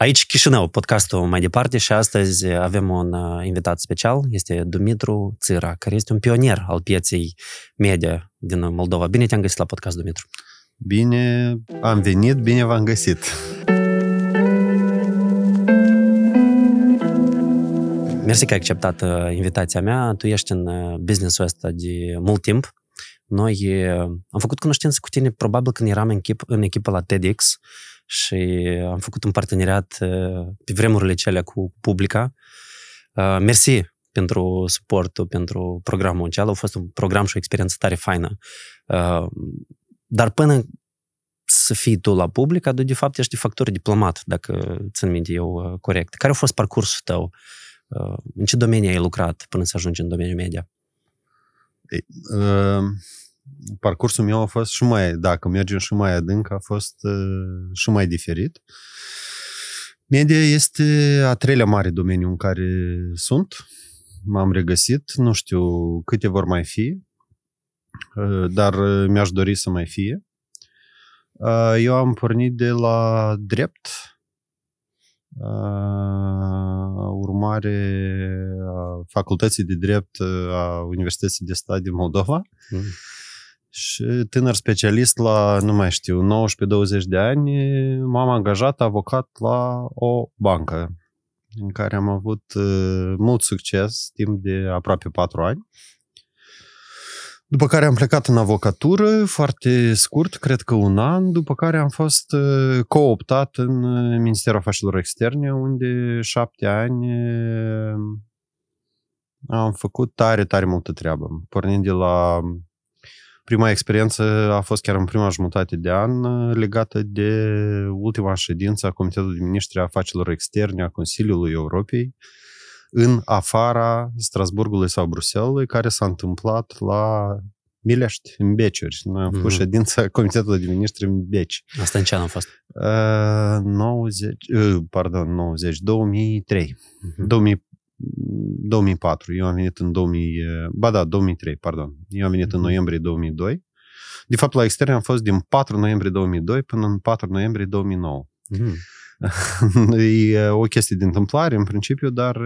Aici Chișinău, podcastul mai departe și astăzi avem un uh, invitat special, este Dumitru Țira, care este un pionier al pieței media din Moldova. Bine te-am găsit la podcast, Dumitru! Bine am venit, bine v-am găsit! Mersi că ai acceptat uh, invitația mea. Tu ești în uh, business-ul ăsta de mult timp. Noi am făcut cunoștință cu tine probabil când eram în, echip, în echipă la TEDx și am făcut un parteneriat uh, pe vremurile cele cu publica. Uh, mersi pentru suportul, pentru programul acela. A fost un program și o experiență tare faină. Uh, dar până să fii tu la publica, de fapt ești de factor diplomat, dacă țin minte eu corect. Care a fost parcursul tău? În ce domenii ai lucrat până să ajungi în domeniul media? Uh parcursul meu a fost și mai, dacă mergem și mai adânc, a fost uh, și mai diferit. Media este a treilea mare domeniu în care sunt. M-am regăsit, nu știu câte vor mai fi, uh, dar mi-aș dori să mai fie. Uh, eu am pornit de la drept, urmare a facultății de drept a Universității de Stat din Moldova. Mm și tânăr specialist la, nu mai știu, 19-20 de ani, m-am angajat avocat la o bancă în care am avut uh, mult succes timp de aproape 4 ani. După care am plecat în avocatură, foarte scurt, cred că un an, după care am fost uh, cooptat în uh, Ministerul Afacerilor Externe, unde șapte ani am făcut tare, tare multă treabă. Pornind de la Prima experiență a fost chiar în prima jumătate de an legată de ultima ședință a Comitetului de Ministri a Afacerilor Externe a Consiliului Europei în afara Strasburgului sau Bruselului, care s-a întâmplat la Milești, în Beciuri. Noi am făcut mm-hmm. ședința Comitetului de Ministri în Beci. Asta în ce an a fost? Uh, 90, uh, pardon, 90, 2003. Mm-hmm. 2000, 2004. Eu am venit în 2000, ba da, 2003, pardon. Eu am venit mm-hmm. în mhm. noiembrie 2002. De fapt, la externe am fost din 4 noiembrie 2002 până în 4 noiembrie 2009. Mm-hmm. e o chestie de întâmplare, în principiu, dar,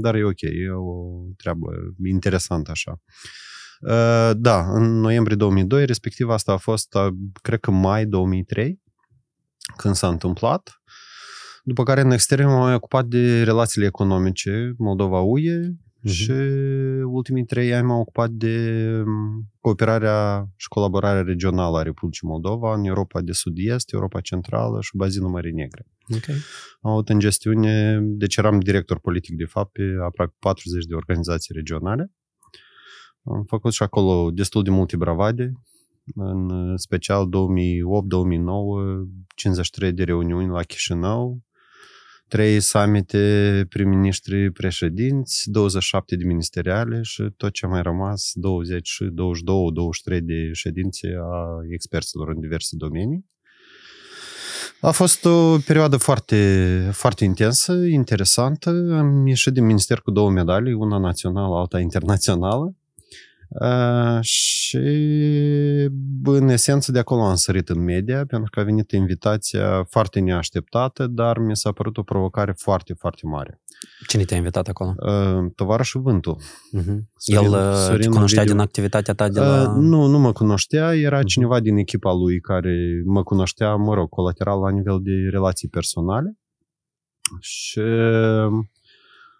dar e ok. E o treabă interesantă așa. Da, în noiembrie 2002, respectiv asta a fost, cred că mai 2003, când s-a întâmplat. După care în externe m-am mai ocupat de relațiile economice, Moldova-UE uh-huh. și ultimii trei ani m-am ocupat de mm, cooperarea și colaborarea regională a Republicii Moldova în Europa de Sud-Est, Europa Centrală și bazinul Mării Negre. Okay. Am avut în gestiune, deci eram director politic de fapt pe aproape 40 de organizații regionale. Am făcut și acolo destul de multe bravade, în special 2008-2009, 53 de reuniuni la Chișinău, trei summite prim-ministri președinți, 27 de ministeriale și tot ce a mai rămas, 20 22-23 de ședințe a experților în diverse domenii. A fost o perioadă foarte, foarte intensă, interesantă. Am ieșit din minister cu două medalii, una națională, alta internațională. Și în esență de acolo am sărit în media, pentru că a venit invitația foarte neașteptată, dar mi s-a părut o provocare foarte, foarte mare. Cine te-a invitat acolo? Tovarășul Vântu. Uh-huh. El Sorin te cunoștea din activitatea ta de la... Nu, nu mă cunoștea, era uh-huh. cineva din echipa lui care mă cunoștea, mă rog, colateral la nivel de relații personale. Și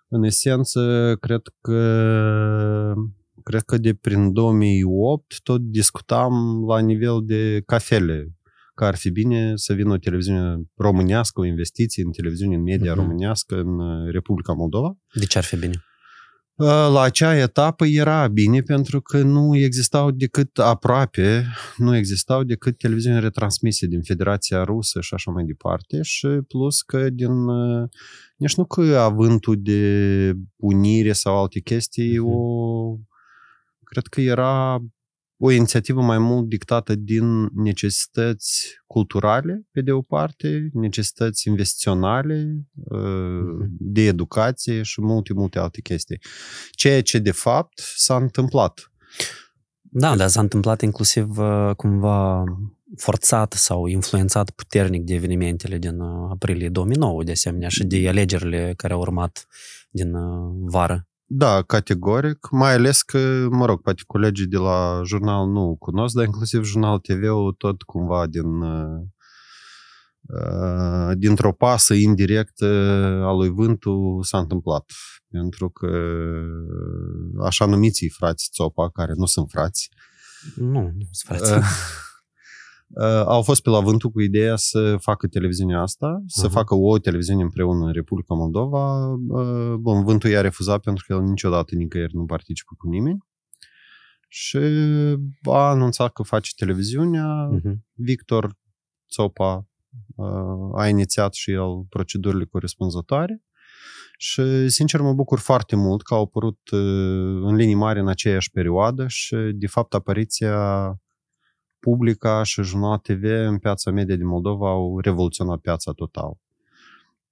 în esență, cred că cred că de prin 2008 tot discutam la nivel de cafele, că ar fi bine să vină o televiziune românească, o investiție în televiziune în media uh-huh. românească în uh, Republica Moldova. De ce ar fi bine? Uh, la acea etapă era bine pentru că nu existau decât aproape, nu existau decât televiziuni retransmise din Federația Rusă și așa mai departe și plus că din, uh, nici nu că avântul de unire sau alte chestii, uh-huh. o Cred că era o inițiativă mai mult dictată din necesități culturale, pe de o parte, necesități investiționale, mhm. de educație și multe, multe alte chestii. Ceea ce, de fapt, s-a întâmplat. Da, dar s-a întâmplat inclusiv uh, cumva forțat sau influențat puternic de evenimentele din uh, aprilie 2009, de asemenea, și de alegerile care au urmat din uh, vară. Da, categoric, mai ales că, mă rog, poate colegii de la jurnal nu cunosc, dar inclusiv jurnal TV-ul tot cumva din dintr-o pasă indirectă a lui Vântu s-a întâmplat. Pentru că așa numiții frați Țopa, care nu sunt frați, nu, nu sunt frați. au fost pe la Vântu cu ideea să facă televiziunea asta, uh-huh. să facă o televiziune împreună în Republica Moldova. Bun, Vântu i-a refuzat pentru că el niciodată nicăieri nu participă cu nimeni. Și a anunțat că face televiziunea. Uh-huh. Victor Țopa a inițiat și el procedurile corespunzătoare și, sincer, mă bucur foarte mult că au apărut în linii mari în aceeași perioadă și, de fapt, apariția Publica și Jurnal TV în piața media din Moldova au revoluționat piața total.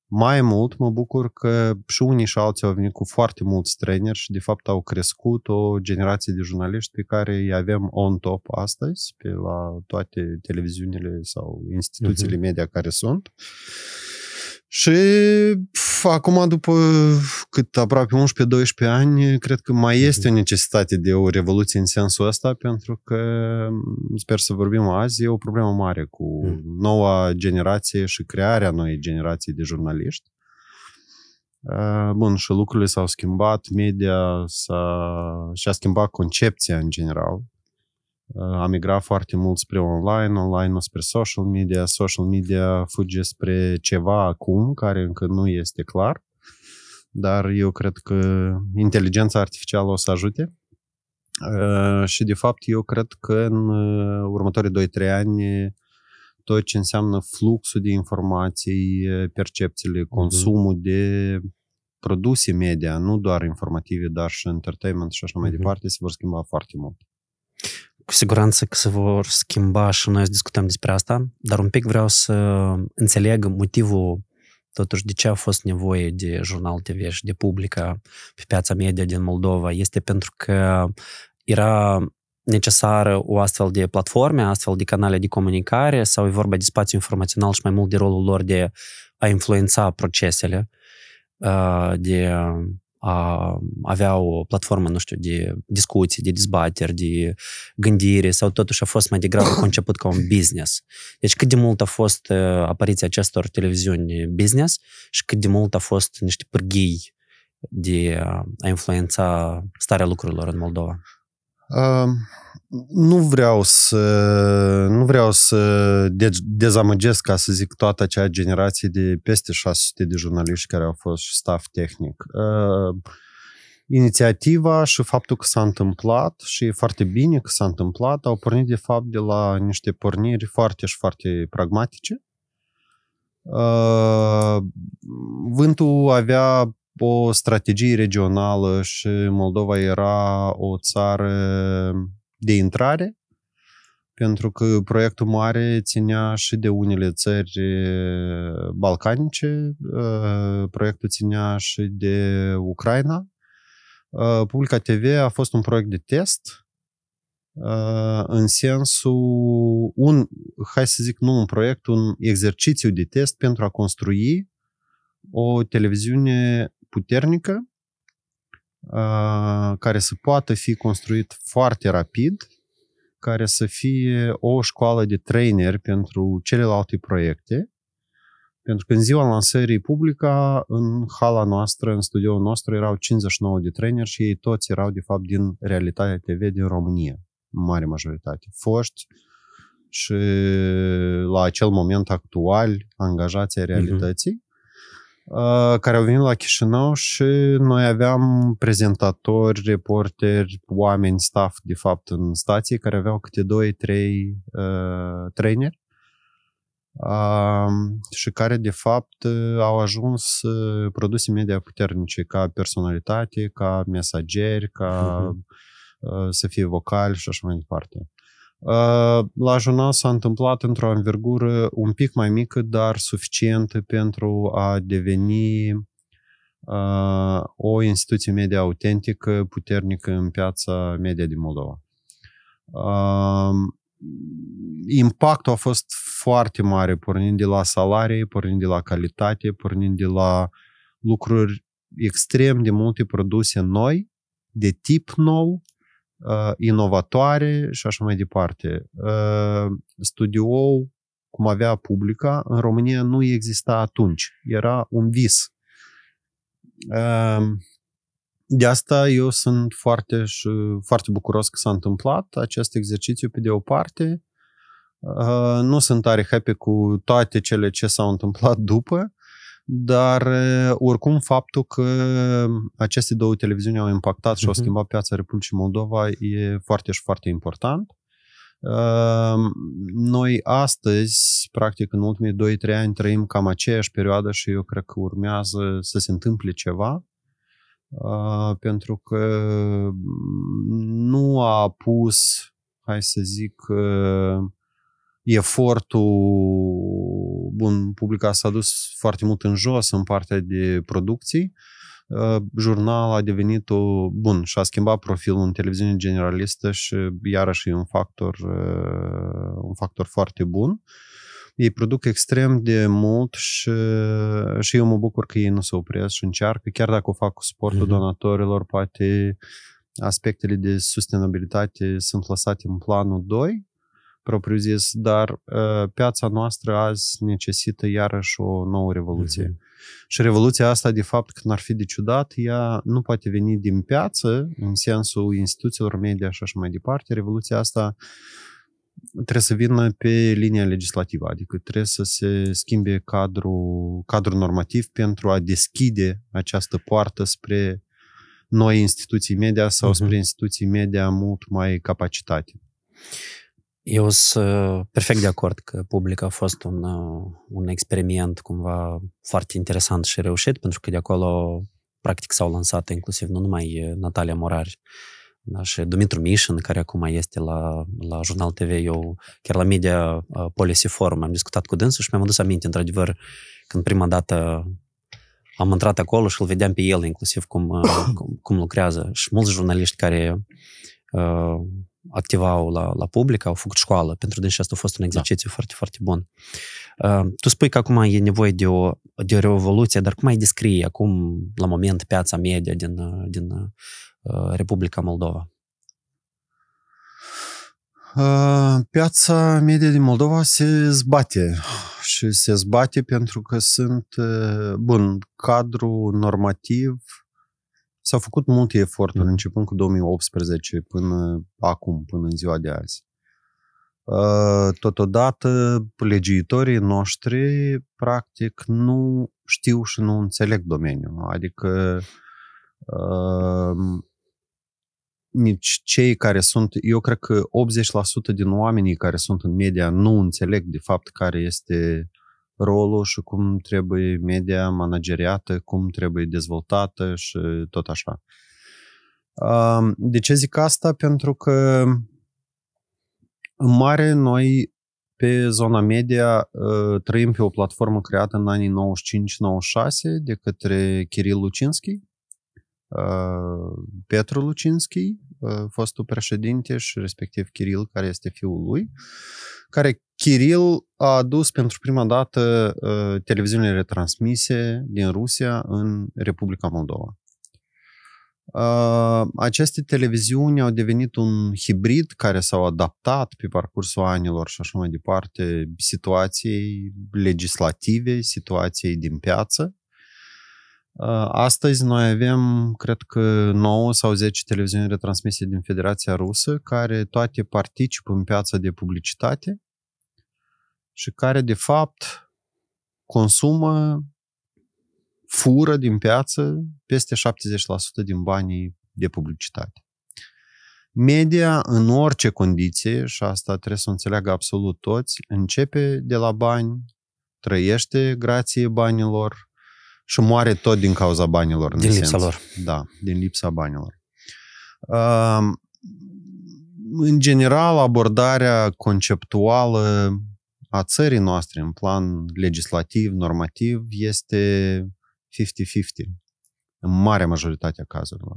Mai mult, mă bucur că și unii și alții au venit cu foarte mulți traineri și, de fapt, au crescut o generație de jurnaliști pe care îi avem on top astăzi, pe la toate televiziunile sau instituțiile uh-huh. media care sunt. Și acum, după cât aproape 11-12 ani, cred că mai este o necesitate de o revoluție în sensul ăsta, pentru că, sper să vorbim azi, e o problemă mare cu noua generație și crearea noii generații de jurnaliști. Bun, și lucrurile s-au schimbat, media s-a, și-a schimbat concepția în general a migrat foarte mult spre online, online spre social media, social media fuge spre ceva acum care încă nu este clar, dar eu cred că inteligența artificială o să ajute și de fapt eu cred că în următorii 2-3 ani tot ce înseamnă fluxul de informații, percepțiile, consumul uh-huh. de produse media, nu doar informative, dar și entertainment și așa mai uh-huh. departe, se vor schimba foarte mult cu siguranță că se vor schimba și noi să discutăm despre asta, dar un pic vreau să înțeleg motivul totuși de ce a fost nevoie de jurnal TV și de publică pe piața media din Moldova. Este pentru că era necesară o astfel de platforme, astfel de canale de comunicare sau e vorba de spațiu informațional și mai mult de rolul lor de a influența procesele, uh, de a avea o platformă, nu știu, de discuții, de dezbateri, de gândire sau totuși a fost mai degrabă conceput ca un business. Deci cât de mult a fost apariția acestor televiziuni business și cât de mult a fost niște pârghii de a influența starea lucrurilor în Moldova? Uh, nu vreau să nu vreau să dezamăgesc, ca să zic, toată acea generație de peste 600 de jurnaliști care au fost staff tehnic. Uh, inițiativa și faptul că s-a întâmplat și e foarte bine că s-a întâmplat, au pornit de fapt de la niște porniri foarte și foarte pragmatice. Uh, vântul avea o strategie regională și Moldova era o țară de intrare, pentru că proiectul mare ținea și de unele țări balcanice, proiectul ținea și de Ucraina. Publica TV a fost un proiect de test, în sensul, un, hai să zic, nu un proiect, un exercițiu de test pentru a construi o televiziune puternică care să poată fi construit foarte rapid, care să fie o școală de trainer pentru celelalte proiecte, pentru că în ziua lansării publica, în hala noastră, în studioul nostru, erau 59 de traineri și ei toți erau, de fapt, din realitatea TV din România, în mare majoritate. Foști și la acel moment actual angajații realității. Uh, care au venit la Chișinău și noi aveam prezentatori, reporteri, oameni, staff, de fapt, în stație, care aveau câte 2-3 uh, traineri uh, și care, de fapt, uh, au ajuns uh, produse media puternice ca personalitate, ca mesageri, ca uh-huh. să fie vocali și așa mai departe. La jurnal s-a întâmplat într-o învergură un pic mai mică, dar suficientă pentru a deveni o instituție media autentică, puternică în piața media din Moldova. Impactul a fost foarte mare, pornind de la salarii, pornind de la calitate, pornind de la lucruri extrem de multe produse noi, de tip nou, uh, inovatoare și așa mai departe. Uh, studioul, cum avea publica, în România nu exista atunci. Era un vis. Uh, de asta eu sunt foarte, foarte bucuros că s-a întâmplat acest exercițiu pe de o parte. Uh, nu sunt tare happy cu toate cele ce s-au întâmplat după, dar uh, oricum faptul că aceste două televiziuni au impactat și au mhm. schimbat piața Republicii Moldova e foarte și foarte important. Uh, noi astăzi, practic în ultimii 2-3 ani, trăim cam aceeași perioadă și eu cred că urmează să se întâmple ceva pentru că nu a pus, hai să zic, efortul, bun, publica s-a dus foarte mult în jos în partea de producții, jurnal a devenit o, bun, și-a schimbat profilul în televiziune generalistă și iarăși e un factor, un factor foarte bun. Uh, ei produc extrem de mult și, și eu mă bucur că ei nu se opresc și încearcă, chiar dacă o fac cu sportul uh-huh. donatorilor, poate aspectele de sustenabilitate sunt lăsate în planul 2, propriu zis, dar uh, piața noastră azi necesită iarăși o nouă revoluție. Uh-huh. Și revoluția asta, de fapt, când ar fi de ciudat, ea nu poate veni din piață, în sensul instituțiilor media și așa mai departe. Revoluția asta trebuie să vină pe linia legislativă, adică trebuie să se schimbe cadrul, cadrul normativ pentru a deschide această poartă spre noi instituții media sau uh-huh. spre instituții media mult mai capacitate. Eu sunt perfect de acord că public a fost un, un experiment cumva foarte interesant și reușit, pentru că de acolo practic s-au lansat inclusiv nu numai Natalia Morari, da, și Dumitru Mișin, care acum este la, la Jurnal TV, eu chiar la Media Policy Forum am discutat cu dânsul și mi-am adus aminte, într-adevăr, când prima dată am intrat acolo și îl vedeam pe el, inclusiv cum, cum, cum lucrează. Și mulți jurnaliști care uh, activau la, la public au făcut școală. Pentru dânsi asta a fost un exercițiu da. foarte, foarte bun. Uh, tu spui că acum e nevoie de o, de o revoluție, dar cum ai descrie acum, la moment, piața media din, din Uh, Republica Moldova? Uh, piața media din Moldova se zbate și se zbate pentru că sunt, uh, bun, cadru normativ, s-au făcut multe eforturi mm. începând cu 2018 până acum, până în ziua de azi. Totodată, legiuitorii noștri, practic, nu știu și nu înțeleg domeniul. Adică nici cei care sunt, eu cred că 80% din oamenii care sunt în media nu înțeleg de fapt care este rolul și cum trebuie media manageriată, cum trebuie dezvoltată și tot așa. De ce zic asta? Pentru că în mare noi pe zona media ă, trăim pe o platformă creată în anii 95-96 de către Kiril Lucinski, Petru Lucinski, fostul președinte și respectiv Kiril, care este fiul lui, care Kiril a adus pentru prima dată televiziunile retransmise din Rusia în Republica Moldova. Aceste televiziuni au devenit un hibrid care s-au adaptat pe parcursul anilor și așa mai departe situației legislative, situației din piață Astăzi noi avem, cred că, 9 sau 10 televiziuni retransmise din Federația Rusă, care toate participă în piața de publicitate și care, de fapt, consumă, fură din piață peste 70% din banii de publicitate. Media, în orice condiție, și asta trebuie să o înțeleagă absolut toți, începe de la bani, trăiește grație banilor, și moare tot din cauza banilor. Din lipsa sens. lor. Da, din lipsa banilor. Uh, în general, abordarea conceptuală a țării noastre în plan legislativ, normativ, este 50-50 în marea majoritate a cazurilor.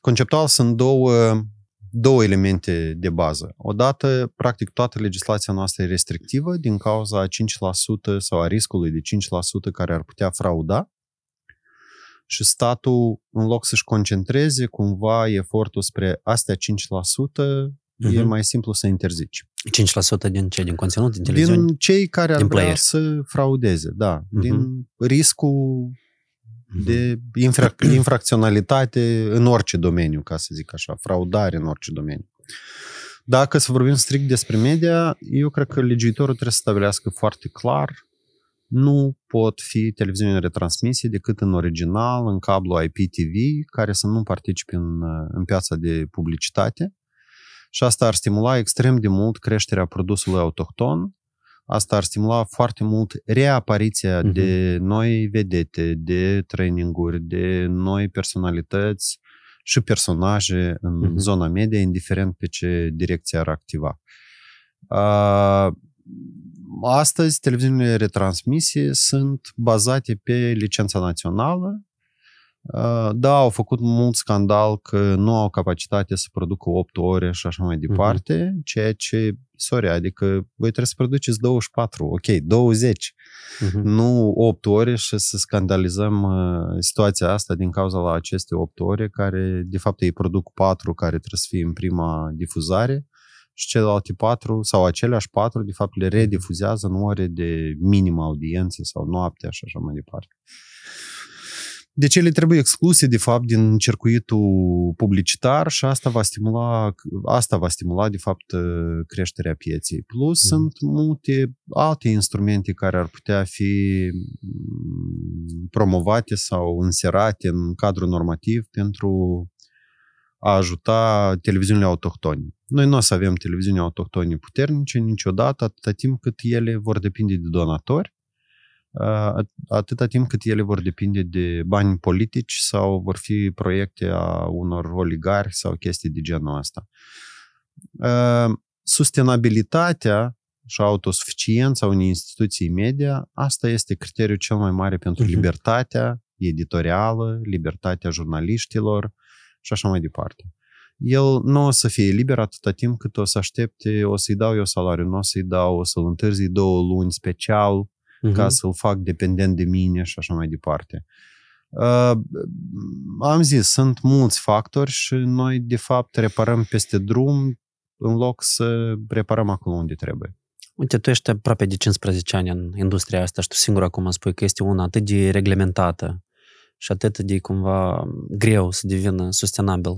Conceptual sunt două două elemente de bază. Odată, practic, toată legislația noastră e restrictivă din cauza 5% sau a riscului de 5% care ar putea frauda și statul, în loc să-și concentreze cumva efortul spre astea 5%, uh-huh. e mai simplu să interzici. 5% din ce? Din conținut? Din televiziune? Din cei care ar din vrea player. să fraudeze, da. Uh-huh. Din riscul de infra- infracționalitate în orice domeniu, ca să zic așa, fraudare în orice domeniu. Dacă să vorbim strict despre media, eu cred că legiuitorul trebuie să stabilească foarte clar nu pot fi televiziune retransmisie decât în original, în cablu IPTV, care să nu participe în, în piața de publicitate. Și asta ar stimula extrem de mult creșterea produsului autohton, Asta ar stimula foarte mult reapariția uh-huh. de noi vedete, de traininguri, de noi personalități și personaje în uh-huh. zona media, indiferent pe ce direcție ar activa. Uh, astăzi, televiziunile retransmisie sunt bazate pe licența națională, Uh, da, au făcut mult scandal că nu au capacitate să producă 8 ore și așa mai mhm. departe, uh-huh. ceea ce, sorry, adică voi trebuie să produceți 24, ok, 20, uh-huh. Mhm. nu 8 ore și să scandalizăm uh, situația asta din cauza la aceste 8 ore care, de fapt, ei produc 4 care trebuie să fie în prima difuzare și celelalte 4 sau aceleași 4, de fapt, le redifuzează în ore de minimă audiență sau noaptea și așa mai departe. Deci ele trebuie excluse, de fapt, din circuitul publicitar și asta va stimula, asta va stimula de fapt, creșterea pieței. Plus, mm. sunt multe alte instrumente care ar putea fi mm, promovate sau înserate în cadrul normativ pentru a ajuta televiziunile autohtone. Noi nu o să avem televiziuni autohtone puternice niciodată, atâta timp cât ele vor depinde de donatori atâta timp cât ele vor depinde de bani politici sau vor fi proiecte a unor oligari sau chestii de genul ăsta. Sustenabilitatea și autosuficiența unei instituții media, asta este criteriul cel mai mare pentru uh-huh. libertatea editorială, libertatea jurnaliștilor și așa mai departe. El nu o să fie liber atâta timp cât o să aștepte, o să-i dau eu salariu, nu o să-i dau, o să-l întârzi două luni special, uh-huh. ca să-l fac dependent de mine și așa mai departe. Uh, am zis, sunt mulți factori și noi, de fapt, reparăm peste drum în loc să reparăm acolo unde trebuie. Uite, tu ești aproape de 15 ani în industria asta și tu singur acum spui că este una atât de reglementată și atât de cumva greu să devină sustenabil.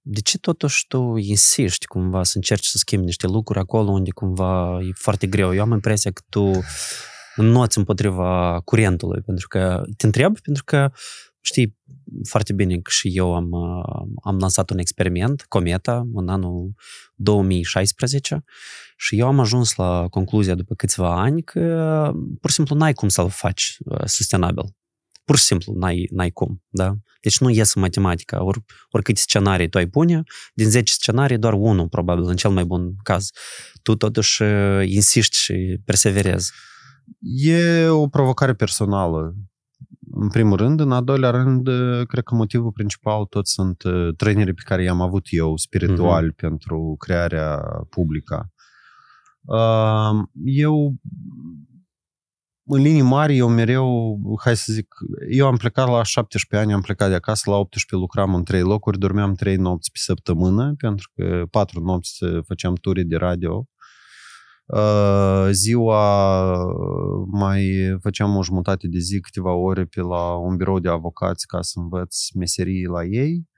De ce totuși tu insisti cumva să încerci să schimbi niște lucruri acolo unde cumva e foarte greu? Eu am impresia că tu înnoți împotriva curentului, pentru că te întreb, pentru că știi foarte bine că și eu am, am lansat un experiment, Cometa, în anul 2016 și eu am ajuns la concluzia după câțiva ani că pur și simplu n-ai cum să-l faci uh, sustenabil. Pur și simplu n-ai, n-ai cum, da? Deci nu iese matematica. Or, oricâte scenarii tu ai pune, din 10 scenarii doar unul, probabil, în cel mai bun caz. Tu totuși uh, insisti și perseverezi. E o provocare personală, în primul rând. În al doilea rând, cred că motivul principal tot sunt uh, trainerii pe care i-am avut eu, spirituali, mm-hmm. pentru crearea publică. Uh, eu, în linii mari, eu mereu, hai să zic, eu am plecat la 17 ani, am plecat de acasă, la 18 lucram în trei locuri, dormeam trei nopți pe săptămână, pentru că patru nopți făceam turi de radio Uh, ziua uh, mai făceam o jumătate de zi, câteva ore pe la un birou de avocați ca să învăț meserii la ei.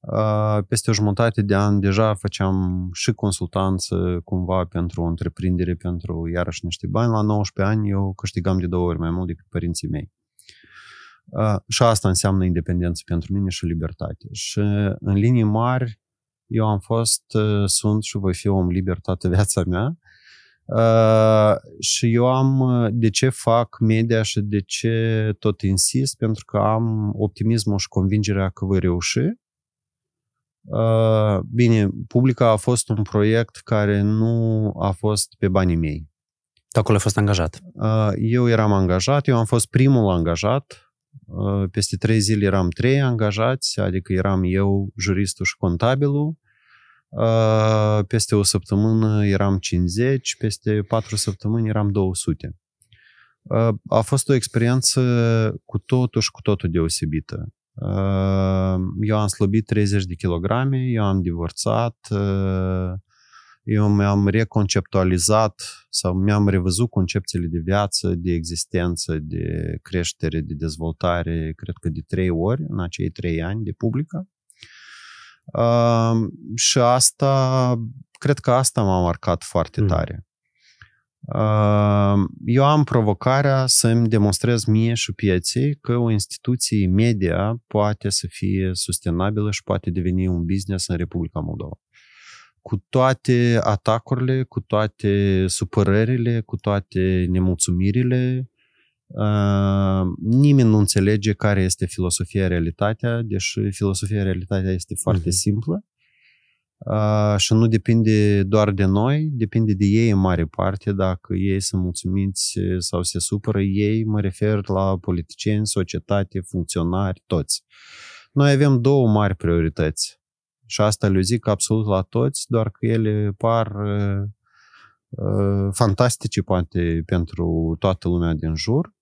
Uh, peste o jumătate de an deja făceam și consultanță cumva pentru o întreprindere, pentru iarăși niște bani. La 19 ani eu câștigam de două ori mai mult decât părinții mei. Și asta înseamnă independență pentru mine și libertate. Și în linii mari, eu am fost, sunt și voi fi om liber toată viața mea Uh, și eu am uh, de ce fac media și de ce tot insist, pentru că am optimismul și convingerea că voi reuși. Uh, bine, Publica a fost un proiect care nu a fost pe banii mei. Tu acolo ai fost angajat? Uh, eu eram angajat, eu am fost primul angajat. Uh, peste trei zile eram trei angajați, adică eram eu, juristul și contabilul Uh, peste o săptămână eram 50, peste patru săptămâni eram 200. Uh, a fost o experiență cu totul și cu totul deosebită. Uh, eu am slăbit 30 de kilograme, eu am divorțat, eu mi-am reconceptualizat sau mi-am revăzut concepțiile de viață, de existență, de creștere, de dezvoltare, cred că de trei ori în acei trei ani de publică. Uh, și asta, cred că asta m-a marcat foarte mm. tare. Uh, eu am provocarea să-mi demonstrez mie și pieței că o instituție media poate să fie sustenabilă și poate deveni un business în Republica Moldova cu toate atacurile, cu toate supărările, cu toate nemulțumirile. Uh, nimeni nu înțelege care este filosofia realitatea, deși filosofia realitatea este foarte uh-huh. simplă uh, și nu depinde doar de noi, depinde de ei în mare parte, dacă ei sunt mulțumiți sau se supără ei, mă refer la politicieni, societate, funcționari, toți. Noi avem două mari priorități și asta le zic absolut la toți, doar că ele par uh, uh, fantastice, poate, pentru toată lumea din jur.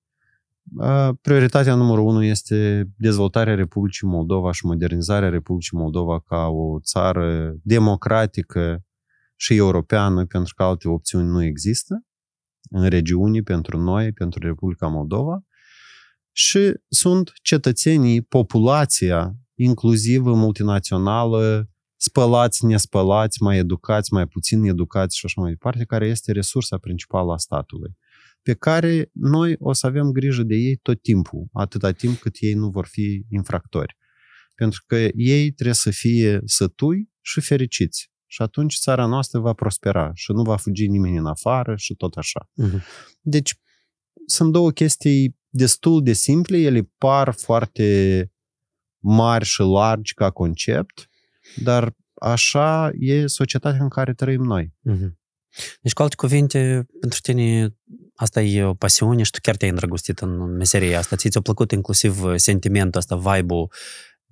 Uh, prioritatea numărul unu este dezvoltarea Republicii Moldova și modernizarea Republicii Moldova ca o țară democratică și europeană, pentru că alte opțiuni nu există în regiuni pentru noi, pentru Republica Moldova. Și sunt cetățenii, populația inclusivă, multinațională, spălați, nespălați, mai educați, mai puțin educați și așa mai departe, care este resursa principală a statului, pe care noi o să avem grijă de ei tot timpul, atâta timp cât ei nu vor fi infractori. Pentru că ei trebuie să fie sătui și fericiți. Și atunci țara noastră va prospera și nu va fugi nimeni în afară și tot așa. Uh-huh. Deci, sunt două chestii destul de simple, ele par foarte mari și largi ca concept, dar așa e societatea în care trăim noi. Mm-hmm. Deci, cu alte cuvinte, pentru tine asta e o pasiune și tu chiar te-ai îndrăgostit în meseria asta. Ți-a plăcut inclusiv sentimentul ăsta, vibe-ul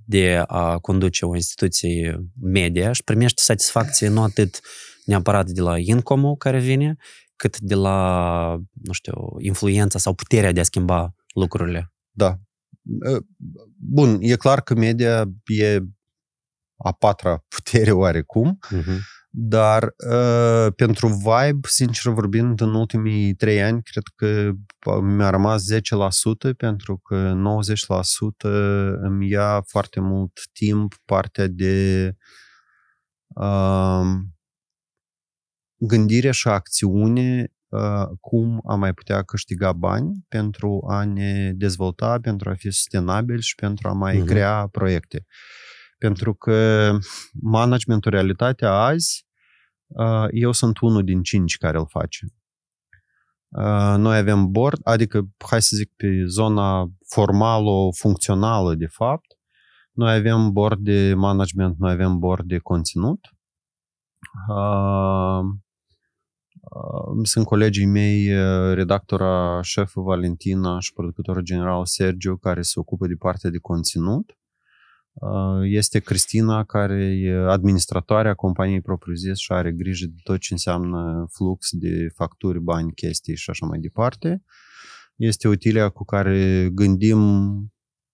de a conduce o instituție media și primești satisfacție nu atât neapărat de la income care vine, cât de la, nu știu, influența sau puterea de a schimba lucrurile. Da, Bun, e clar că media e a patra putere oarecum, uh-huh. Dar uh, pentru vibe, sincer vorbind, în ultimii trei ani, cred că mi-a rămas 10%, pentru că 90% îmi ia foarte mult timp partea de uh, gândire și acțiune Uh, cum am mai putea câștiga bani pentru a ne dezvolta, pentru a fi sustenabil și pentru a mai uh-huh. crea proiecte. Pentru că managementul realitatea azi, uh, eu sunt unul din cinci care îl face. Uh, noi avem board, adică, hai să zic, pe zona formală-funcțională, de fapt, noi avem board de management, noi avem board de conținut, sunt colegii mei, redactora șefă Valentina și producătorul general Sergio, care se ocupă de partea de conținut. Este Cristina, care e administratoarea companiei propriu-zis și are grijă de tot ce înseamnă flux de facturi, bani, chestii și așa mai departe. Este Utilia cu care gândim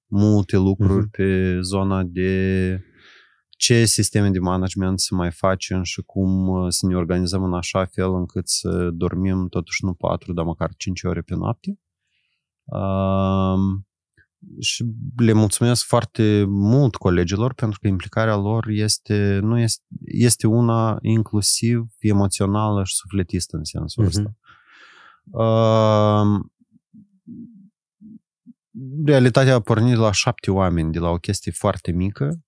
multe lucruri uh-huh. pe zona de ce sisteme de management să mai facem și cum uh, să ne organizăm în așa fel încât să dormim totuși nu 4, dar măcar 5 ore pe noapte. Uh, și le mulțumesc foarte mult colegilor pentru că implicarea lor este, nu este, este una inclusiv emoțională și sufletistă în sensul uh-huh. ăsta. Uh, realitatea a pornit la șapte oameni, de la o chestie foarte mică,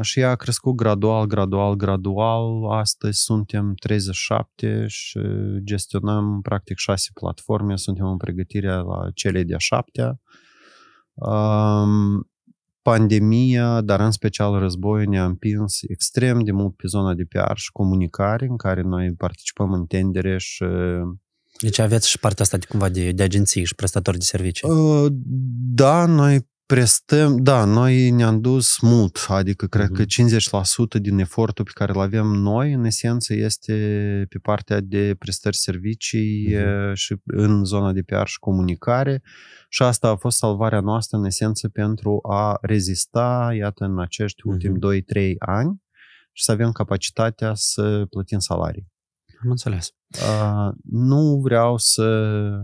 și ea a crescut gradual, gradual, gradual. Astăzi suntem 37 și gestionăm practic șase platforme. Suntem în pregătirea la cele de-a șaptea. Pandemia, dar în special războiul ne-a împins extrem de mult pe zona de PR și comunicare, în care noi participăm în tendere și deci aveți și partea asta de, cumva de, de agenții și prestatori de servicii. Da, noi prestăm, da, noi ne-am dus mult, adică cred Mhm. că 50% din efortul pe care îl avem noi, în esență, este pe partea de prestări servicii Mhm. e, și în zona de PR și comunicare și asta a fost salvarea noastră, în esență, pentru a rezista, iată, în acești Mhm. ultimi 2-3 ani și să avem capacitatea să plătim salarii. Am înțeles. Uh, nu vreau să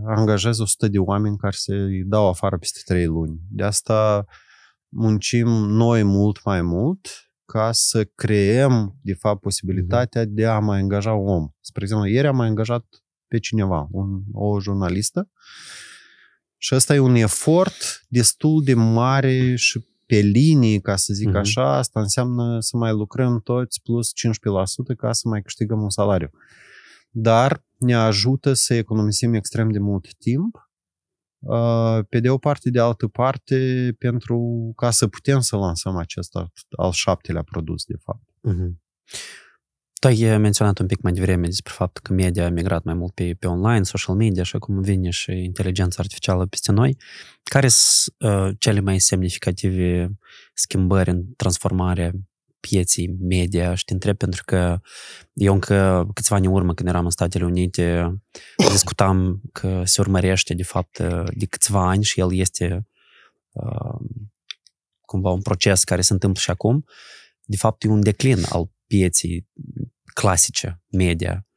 angajez 100 de oameni care să-i dau afară peste 3 luni. De asta muncim noi mult mai mult ca să creăm, de fapt, posibilitatea de a mai angaja un om. Spre exemplu, ieri am mai angajat pe cineva, un, o jurnalistă, și ăsta e un efort destul de mare și pe linii, ca să zic Mhm. așa, asta înseamnă să mai lucrăm toți plus 15% ca să mai câștigăm un salariu. Dar ne ajută să economisim extrem de mult timp, uh, pe de o parte, de altă parte, pentru ca să putem să lansăm acest al, al șaptelea produs, de fapt. Mhm. Tu ai menționat un pic mai devreme despre faptul că media a migrat mai mult pe, pe online, social media și acum vine și inteligența artificială peste noi. Care sunt uh, cele mai semnificative schimbări în transformarea pieții media și te întreb pentru că eu încă câțiva ani în urmă când eram în Statele Unite discutam că se urmărește de fapt de câțiva ani și el este uh, cumva un proces care se întâmplă și acum. De fapt e un declin al pieții clasice, media,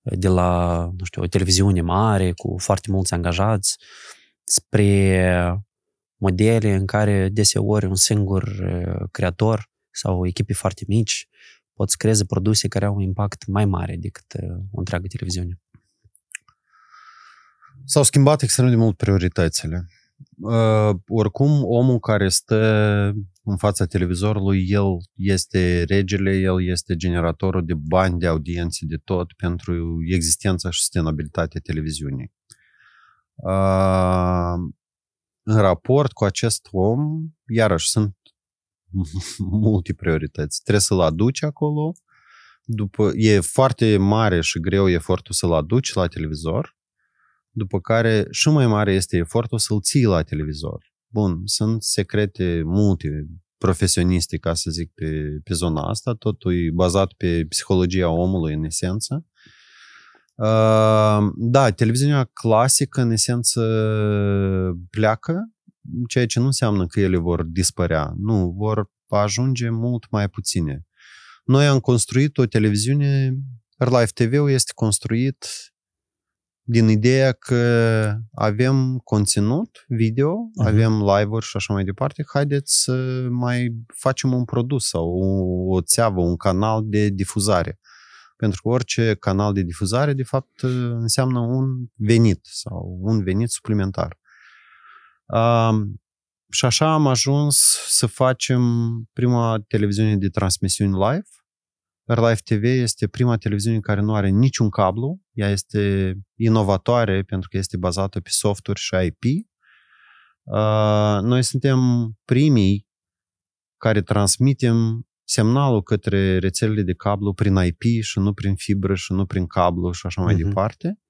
de la, nu știu, o televiziune mare cu foarte mulți angajați spre modele în care deseori un singur uh, creator sau echipe foarte mici pot să creeze produse care au un impact mai mare decât uh, o întreagă televiziune. S-au schimbat extrem de mult prioritățile. Uh, oricum, omul care stă în fața televizorului, el este regele, el este generatorul de bani, de audiențe, de tot pentru existența și sustenabilitatea televiziunii. Uh, în raport cu acest om, iarăși sunt multe priorități. Trebuie să-l aduci acolo, după, e foarte mare și greu efortul să-l aduci la televizor, după care și mai mare este efortul să-l ții la televizor. Bun, sunt secrete multe profesioniste, ca să zic, pe, pe zona asta, totul e bazat pe psihologia omului, în esență. Uh, da, televiziunea clasică, în esență, pleacă, ceea ce nu înseamnă că ele vor dispărea. Nu, vor ajunge mult mai puține. Noi am construit o televiziune, Live TV-ul este construit din ideea că avem conținut video, uh-huh. avem live-uri și așa mai departe, haideți să mai facem un produs sau o, o țeavă, un canal de difuzare. Pentru că orice canal de difuzare, de fapt, înseamnă un venit sau un venit suplimentar. Uh, și așa am ajuns să facem prima televiziune de transmisiuni live. Live TV este prima televiziune care nu are niciun cablu. Ea este inovatoare pentru că este bazată pe software și IP. Uh, noi suntem primii care transmitem semnalul către rețelele de cablu prin IP și nu prin fibră și nu prin cablu și așa mai Mhm. departe.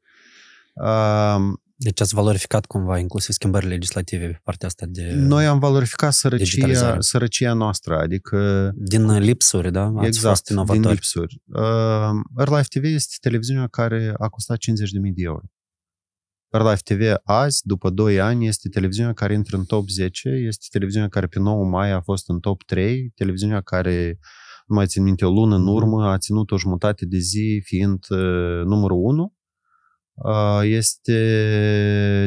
Uh, Deci ați valorificat cumva inclusiv schimbările legislative pe partea asta de... Noi am valorificat sărăcia, digitalizare. sărăcia noastră, adică Din lipsuri, da? Ați exact, fost din inovatori. lipsuri. Uh, Live TV este televiziunea care a costat 50.000 de euro. Live TV azi, după 2 ani, este televiziunea care intră în top 10, este televiziunea care pe 9 mai a fost în top 3, televiziunea care, nu mai țin minte, o lună în Mhm. urmă a ținut o jumătate de zi fiind uh, numărul 1. Uh, este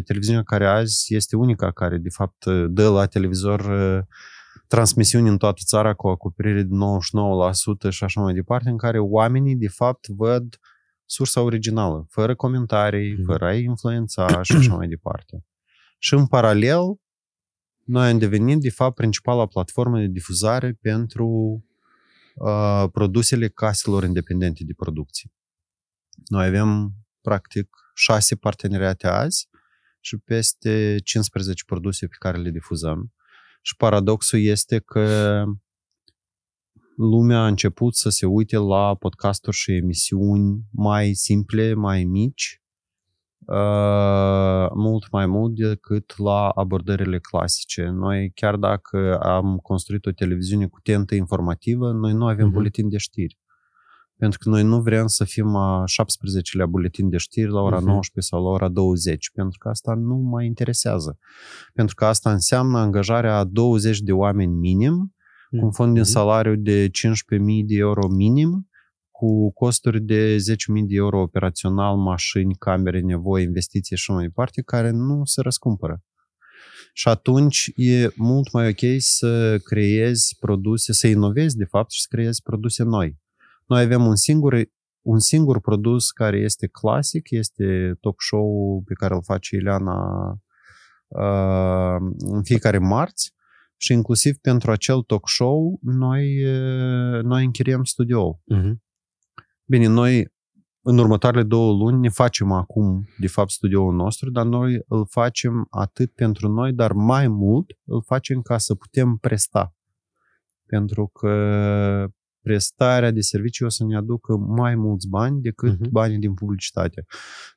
televiziunea care azi este unica care, de fapt, dă la televizor uh, transmisiuni în toată țara cu o acoperire de 99% și așa mai departe, în care oamenii, de fapt, văd sursa originală, fără comentarii, Mhm. fără a influența și așa mai departe. Și în paralel, noi am devenit, de fapt, principala platformă de difuzare pentru uh, produsele caselor independente de producție. Noi avem, practic, șase parteneriate azi și peste 15 produse pe care le difuzăm. Și paradoxul este că lumea a început să se uite la podcasturi și emisiuni mai simple, mai mici, uh, mult mai mult decât la abordările clasice. Noi, chiar dacă am construit o televiziune cu tentă informativă, noi nu avem uh-huh. buletin de știri. Pentru că noi nu vrem să fim a 17-lea buletin de știri la ora uh-huh. 19 sau la ora 20, pentru că asta nu mai interesează. Pentru că asta înseamnă angajarea a 20 de oameni minim, cu un fond din salariu de 15.000 de euro minim, cu costuri de 10.000 de euro operațional, mașini, camere, nevoie, investiții și mai departe, care nu se răscumpără. Și atunci e mult mai ok să creezi produse, să inovezi de fapt și să creezi produse noi. Noi avem un singur, un singur produs care este clasic, este talk show pe care îl face Ileana uh, în fiecare marți și inclusiv pentru acel talk show noi, uh, noi închiriem studioul. Uh-huh. Bine, noi în următoarele două luni ne facem acum, de fapt, studioul nostru, dar noi îl facem atât pentru noi, dar mai mult îl facem ca să putem presta. Pentru că prestarea de servicii o să ne aducă mai mulți bani decât uh-huh. banii din publicitate.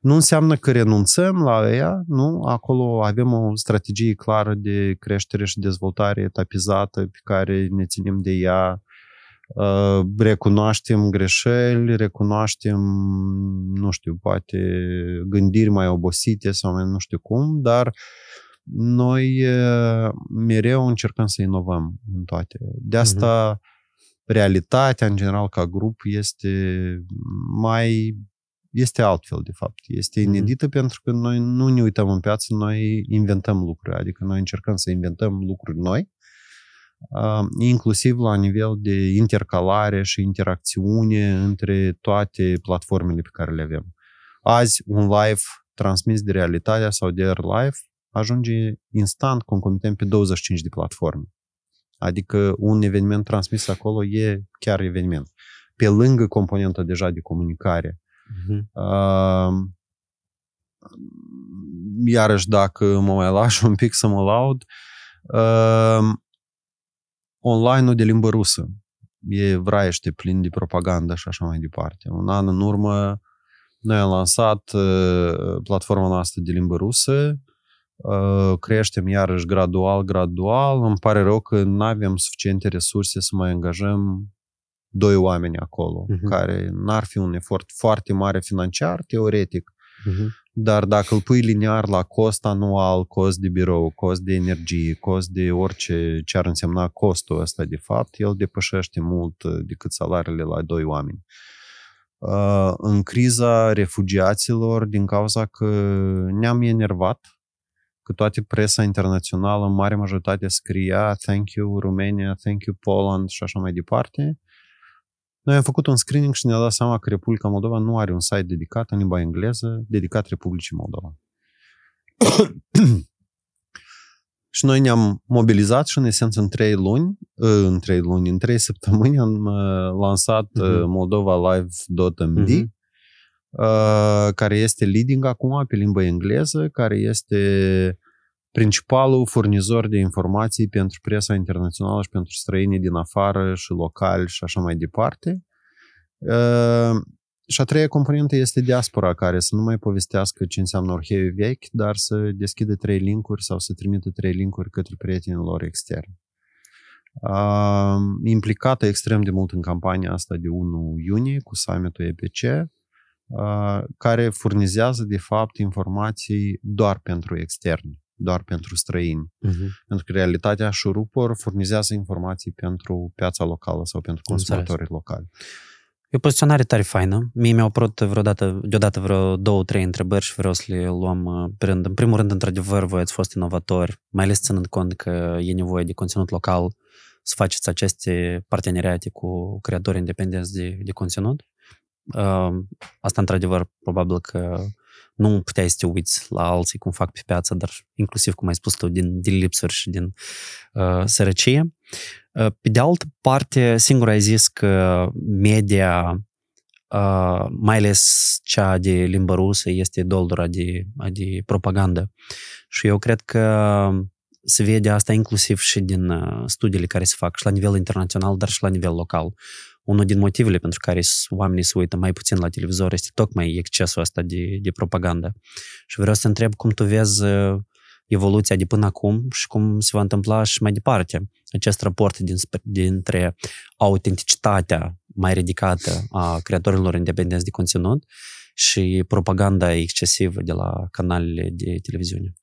Nu înseamnă că renunțăm la ea, nu? Acolo avem o strategie clară de creștere și dezvoltare etapizată pe care ne ținem de ea Uh, recunoaștem greșeli, recunoaștem, nu știu, poate gândiri mai obosite sau mai nu știu cum, dar noi uh, mereu încercăm să inovăm în toate. De mhm. asta uh-huh. Realitatea, în general, ca grup, este mai este altfel, de fapt. Este mhm. inedită mm-hmm. pentru că noi nu ne uităm în piață, noi inventăm lucruri, adică noi încercăm să inventăm lucruri noi inclusiv la nivel de intercalare și interacțiune între toate platformele pe care le avem. Azi, un live transmis de realitatea sau de Air Live ajunge instant concomitent pe 25 de platforme. Adică un eveniment transmis acolo e chiar eveniment. Pe lângă componenta deja de comunicare. Uh-huh. Uh, iarăși, dacă mă mai lași un pic să mă laud, uh, online-ul de limbă rusă. E vraiește plin de propagandă și așa mai departe. Un an în urmă, noi am lansat uh, platforma noastră de limbă rusă, uh, creștem iarăși gradual, gradual. Îmi pare rău că nu avem suficiente resurse să mai angajăm doi oameni acolo, uh-huh. care n-ar fi un efort foarte mare financiar, teoretic, uh-huh. Dar dacă îl pui liniar la cost anual, cost de birou, cost de energie, cost de orice ce ar însemna costul ăsta de fapt, el depășește mult uh, decât salariile la doi oameni. Uh, în criza refugiaților, din cauza că ne-am enervat, că toată presa internațională, în mare majoritate, scria thank you Romania, thank you Poland și așa mai departe, noi am făcut un screening și ne-am dat seama că Republica Moldova nu are un site dedicat în limba engleză, dedicat Republicii Moldova. și noi ne-am mobilizat și în esență în trei luni, ă, în trei luni, în trei săptămâni am ă, lansat uh-huh. Moldova Live.md, uh-huh. Care este leading acum pe limba engleză, care este principalul furnizor de informații pentru presa internațională și pentru străinii din afară și locali și așa mai departe. Uh, și a treia componentă este diaspora, care să nu mai povestească ce înseamnă orheiul vechi, dar să deschidă trei linkuri sau să trimită trei linkuri către prietenii lor externi. Uh, implicată extrem de mult în campania asta de 1 iunie cu summitul EPC, uh, care furnizează, de fapt, informații doar pentru externi doar pentru străini. Uh-huh. Pentru că realitatea șurupor furnizează informații pentru piața locală sau pentru consumatorii locali. E o poziționare tare faină. Mie mi-au apărut vreodată, deodată vreo două, trei întrebări și vreau să le luăm uh, pe rând. În primul rând, într-adevăr, voi ați fost inovatori, mai ales ținând cont că e nevoie de conținut local, să faceți aceste parteneriate cu creatori independenți de, de conținut. Uh, asta, într-adevăr, probabil că nu puteai să te uiți la alții cum fac pe piață, dar inclusiv, cum ai spus tu, din, din lipsuri și din uh, sărăcie. Uh, pe de altă parte, singur ai zis că media, uh, mai ales cea de limbă rusă, este doldura de, de propagandă. Și eu cred că se vede asta inclusiv și din uh, studiile care se fac și la nivel internațional, dar și la nivel local unul din motivele pentru care oamenii se uită mai puțin la televizor este tocmai excesul ăsta de, de propagandă. Și vreau să te întreb cum tu vezi uh, evoluția de până acum și cum se va întâmpla și mai departe. Acest raport din, dintre autenticitatea mai ridicată a creatorilor independenți de conținut și propaganda excesivă de la canalele de televiziune.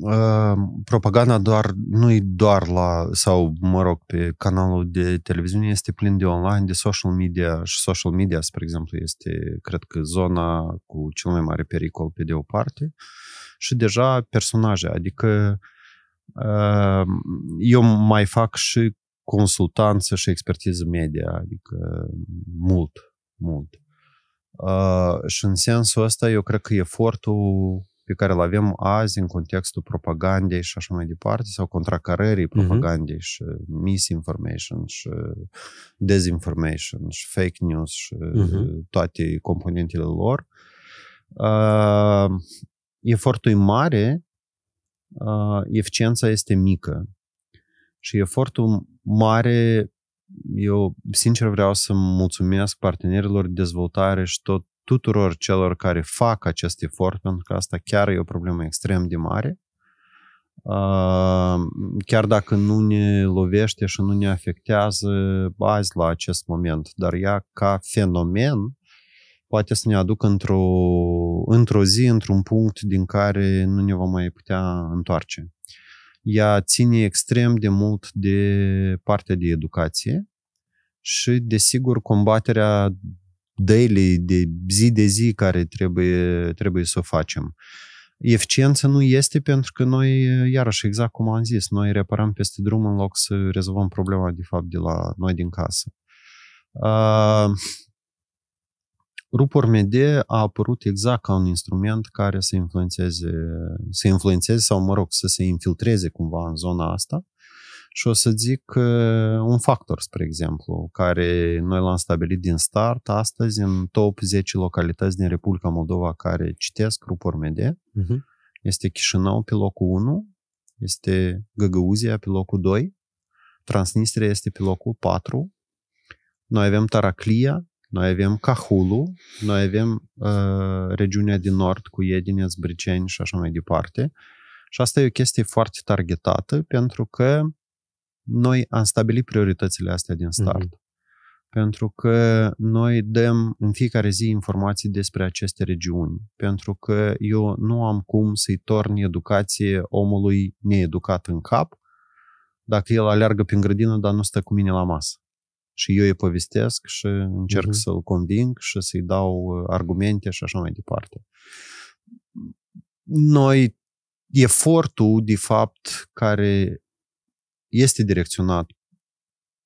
Uh, propaganda doar, nu-i doar la, sau mă rog, pe canalul de televiziune, este plin de online, de social media și social media, spre exemplu, este, cred că, zona cu cel mai mare pericol pe de o parte și deja personaje, adică uh, eu mai fac și consultanță și expertiză media, adică mult, mult. Uh, și în sensul ăsta eu cred că efortul pe care îl avem azi în contextul propagandei și așa mai departe, sau contracarării mhm. propagandei uh-huh. și misinformation și dezinformation și fake news și uh-huh. toate componentele lor, uh, efortul e mare, uh, eficiența este mică. Și efortul mare, eu sincer vreau să mulțumesc partenerilor de dezvoltare și tot tuturor celor care fac acest efort, pentru că asta chiar e o problemă extrem de mare. Chiar dacă nu ne lovește și nu ne afectează azi la acest moment, dar ea ca fenomen poate să ne aducă într-o, într-o zi, într-un punct din care nu ne vom mai putea întoarce. Ea ține extrem de mult de partea de educație și, desigur, combaterea daily, de zi de zi care trebuie, trebuie să o facem. Eficiență nu este pentru că noi, iarăși, exact cum am zis, noi reparăm peste drum în loc să rezolvăm problema, de fapt, de la noi din casă. Uh, Rupor MD a apărut exact ca un instrument care să influențeze, să influențeze sau, mă rog, să se infiltreze cumva în zona asta și o să zic un factor, spre exemplu, care noi l-am stabilit din start astăzi în top 10 localități din Republica Moldova care citesc Rupor MD. Uh-huh. Este Chișinău pe locul 1, este Găgăuzia pe locul 2, Transnistria este pe locul 4, noi avem Taraclia, noi avem Cahulu, noi avem uh, regiunea din nord cu Edineț, Briceni și așa mai departe. Și asta e o chestie foarte targetată pentru că noi am stabilit prioritățile astea din start. Mm-hmm. Pentru că noi dăm în fiecare zi informații despre aceste regiuni. Pentru că eu nu am cum să-i torn educație omului needucat în cap dacă el aleargă prin grădină, dar nu stă cu mine la masă. Și eu îi povestesc și încerc uh-huh. să-l conving și să-i dau uh, argumente și așa mai departe. Noi, efortul, de fapt, care este direcționat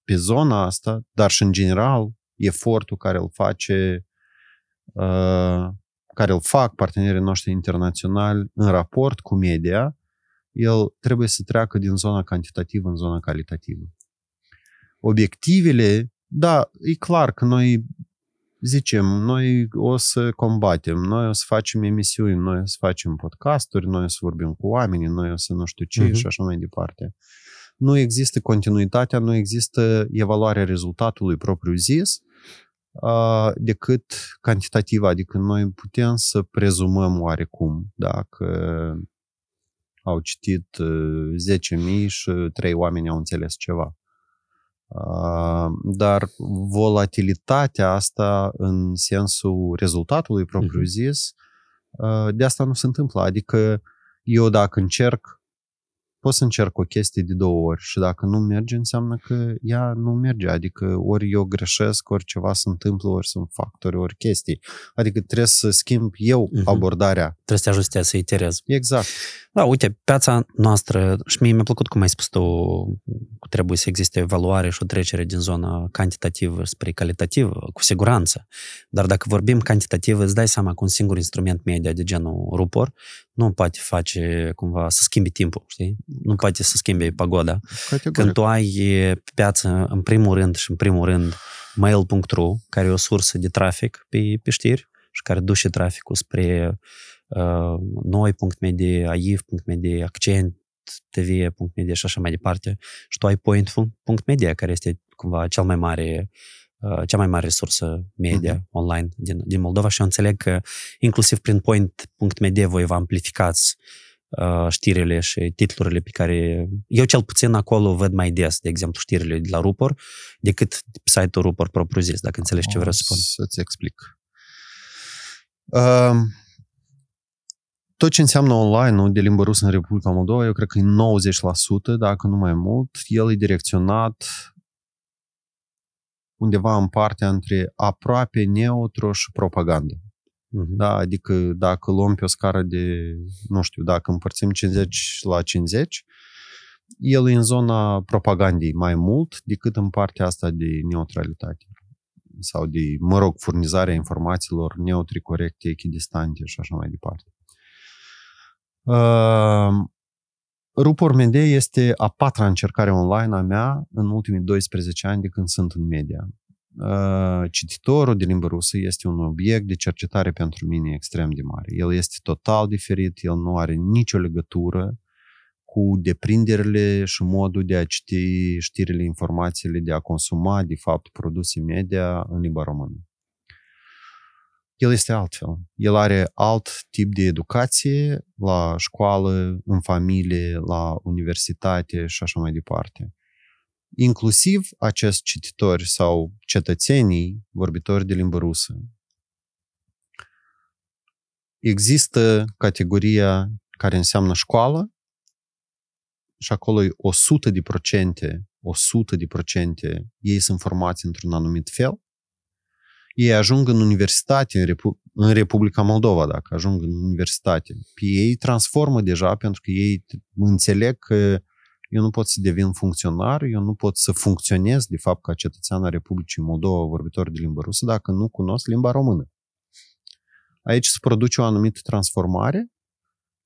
pe zona asta, dar și în general efortul care îl face uh, care îl fac partenerii noștri internaționali în raport cu media, el trebuie să treacă din zona cantitativă în zona calitativă. Obiectivele, da, e clar că noi zicem, noi o să combatem, noi o să facem emisiuni, noi o să facem podcasturi, noi o să vorbim cu oamenii, noi o să nu știu ce uh-huh. și așa mai departe nu există continuitatea, nu există evaluarea rezultatului propriu zis, decât cantitativă, adică noi putem să prezumăm oarecum dacă au citit 10.000 și 3 oameni au înțeles ceva. Dar volatilitatea asta în sensul rezultatului propriu zis, de asta nu se întâmplă. Adică eu dacă încerc pot să încerc o chestie de două ori și dacă nu merge, înseamnă că ea nu merge. Adică ori eu greșesc, ori ceva se întâmplă, ori sunt factori, ori chestii. Adică trebuie să schimb eu uh-huh. abordarea. Trebuie să te ajustezi, să iterezi. Exact. Da, uite, piața noastră, și mie mi-a plăcut cum ai spus tu, trebuie să existe evaluare și o trecere din zona cantitativă spre calitativă, cu siguranță. Dar dacă vorbim cantitativ, îți dai seama că un singur instrument media de genul Rupor nu poate face cumva să schimbi timpul, știi? Nu poate să schimbe pagoda. Categoric. Când tu ai pe piață, în primul rând și în primul rând, mail.ru, care e o sursă de trafic pe, pe știri și care duce traficul spre uh, noi.media, aiv.media, accent, .tv.media și așa mai departe. Și tu ai point.media, care este cumva cel mai mare uh, cea mai mare resursă media uh-huh. online din, din Moldova și eu înțeleg că inclusiv prin point.media voi vă amplificați uh, știrile și titlurile pe care eu cel puțin acolo văd mai des, de exemplu, știrile de la Rupor, decât site-ul Rupor propriu-zis, dacă înțelegi ce vreau să spun. Să-ți explic. Uh, tot ce înseamnă online de limbă rusă în Republica Moldova, eu cred că e 90%, dacă nu mai mult, el e direcționat undeva în partea între aproape neutru și propagandă. Uh-huh. Da, adică dacă luăm pe o scară de, nu știu, dacă împărțim 50 la 50, el e în zona propagandei mai mult decât în partea asta de neutralitate sau de, mă rog, furnizarea informațiilor neutri, corecte, echidistante și așa mai departe. Uh, Rupor Media este a patra încercare online a mea în ultimii 12 ani de când sunt în media. Uh, cititorul de limbă rusă este un obiect de cercetare pentru mine extrem de mare. El este total diferit, el nu are nicio legătură cu deprinderile și modul de a citi știrile, informațiile, de a consuma, de fapt, produse media în limba română el este altfel. El are alt tip de educație la școală, în familie, la universitate și așa mai departe. Inclusiv acest cititori sau cetățenii vorbitori de limbă rusă. Există categoria care înseamnă școală și acolo e 100 de procente, 100 de procente ei sunt formați într-un anumit fel ei ajung în universitate în, Repu- în Republica Moldova, dacă ajung în universitate. Pe ei transformă deja pentru că ei înțeleg că eu nu pot să devin funcționar, eu nu pot să funcționez, de fapt, ca cetățean al Republicii Moldova, vorbitor de limba rusă, dacă nu cunosc limba română. Aici se produce o anumită transformare.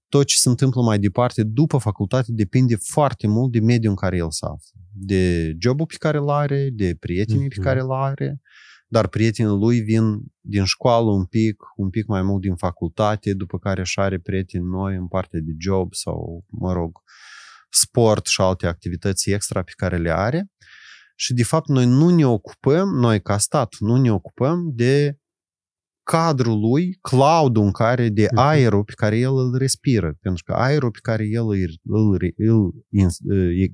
Tot ce se întâmplă mai departe după facultate depinde foarte mult de mediul în care el se află. De jobul pe care îl are, de prietenii mm-hmm. pe care îl are, dar prietenii lui vin din școală un pic, un pic mai mult din facultate, după care și are prieteni noi în partea de job sau, mă rog, sport și alte activități extra pe care le are. Și, de fapt, noi nu ne ocupăm, noi ca stat, nu ne ocupăm de cadrul lui, cloudul în care, de mhm. aerul pe care el îl respiră. Pentru că aerul pe care el îl, îl, îl, îl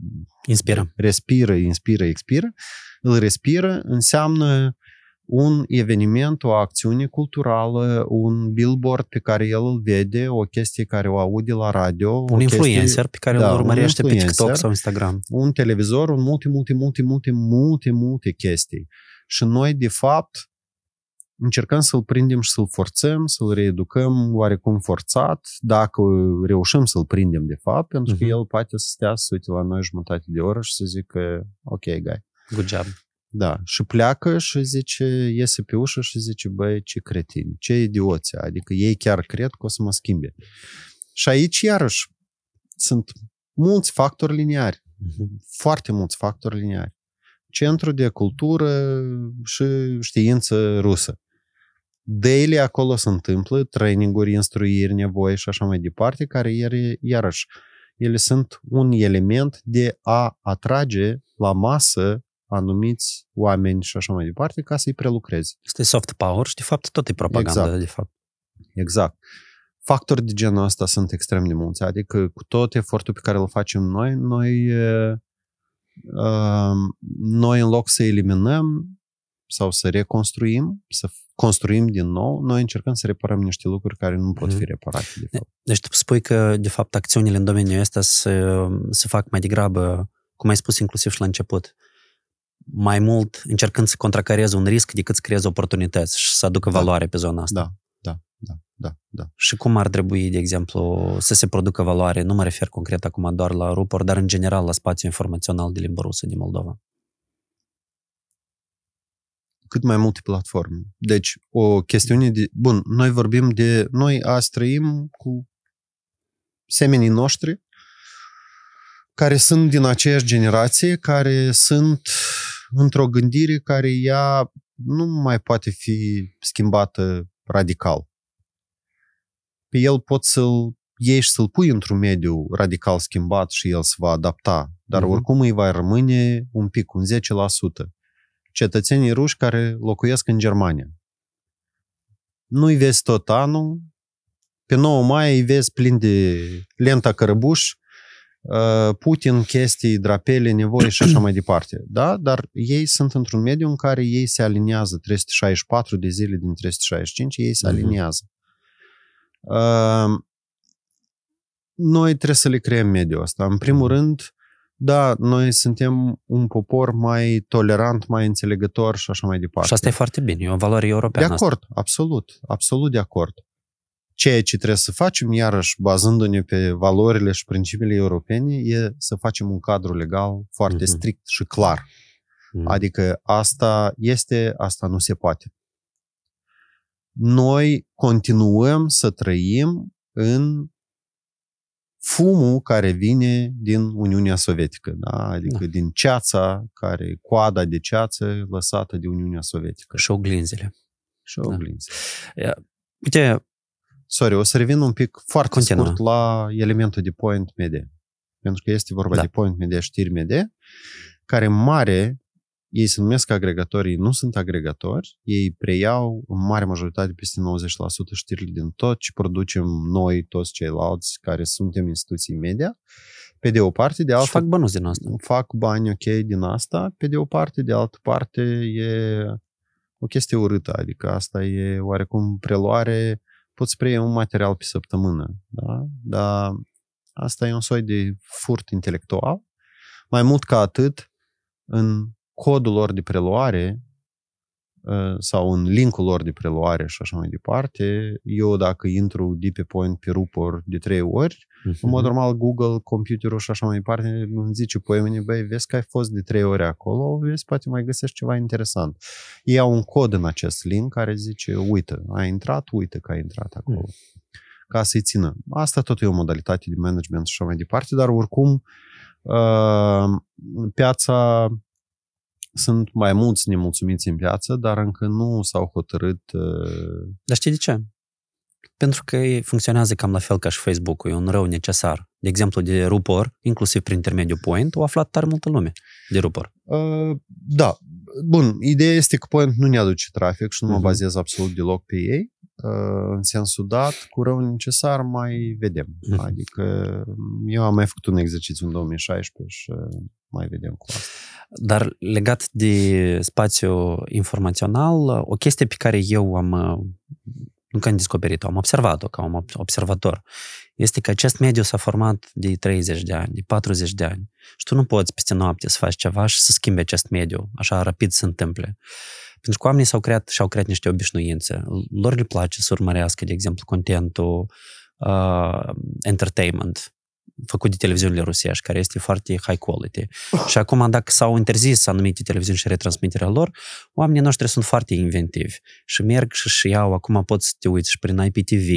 inspiră. respiră, inspiră, expiră, îl respiră, înseamnă un eveniment, o acțiune culturală, un billboard pe care el îl vede, o chestie care o aude la radio. Un influencer chestie, pe care da, îl urmărește pe TikTok sau Instagram. Un televizor, un multe, multe, multe, multe, multe, multe chestii. Și noi, de fapt, încercăm să-l prindem și să-l forțăm, să-l reeducăm oarecum forțat, dacă reușim să-l prindem, de fapt, pentru uh-huh. că mhm. el poate să stea să uite la noi jumătate de oră și să zică, ok, guy. Good job. Da, și pleacă și zice, iese pe ușă și zice, băi, ce cretini, ce idioți, adică ei chiar cred că o să mă schimbe. Și aici, iarăși, sunt mulți factori liniari, uh-huh. foarte mulți factori liniari. Centru de cultură și știință rusă. Daily acolo se întâmplă traininguri, instruiri, nevoi și așa mai departe, care iarăși ele sunt un element de a atrage la masă anumiți oameni și așa mai departe, ca să-i prelucrezi. Este soft power și, de fapt, tot e propaganda, exact. de fapt. Exact. Factori de genul ăsta sunt extrem de mulți, adică cu tot efortul pe care îl facem noi, noi, uh, noi în loc să eliminăm sau să reconstruim, să construim din nou, noi încercăm să reparăm niște lucruri care nu pot fi mhm. reparate, de fapt. Deci tu spui că, de fapt, acțiunile în domeniul ăsta se, se fac mai degrabă, cum ai spus inclusiv și la început, mai mult încercând să contracareze un risc decât să creeze oportunități și să aducă da. valoare pe zona asta. Da, da, da, da, da. Și cum ar trebui, de exemplu, să se producă valoare? Nu mă refer concret acum doar la Rupor, dar în general la spațiul informațional de limbă rusă din Moldova. Cât mai multe platforme. Deci, o chestiune de... Bun, noi vorbim de... Noi azi trăim cu semenii noștri care sunt din aceeași generație, care sunt într-o gândire care ea nu mai poate fi schimbată radical. Pe el pot să-l iei și să-l pui într-un mediu radical schimbat și el se va adapta, dar Mhm. oricum îi va rămâne un pic, un 10%. Cetățenii ruși care locuiesc în Germania. Nu-i vezi tot anul, pe 9 mai îi vezi plin de lenta cărăbuș, uh, Putin, chestii, drapele, nevoi și așa mai departe. Da? Dar ei sunt într-un mediu în care ei se aliniază 364 de zile din 365, ei se Mhm. aliniază. Uh, Noi trebuie să le creăm mediul ăsta. În primul rând, da, noi suntem un popor mai tolerant, mai înțelegător și așa mai departe. Și asta e foarte bine, e o valoare De europeană. asta. acord, absolut, absolut de acord. Ceea ce trebuie să facem, iarăși, bazându-ne pe valorile și principiile europene, e să facem un cadru legal foarte Mhm. strict și clar. Mm. Adică asta este, asta nu se poate. Noi continuăm să trăim în fumul care vine din Uniunea Sovietică, da? adică Da. din ceața, care, coada de ceață lăsată de Uniunea Sovietică. Și oglinzile. Și Da. oglinzi. Uite, Sorry, o să revin un pic foarte Continuă. scurt la elementul de point media. Pentru că este vorba Da. de point media, știri media, care în mare, ei se numesc agregatorii, nu sunt agregatori, ei preiau în mare majoritate peste 90% știrile din tot ce producem noi, toți ceilalți care suntem instituții media. Pe de o parte, de și altă fac bănuți din asta. fac bani ok din asta, pe de o parte, de altă parte e o chestie urâtă, adică asta e oarecum preluare, poți preia un material pe săptămână, da? dar asta e un soi de furt intelectual. Mai mult ca atât, în codul lor de preluare uh, sau în linkul lor de preluare și așa mai departe, eu dacă intru de pe point pe rupor de trei ori, în mod Mhm. normal, Google, computerul și așa mai departe, îmi zice pe mine, băi, vezi că ai fost de trei ori acolo, vezi, poate mai găsești ceva interesant. Ei au un cod în acest link care zice, uite, ai intrat, uite că ai intrat acolo. Ca să-i țină. Asta tot e o modalitate de management și așa mai departe, dar oricum uh, piața sunt mai mulți nemulțumiți în piață, dar încă nu s-au hotărât uh, Dar știi de ce? Pentru că ei funcționează cam la fel ca și Facebook-ul, e un rău necesar. De exemplu, de rupor, inclusiv prin intermediul Point, au aflat tare multă lume de rupor. Uh, da. Bun, ideea este că Point nu ne aduce trafic și nu mă Mhm. bazez absolut deloc pe ei. Uh, în sensul dat, cu rău necesar mai vedem. Mhm. Adică eu am mai făcut un exercițiu în 2016 și uh, mai vedem cu asta. Dar legat de spațiu informațional, o chestie pe care eu am, uh, nu că am descoperit-o, am observat-o ca un ob- observator, este că acest mediu s-a format de 30 de ani, de 40 de ani. Și tu nu poți peste noapte să faci ceva și să schimbi acest mediu, așa rapid să întâmple. Pentru că oamenii s-au creat și-au creat niște obișnuințe. Lor le place să urmărească, de exemplu, contentul uh, entertainment făcut de televiziunile rusești, care este foarte high quality. Și acum, dacă s-au interzis anumite televiziuni și retransmiterea lor, oamenii noștri sunt foarte inventivi și merg și și iau, acum poți să te uiți și prin IPTV,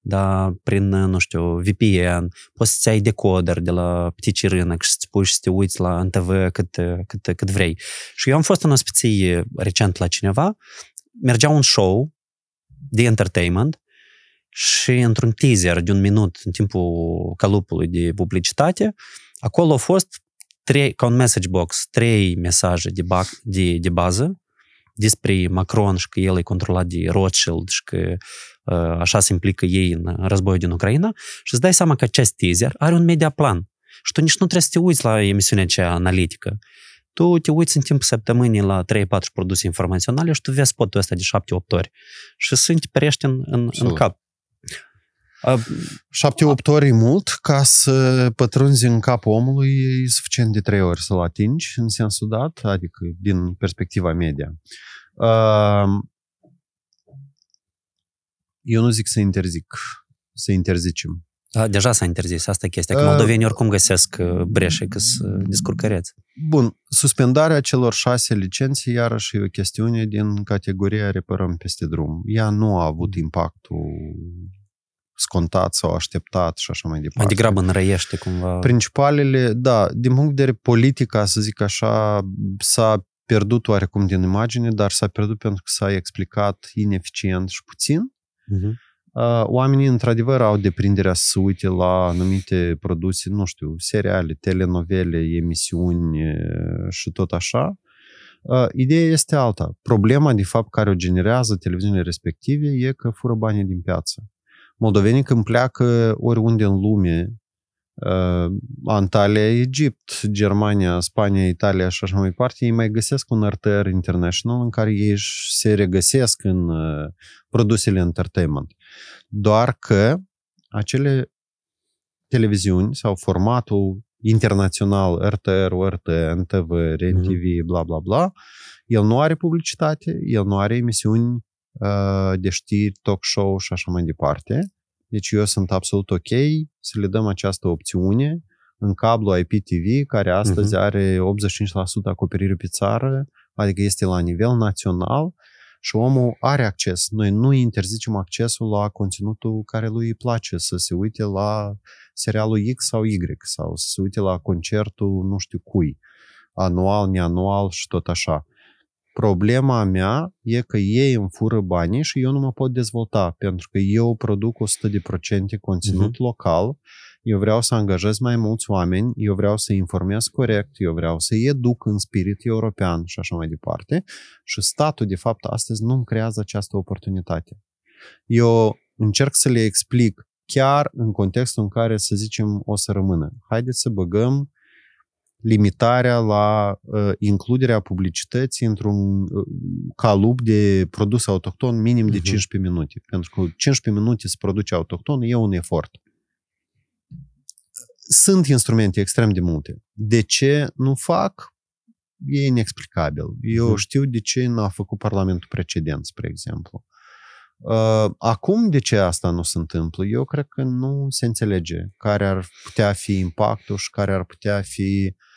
da, prin, nu știu, VPN, poți să-ți ai decoder de la Ptici Rânăc și să-ți pui și să te uiți la NTV cât, cât, cât vrei. Și eu am fost în ospiție recent la cineva, mergea un show de entertainment și într-un teaser de un minut în timpul calupului de publicitate, acolo au fost trei, ca un message box, trei mesaje de, bac, de, de bază despre Macron și că el e controlat de Rothschild și că uh, așa se implică ei în războiul din Ucraina și îți dai seama că acest teaser are un media plan și tu nici nu trebuie să te uiți la emisiunea aceea analitică. Tu te uiți în timpul săptămânii la 3-4 produse informaționale și tu vezi spotul ăsta de 7-8 ori și să te perești în, în, în Absolut. cap. Uh, 7-8 ori e mult ca să pătrunzi în capul omului, e suficient de 3 ori să-l atingi în sensul dat, adică din perspectiva media. Uh, Eu nu zic să interzic, să interzicem. Da, deja s-a interzis asta e chestia, că moldovenii oricum găsesc uh, breșe că sunt descurcăreți. Bun, suspendarea celor șase licențe iarăși e o chestiune din categoria reparăm peste drum. Ea nu a avut impactul scontat sau așteptat și așa mai departe. Mai degrabă înrăiește cumva. Principalele, da, din punct de vedere politica, să zic așa, s-a pierdut oarecum din imagine, dar s-a pierdut pentru că s-a explicat ineficient și puțin. Mhm. Uh, oamenii, într-adevăr, au deprinderea să se uite la anumite produse, nu știu, seriale, telenovele, emisiuni uh, și tot așa. Uh, ideea este alta. Problema, de fapt, care o generează televiziunile respective e că fură banii din piață. Moldovenii când pleacă oriunde în lume uh, Antalya, Egipt, Germania, Spania, Italia și așa mai departe, ei mai găsesc un RTR International în care ei se regăsesc în uh, produsele entertainment. Doar că acele televiziuni sau formatul internațional, RTR, ORT, NTV, RENTV, mm-hmm. bla bla bla, el nu are publicitate, el nu are emisiuni uh, de știri, talk show și așa mai departe. Deci eu sunt absolut ok să le dăm această opțiune în cablu IPTV, care astăzi uh-huh. are 85% acoperire pe țară, adică este la nivel național și omul are acces. Noi nu interzicem accesul la conținutul care lui îi place, să se uite la serialul X sau Y sau să se uite la concertul nu știu cui, anual, neanual și tot așa. Problema mea e că ei îmi fură banii și eu nu mă pot dezvolta, pentru că eu produc 100% conținut uh-huh. local, eu vreau să angajez mai mulți oameni, eu vreau să informez corect, eu vreau să educ în spirit european și așa mai departe. Și statul, de fapt, astăzi nu îmi creează această oportunitate. Eu încerc să le explic chiar în contextul în care, să zicem, o să rămână. Haideți să băgăm limitarea la uh, includerea publicității într-un uh, calup de produs autohton minim de uh-huh. 15 minute. Pentru că 15 minute să produce autohton e un efort. Sunt instrumente extrem de multe. De ce nu fac? E inexplicabil. Eu uh-huh. știu de ce n-a făcut Parlamentul precedent, spre exemplu. Uh, acum, de ce asta nu se întâmplă? Eu cred că nu se înțelege care ar putea fi impactul și care ar putea fi uh,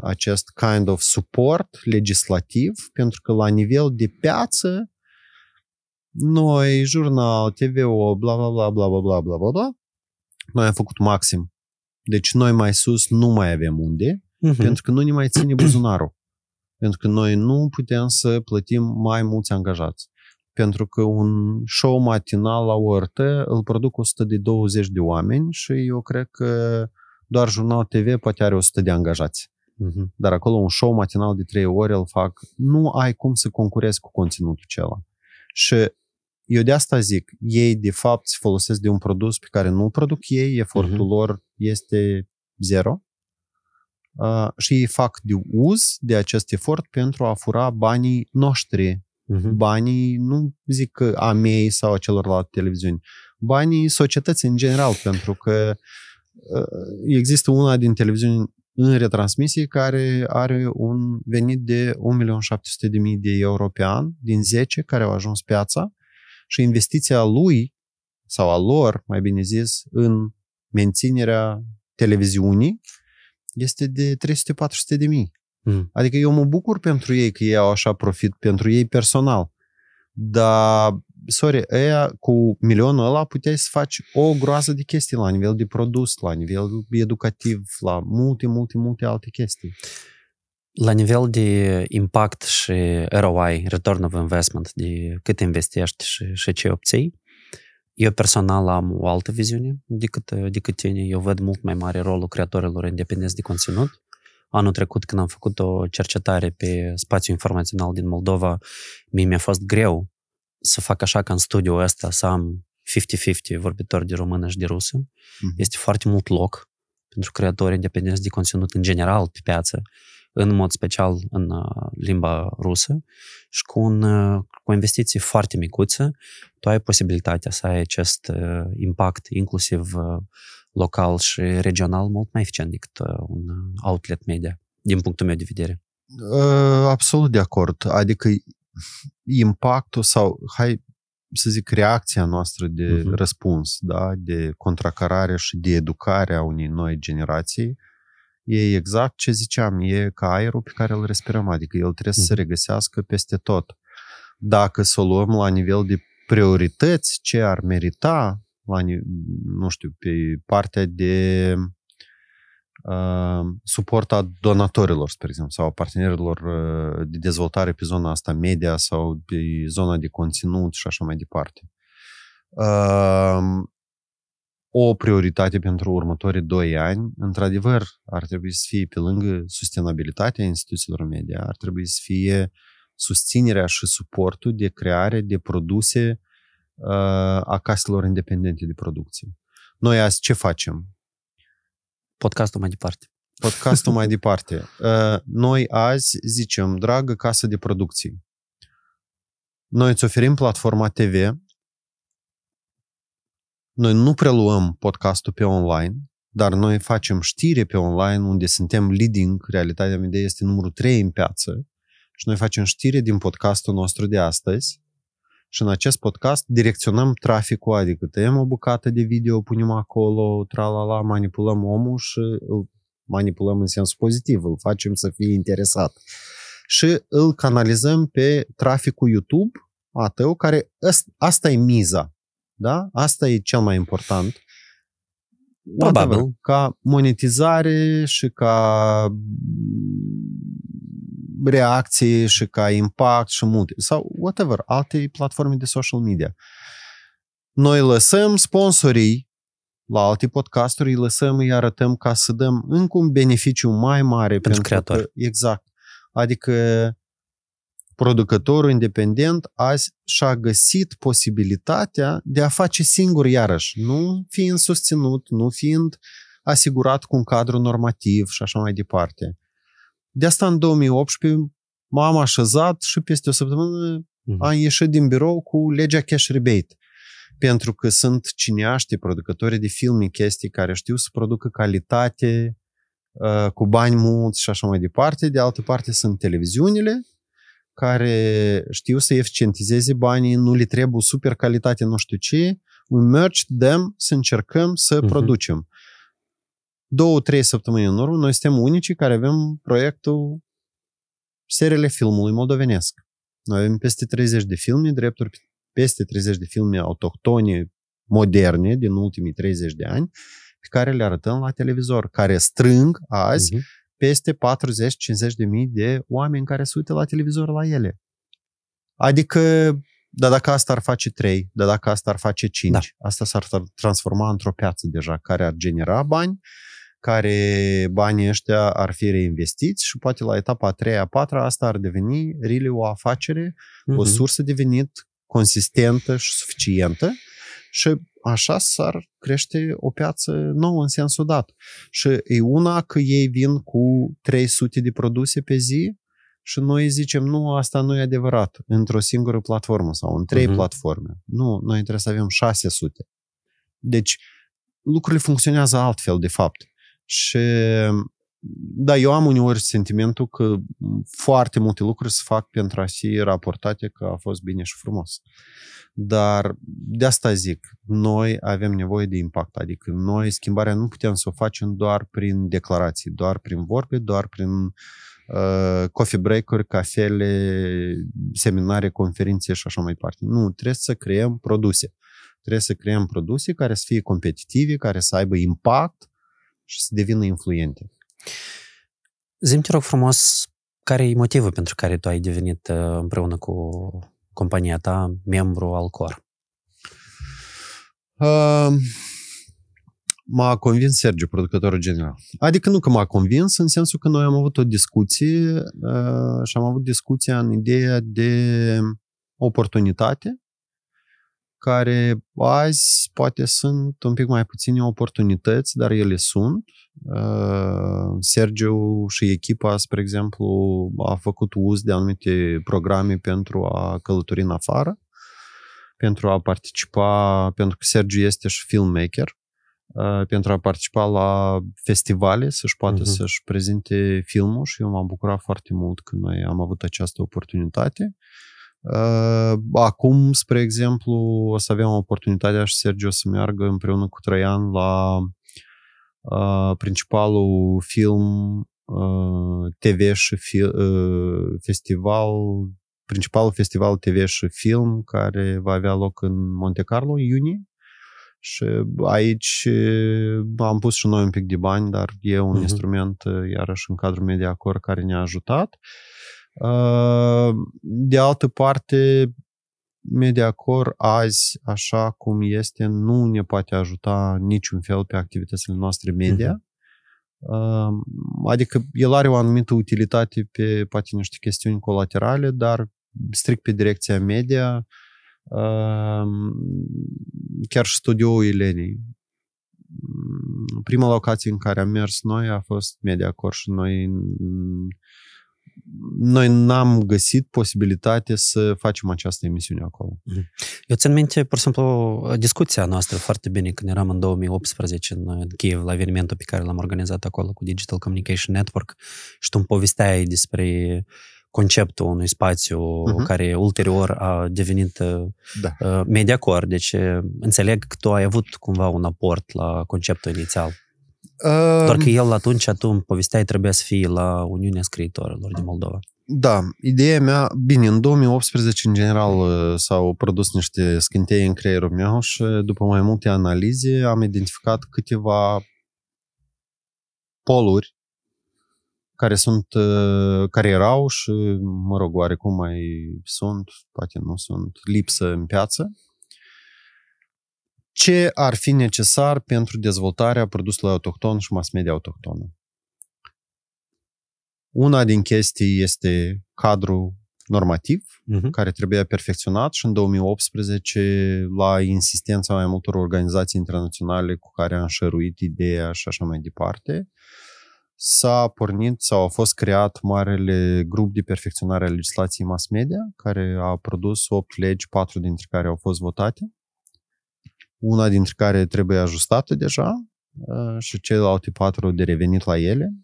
acest kind of support legislativ, pentru că la nivel de piață, noi, jurnal, TVO, bla bla bla bla bla bla bla bla bla, noi am făcut maxim. Deci noi mai sus nu mai avem unde, uh-huh. pentru că nu ne mai ține buzunarul. Pentru că noi nu putem să plătim mai mulți angajați pentru că un show matinal la ORT îl produc 120 de oameni și eu cred că doar Jurnal TV poate are 100 de angajați. Uh-huh. Dar acolo un show matinal de 3 ore îl fac. Nu ai cum să concurezi cu conținutul acela. Și eu de asta zic, ei de fapt se folosesc de un produs pe care nu-l produc ei, efortul uh-huh. lor este zero uh, și ei fac de uz de acest efort pentru a fura banii noștri uh-huh. banii, nu zic că a mei sau a celorlalte televiziuni, banii societății în general, pentru că uh, există una din televiziuni în retransmisie care are un venit de 1.700.000 de euro pe an din 10 care au ajuns piața și investiția lui sau a lor, mai bine zis, în menținerea televiziunii este de 300-400 de mii. Mm. Adică eu mă bucur pentru ei că ei au așa profit pentru ei personal. Dar, sorry, ăia cu milionul ăla puteai să faci o groază de chestii la nivel de produs, la nivel educativ, la multe, multe, multe alte chestii. La nivel de impact și ROI, return of investment, de cât investești și, și ce obții, eu personal am o altă viziune decât, decât tine. Eu văd mult mai mare rolul creatorilor independenți de conținut Anul trecut, când am făcut o cercetare pe spațiul informațional din Moldova, mie mi-a fost greu să fac așa ca în studiul ăsta să am 50-50 vorbitori de română și de rusă. Mm-hmm. Este foarte mult loc pentru creatori independenți de conținut în general pe piață, în mod special în uh, limba rusă și cu, un, uh, cu o investiție foarte micuță, tu ai posibilitatea să ai acest uh, impact inclusiv local și regional mult mai eficient decât uh, un outlet media, din punctul meu de vedere. Uh, absolut de acord. Adică impactul sau, hai să zic, reacția noastră de uh-huh. răspuns, da, de contracarare și de educare a unei noi generații, e exact ce ziceam, e ca aerul pe care îl respirăm, adică el trebuie uh-huh. să se mhm. regăsească peste tot. Dacă să o luăm la nivel de priorități, ce ar merita la, nu știu, pe partea de uh, suport a donatorilor, spre exemplu, sau a partenerilor uh, de dezvoltare pe zona asta media sau pe zona de conținut și așa mai departe. Uh, o prioritate pentru următorii doi ani, într-adevăr, ar trebui să fie pe lângă sustenabilitatea instituțiilor media, ar trebui să fie susținerea și suportul de creare de produse uh, a caselor independente de producție. Noi azi ce facem? Podcastul mai departe. Podcastul mai departe. Uh, noi azi zicem, dragă casă de producție, noi îți oferim platforma TV, noi nu preluăm podcastul pe online, dar noi facem știre pe online unde suntem leading, realitatea media este numărul 3 în piață și noi facem știre din podcastul nostru de astăzi și în acest podcast direcționăm traficul, adică tăiem o bucată de video, punem acolo, tralala, manipulăm omul și îl manipulăm în sens pozitiv, îl facem să fie interesat. Și îl canalizăm pe traficul YouTube a tău, care asta e miza. Da? Asta e cel mai important. Probabil. Ca monetizare și ca reacție și ca impact și multe. Sau whatever, alte platforme de social media. Noi lăsăm sponsorii la alte podcasturi, îi lăsăm, îi arătăm ca să dăm încă un beneficiu mai mare pentru, pentru creator. Că, exact. Adică producătorul independent azi și-a găsit posibilitatea de a face singur iarăși, nu fiind susținut, nu fiind asigurat cu un cadru normativ și așa mai departe. De asta în 2018 m-am așezat și peste o săptămână mm-hmm. am ieșit din birou cu legea cash rebate. Pentru că sunt cineaști, producători de filme, chestii care știu să producă calitate, uh, cu bani mulți și așa mai departe. De altă parte sunt televiziunile care știu să eficientizeze banii, nu le trebuie super calitate, nu știu ce, we merge them să încercăm să uh-huh. producem. Două, trei săptămâni în urmă, noi suntem unicii care avem proiectul seriile filmului moldovenesc. Noi avem peste 30 de filme, drepturi peste 30 de filme autohtone, moderne, din ultimii 30 de ani, pe care le arătăm la televizor, care strâng azi uh-huh peste 40-50 de mii de oameni care se uită la televizor la ele. Adică, da, dacă asta ar face 3, da, dacă asta ar face 5, da. asta s-ar transforma într-o piață deja care ar genera bani, care banii ăștia ar fi reinvestiți și poate la etapa a treia, a patra, asta ar deveni really o afacere, uh-huh. o mhm. sursă de venit consistentă și suficientă și așa s-ar crește o piață nouă în sensul dat. Și e una că ei vin cu 300 de produse pe zi și noi zicem, nu, asta nu e adevărat, într-o singură platformă sau în trei uh-huh. platforme. Nu, noi trebuie să avem 600. Deci, lucrurile funcționează altfel, de fapt. Și da, eu am uneori sentimentul că foarte multe lucruri se fac pentru a fi raportate că a fost bine și frumos. Dar de asta zic, noi avem nevoie de impact, adică noi schimbarea nu putem să o facem doar prin declarații, doar prin vorbe, doar prin uh, coffee break-uri, cafele, seminare, conferințe și așa mai departe. Nu, trebuie să creăm produse. Trebuie să creăm produse care să fie competitive, care să aibă impact și să devină influente. Zim, te rog frumos, care e motivul pentru care tu ai devenit uh, împreună cu compania ta membru al COR? Uh, m-a convins Sergiu, producătorul general. Adică nu că m-a convins, în sensul că noi am avut o discuție uh, și am avut discuția în ideea de oportunitate care azi poate sunt un pic mai puține oportunități, dar ele sunt. Uh, Sergiu și echipa, spre exemplu, a făcut uz de anumite programe pentru a călători în afară, pentru a participa, pentru că Sergiu este și filmmaker, uh, pentru a participa la festivale, să-și poată uh-huh. să-și prezinte filmul și eu m-am bucurat foarte mult că noi am avut această oportunitate. Uh, Uh, acum, spre exemplu, o să avem oportunitatea și Sergio să meargă împreună cu Traian la uh, principalul film uh, TV și fi, uh, festival, principalul festival TV și film care va avea loc în Monte Carlo în iunie. Și aici uh, am pus și noi un pic de bani, dar e un uh-huh. instrument, uh, iarăși, în cadrul MediaCore care ne-a ajutat. Uh, de altă parte, MediaCore azi, așa cum este, nu ne poate ajuta niciun fel pe activitățile noastre media. Mm-hmm. Adică el are o anumită utilitate pe poate niște chestiuni colaterale, dar strict pe direcția media, chiar și studioul Elenei. Prima locație în care am mers noi a fost MediaCore și noi noi n-am găsit posibilitate să facem această emisiune acolo. Mhm. Eu țin minte, pur și simplu, discuția noastră foarte bine când eram în 2018 în Kiev la evenimentul pe care l-am organizat acolo cu Digital Communication Network și tu îmi povesteai despre conceptul unui spațiu uh-huh. care ulterior a devenit da. uh, MediaCore. Deci înțeleg că tu ai avut cumva un aport la conceptul inițial. Doar că el atunci, tu îmi povesteai, trebuia să fie la Uniunea Scriitorilor din Moldova. Da, ideea mea, bine, în 2018 în general s-au produs niște scântei în creierul meu și după mai multe analize am identificat câteva poluri care sunt, care erau și, mă rog, oarecum mai sunt, poate nu sunt, lipsă în piață ce ar fi necesar pentru dezvoltarea produsului autohton și mass media autohtonă. Una din chestii este cadrul normativ, uh-huh. care trebuia perfecționat și în 2018, la insistența mai multor organizații internaționale cu care am șăruit ideea și așa mai departe, s-a pornit sau a fost creat marele grup de perfecționare a legislației mass media, care a produs 8 legi, 4 dintre care au fost votate una dintre care trebuie ajustată deja uh, și celelalte patru de revenit la ele.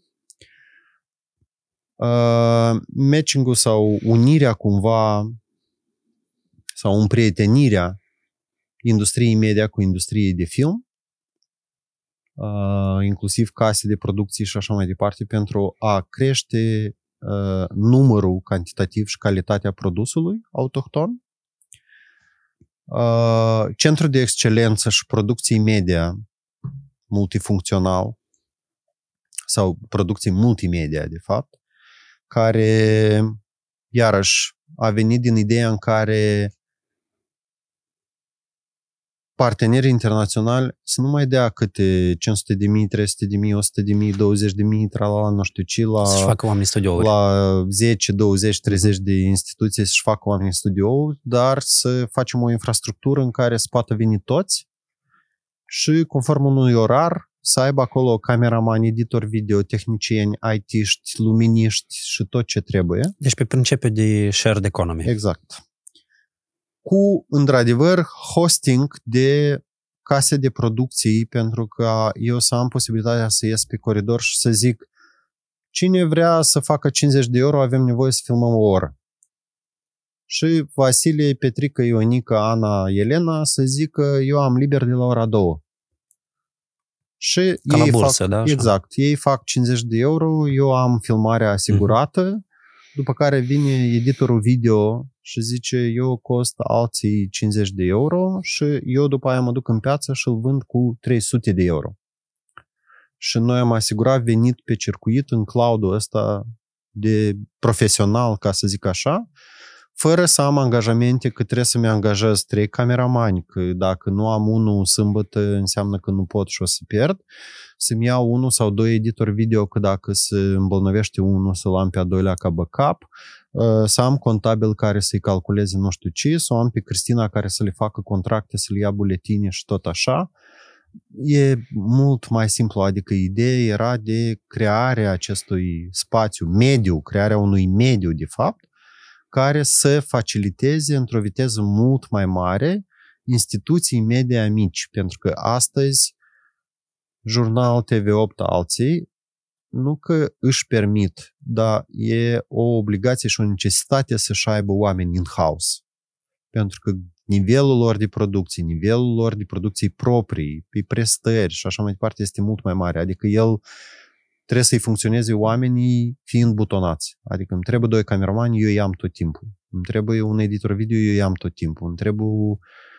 Uh, matching-ul sau unirea cumva sau împrietenirea industriei media cu industriei de film, uh, inclusiv case de producții și așa mai departe, pentru a crește numărul cantitativ și calitatea produsului autohton Uh, centru de excelență și producții media multifuncțional sau producții multimedia, de fapt, care, iarăși, a venit din ideea în care parteneri internaționali să nu mai dea câte 500 de mii, 300 de mii, 100 de mii, 20 de mii, la nu știu ce, la, să facă oameni studiouri. la 10, 20, 30 de instituții să-și facă oameni studiouri, dar să facem o infrastructură în care să poată veni toți și conform unui orar să aibă acolo cameraman, editor video, tehnicieni, IT-ști, luminiști și tot ce trebuie. Deci pe principiu de shared economy. Exact cu, într-adevăr, hosting de case de producții, pentru că eu să am posibilitatea să ies pe coridor și să zic cine vrea să facă 50 de euro, avem nevoie să filmăm o oră. Și Vasile, Petrică, Ionica, Ana, Elena să zică eu am liber de la ora 2. Și Ca ei la bursă, fac, da? Exact. Ei fac 50 de euro, eu am filmarea asigurată, uh-huh. după care vine editorul video și zice eu cost alții 50 de euro și eu după aia mă duc în piață și îl vând cu 300 de euro. Și noi am asigurat venit pe circuit în cloud-ul ăsta de profesional, ca să zic așa, fără să am angajamente că trebuie să-mi angajez trei cameramani, că dacă nu am unul sâmbătă înseamnă că nu pot și o să pierd, să-mi iau unul sau doi editori video, că dacă se îmbolnăvește unul să-l am pe a doilea ca backup, uh, să am contabil care să-i calculeze nu știu ce, să o am pe Cristina care să le facă contracte, să le ia buletine și tot așa. E mult mai simplu, adică ideea era de crearea acestui spațiu, mediu, crearea unui mediu, de fapt, care să faciliteze într-o viteză mult mai mare instituții media mici, pentru că astăzi jurnal TV8 alții nu că își permit, dar e o obligație și o necesitate să-și aibă oameni in-house. Pentru că nivelul lor de producție, nivelul lor de producție proprii, pe prestări și așa mai departe este mult mai mare. Adică el trebuie să-i funcționeze oamenii fiind butonați. Adică îmi trebuie doi cameramani, eu i-am tot timpul. Îmi trebuie un editor video, eu i-am tot timpul. Îmi trebuie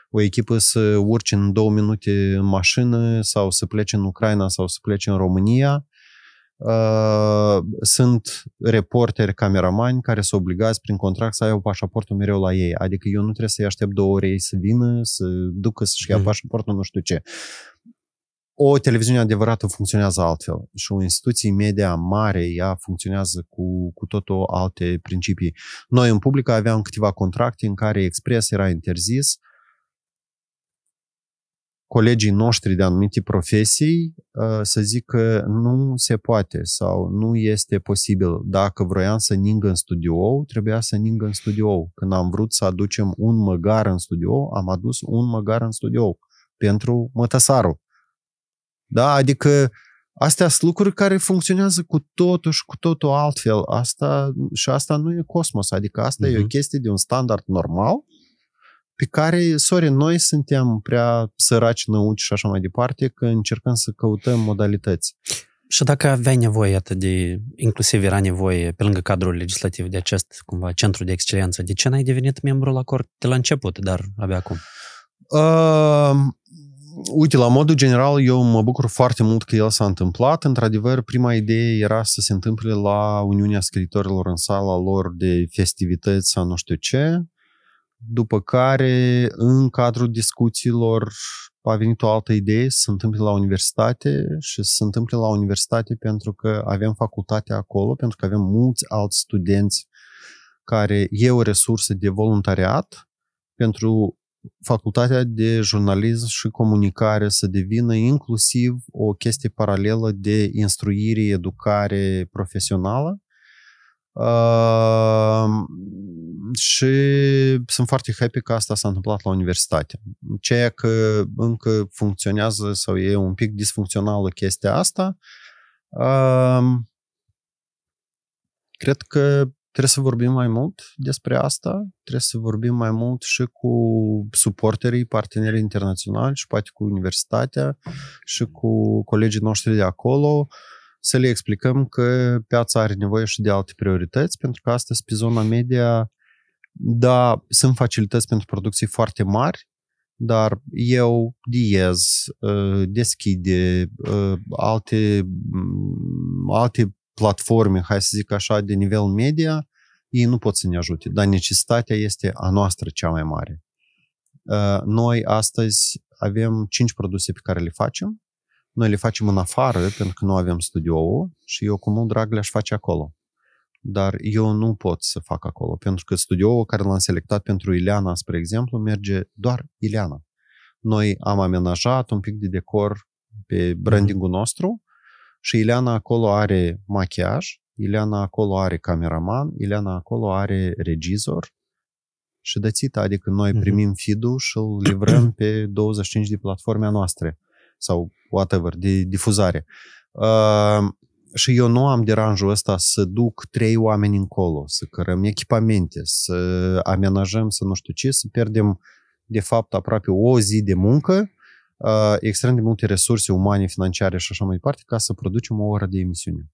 o echipă să urce în două minute în mașină sau să plece în Ucraina sau să plece în România Uh, sunt reporteri, cameramani care sunt obligați prin contract să aibă pașaportul mereu la ei. Adică eu nu trebuie să-i aștept două ore ei să vină, să ducă să-și ia Mhm. pașaportul, nu știu ce. O televiziune adevărată funcționează altfel și o instituție media mare, ea funcționează cu, cu totul alte principii. Noi în public aveam câteva contracte în care expres era interzis colegii noștri de anumite profesii uh, să zic că nu se poate sau nu este posibil. Dacă vroiam să ningă în studio, trebuia să ningă în studio. Când am vrut să aducem un măgar în studio, am adus un măgar în studio pentru mătăsarul. Da, adică astea sunt lucruri care funcționează cu totul și cu totul altfel. Asta, și asta nu e cosmos, adică asta uh-huh. e o Mhm. chestie de un standard normal pe care, sorry, noi suntem prea săraci, năuci și așa mai departe, că încercăm să căutăm modalități. Și dacă aveai nevoie atât de, inclusiv era nevoie, pe lângă cadrul legislativ, de acest, cumva, centru de excelență, de ce n-ai devenit membru la cort de la început, dar abia acum? Uh, uite, la modul general, eu mă bucur foarte mult că el s-a întâmplat. Într-adevăr, prima idee era să se întâmple la Uniunea Scriitorilor în sala lor de festivități sau nu știu ce. După care, în cadrul discuțiilor, a venit o altă idee să se întâmple la universitate și să se întâmple la universitate pentru că avem facultatea acolo, pentru că avem mulți alți studenți care e o resursă de voluntariat pentru facultatea de jurnalism și comunicare să devină inclusiv o chestie paralelă de instruire, educare profesională. Uh, și sunt foarte happy că asta s-a întâmplat la universitate. Ceea că încă funcționează sau e un pic disfuncțională chestia asta, uh, cred că trebuie să vorbim mai mult despre asta, trebuie să vorbim mai mult și cu suporterii, partenerii internaționali și poate cu universitatea și cu colegii noștri de acolo, să le explicăm că piața are nevoie și de alte priorități, pentru că astăzi pe zona media, da, sunt facilități pentru producții foarte mari, dar eu, Diez, deschide alte, alte platforme, hai să zic așa, de nivel media, ei nu pot să ne ajute, dar necesitatea este a noastră cea mai mare. Noi astăzi avem cinci produse pe care le facem, noi le facem în afară pentru că nu avem studioul și eu cu mult drag le-aș face acolo. Dar eu nu pot să fac acolo, pentru că studioul care l-am selectat pentru Ileana, spre exemplu, merge doar Ileana. Noi am amenajat un pic de decor pe brandingul nostru și Ileana acolo are machiaj, Ileana acolo are cameraman, Ileana acolo are regizor și dățită, adică noi primim feed-ul și îl livrăm pe 25 de platforme noastre sau whatever, de difuzare. Uh, și eu nu am deranjul ăsta să duc trei oameni încolo, să cărăm echipamente, să amenajăm, să nu știu ce, să pierdem de fapt aproape o zi de muncă, uh, extrem de multe resurse umane, financiare și așa mai departe, ca să producem o oră de emisiune.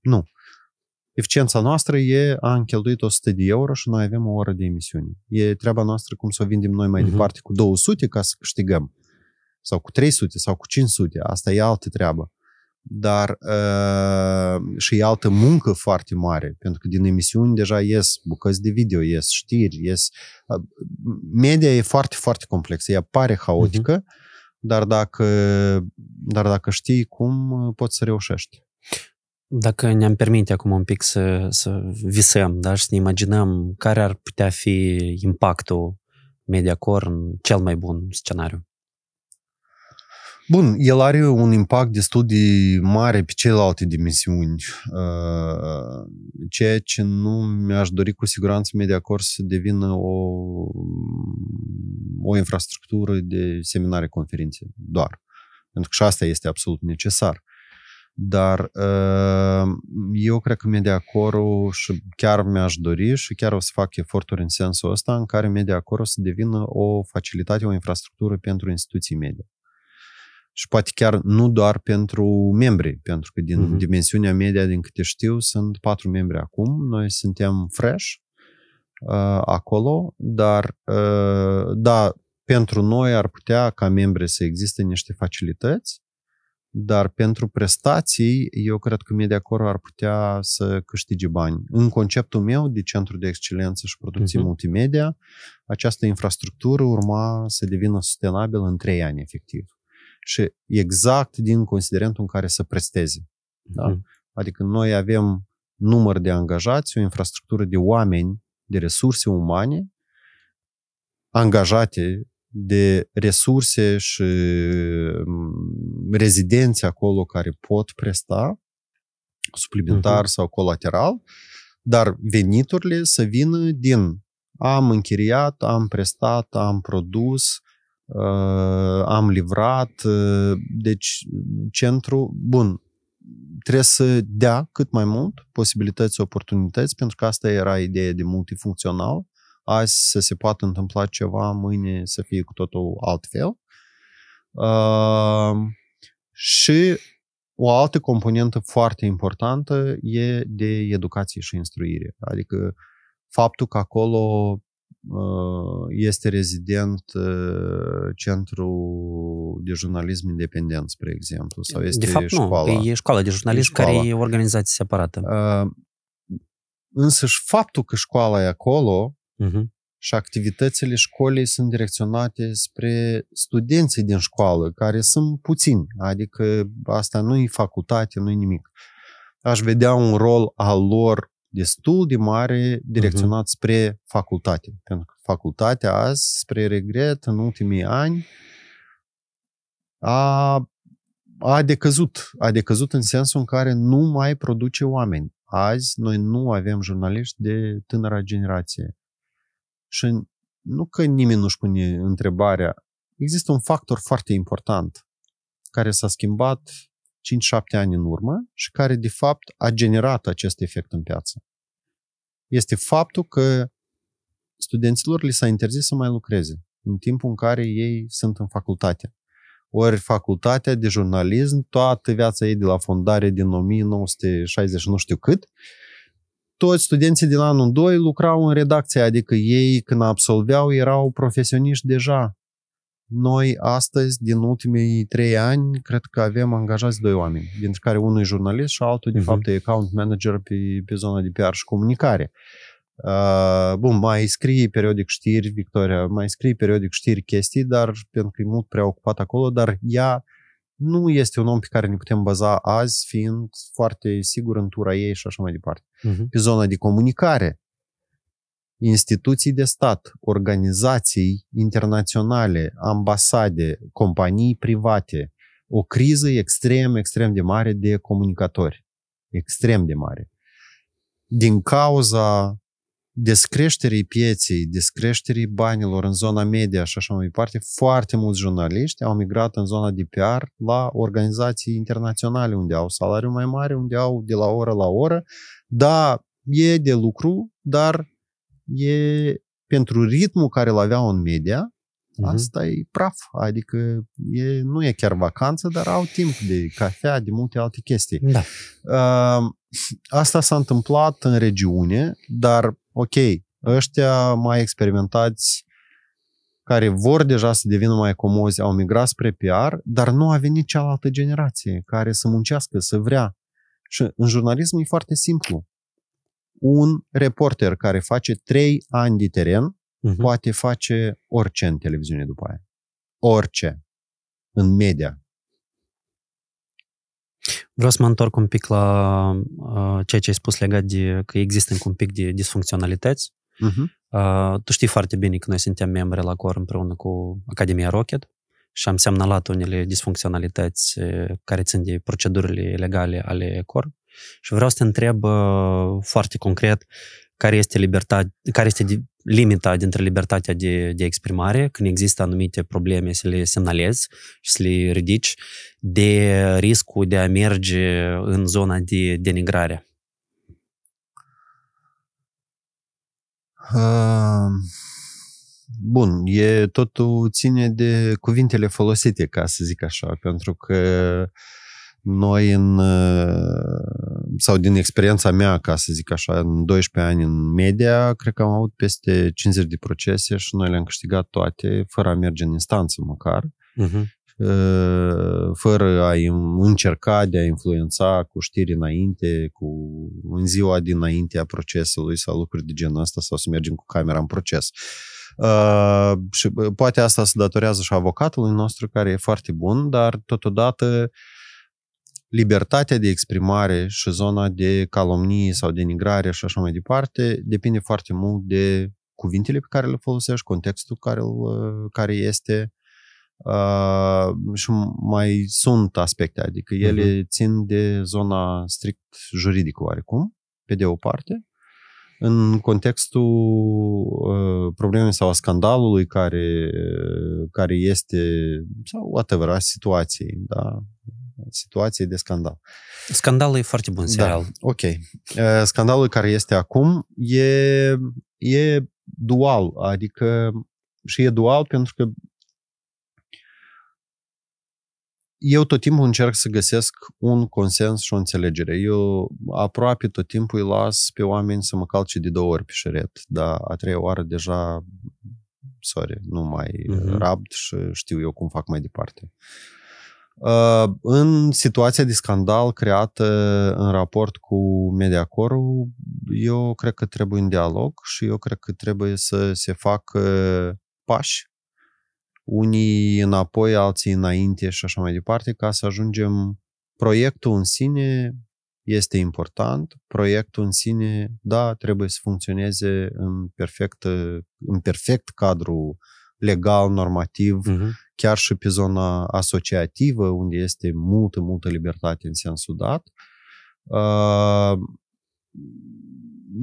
Nu. Eficiența noastră e, am cheltuit 100 de euro și noi avem o oră de emisiune. E treaba noastră cum să o vindem noi mai uh-huh. departe cu 200 ca să câștigăm. Sau cu 300 sau cu 500. Asta e altă treabă. Dar uh, și e altă muncă foarte mare, pentru că din emisiuni deja ies bucăți de video, ies știri, ies... Uh, media e foarte, foarte complexă, ea pare haotică, uh-huh. dar, dacă, dar dacă știi cum, poți să reușești. Dacă ne-am permite acum un pic să, să visăm da, și să ne imaginăm care ar putea fi impactul Mediacore în cel mai bun scenariu. Bun, el are un impact destul de mare pe celelalte dimensiuni, ceea ce nu mi-aș dori cu siguranță Mediacore să devină o, o infrastructură de seminare, conferințe, doar. Pentru că și asta este absolut necesar. Dar eu cred că Mediacore și chiar mi-aș dori și chiar o să fac eforturi în sensul ăsta în care Mediacore o să devină o facilitate, o infrastructură pentru instituții media și poate chiar nu doar pentru membri, pentru că din uh-huh. dimensiunea media, din câte știu, sunt patru membri acum. Noi suntem fresh uh, acolo, dar uh, da, pentru noi ar putea ca membri să existe niște facilități dar pentru prestații, eu cred că MediaCore ar putea să câștige bani. În conceptul meu de centru de excelență și producție uh-huh. multimedia, această infrastructură urma să devină sustenabilă în trei ani, efectiv. Și exact din considerentul în care să presteze. Da? Uh-huh. Adică noi avem număr de angajați, o infrastructură de oameni, de resurse umane, angajate de resurse și mm, rezidenți acolo care pot presta suplimentar uh-huh. sau colateral, dar veniturile să vină din am închiriat, am prestat, am produs, uh, am livrat, uh, deci centru, bun, trebuie să dea cât mai mult posibilități, oportunități, pentru că asta era ideea de multifuncțional, azi să se poată întâmpla ceva, mâine să fie cu totul altfel. Uh, și o altă componentă foarte importantă e de educație și instruire. Adică faptul că acolo uh, este rezident uh, centru de jurnalism independent, spre exemplu, sau este de fapt, școala. Nu, e școala de jurnalism e care e organizație separată. Uh, însăși faptul că școala e acolo uh-huh. și activitățile școlii sunt direcționate spre studenții din școală, care sunt puțini, adică asta nu e facultate, nu e nimic. Aș vedea un rol al lor destul de mare direcționat uh-huh. spre facultate. Pentru că facultatea azi, spre regret, în ultimii ani, a, a decăzut. A decăzut în sensul în care nu mai produce oameni. Azi noi nu avem jurnaliști de tânăra generație. Și nu că nimeni nu-și pune întrebarea, există un factor foarte important care s-a schimbat 5-7 ani în urmă și care, de fapt, a generat acest efect în piață. Este faptul că studenților li s-a interzis să mai lucreze în timpul în care ei sunt în facultate. Ori facultatea de jurnalism, toată viața ei de la fondare din 1960 nu știu cât, toți studenții din anul 2 lucrau în redacție, adică ei când absolveau erau profesioniști deja. Noi astăzi, din ultimii trei ani, cred că avem angajați doi oameni, dintre care unul e jurnalist și altul, de uh-huh. fapt, e account manager pe, pe zona de PR și comunicare. Uh, bun, mai scrie periodic știri, Victoria, mai scrie periodic știri, chestii, dar pentru că e mult prea ocupat acolo, dar ea nu este un om pe care ne putem baza azi, fiind foarte sigur în tura ei și așa mai departe. Uh-huh. Pe zona de comunicare, instituții de stat, organizații internaționale, ambasade, companii private, o criză extrem, extrem de mare de comunicatori. Extrem de mare. Din cauza descreșterii pieței, descreșterii banilor în zona media și așa mai departe, foarte mulți jurnaliști au migrat în zona de PR la organizații internaționale unde au salariu mai mare, unde au de la oră la oră. Da, e de lucru, dar e pentru ritmul care îl aveau în media, uh-huh. asta e praf. Adică e, nu e chiar vacanță, dar au timp de cafea, de multe alte chestii. Da. Uh, asta s-a întâmplat în regiune, dar ok, ăștia mai experimentați care vor deja să devină mai comozi, au migrat spre PR, dar nu a venit cealaltă generație care să muncească, să vrea. Și în jurnalism e foarte simplu. Un reporter care face trei ani de teren uh-huh. poate face orice în televiziune după aia. Orice. În media. Vreau să mă întorc un pic la uh, ceea ce ai spus legat de că există încă un pic de disfuncționalități. Uh-huh. Uh, tu știi foarte bine că noi suntem membri la COR împreună cu Academia Rocket și am semnalat unele disfuncționalități care țin de procedurile legale ale COR. Și vreau să te întreb uh, foarte concret care este, libertate, care este limita dintre libertatea de, de exprimare, când există anumite probleme să le semnalezi și să le ridici, de riscul de a merge în zona de denigrare? Uh, bun, e totul ține de cuvintele folosite, ca să zic așa, pentru că noi în, sau din experiența mea, ca să zic așa, în 12 ani în media, cred că am avut peste 50 de procese și noi le-am câștigat toate fără a merge în instanță măcar. Uh-huh. fără a încerca de a influența cu știri înainte, cu în ziua dinainte a procesului sau lucruri de genul ăsta sau să mergem cu camera în proces. Uh, și poate asta se datorează și avocatului nostru care e foarte bun, dar totodată libertatea de exprimare și zona de calomnie sau denigrare și așa mai departe depinde foarte mult de cuvintele pe care le folosești, contextul care, care este uh, și mai sunt aspecte, adică ele uh-huh. țin de zona strict juridică oarecum, pe de o parte, în contextul uh, problemei sau a scandalului care, care este, sau whatever, a situației, da? Situației de scandal. Scandalul e foarte bun serial. Da, ok. Uh, scandalul care este acum e, e dual, adică și e dual pentru că eu tot timpul încerc să găsesc un consens și o înțelegere. Eu aproape tot timpul îi las pe oameni să mă calce de două ori pe șeret, dar a treia oară deja, sorry, nu mai uh-huh. rabd și știu eu cum fac mai departe. Uh, în situația de scandal creată în raport cu Mediacorul, eu cred că trebuie un dialog și eu cred că trebuie să se facă pași unii înapoi, alții înainte și așa mai departe, ca să ajungem... Proiectul în sine este important, proiectul în sine, da, trebuie să funcționeze în perfect, în perfect cadru legal, normativ, uh-huh. chiar și pe zona asociativă, unde este multă, multă libertate în sensul dat. Uh,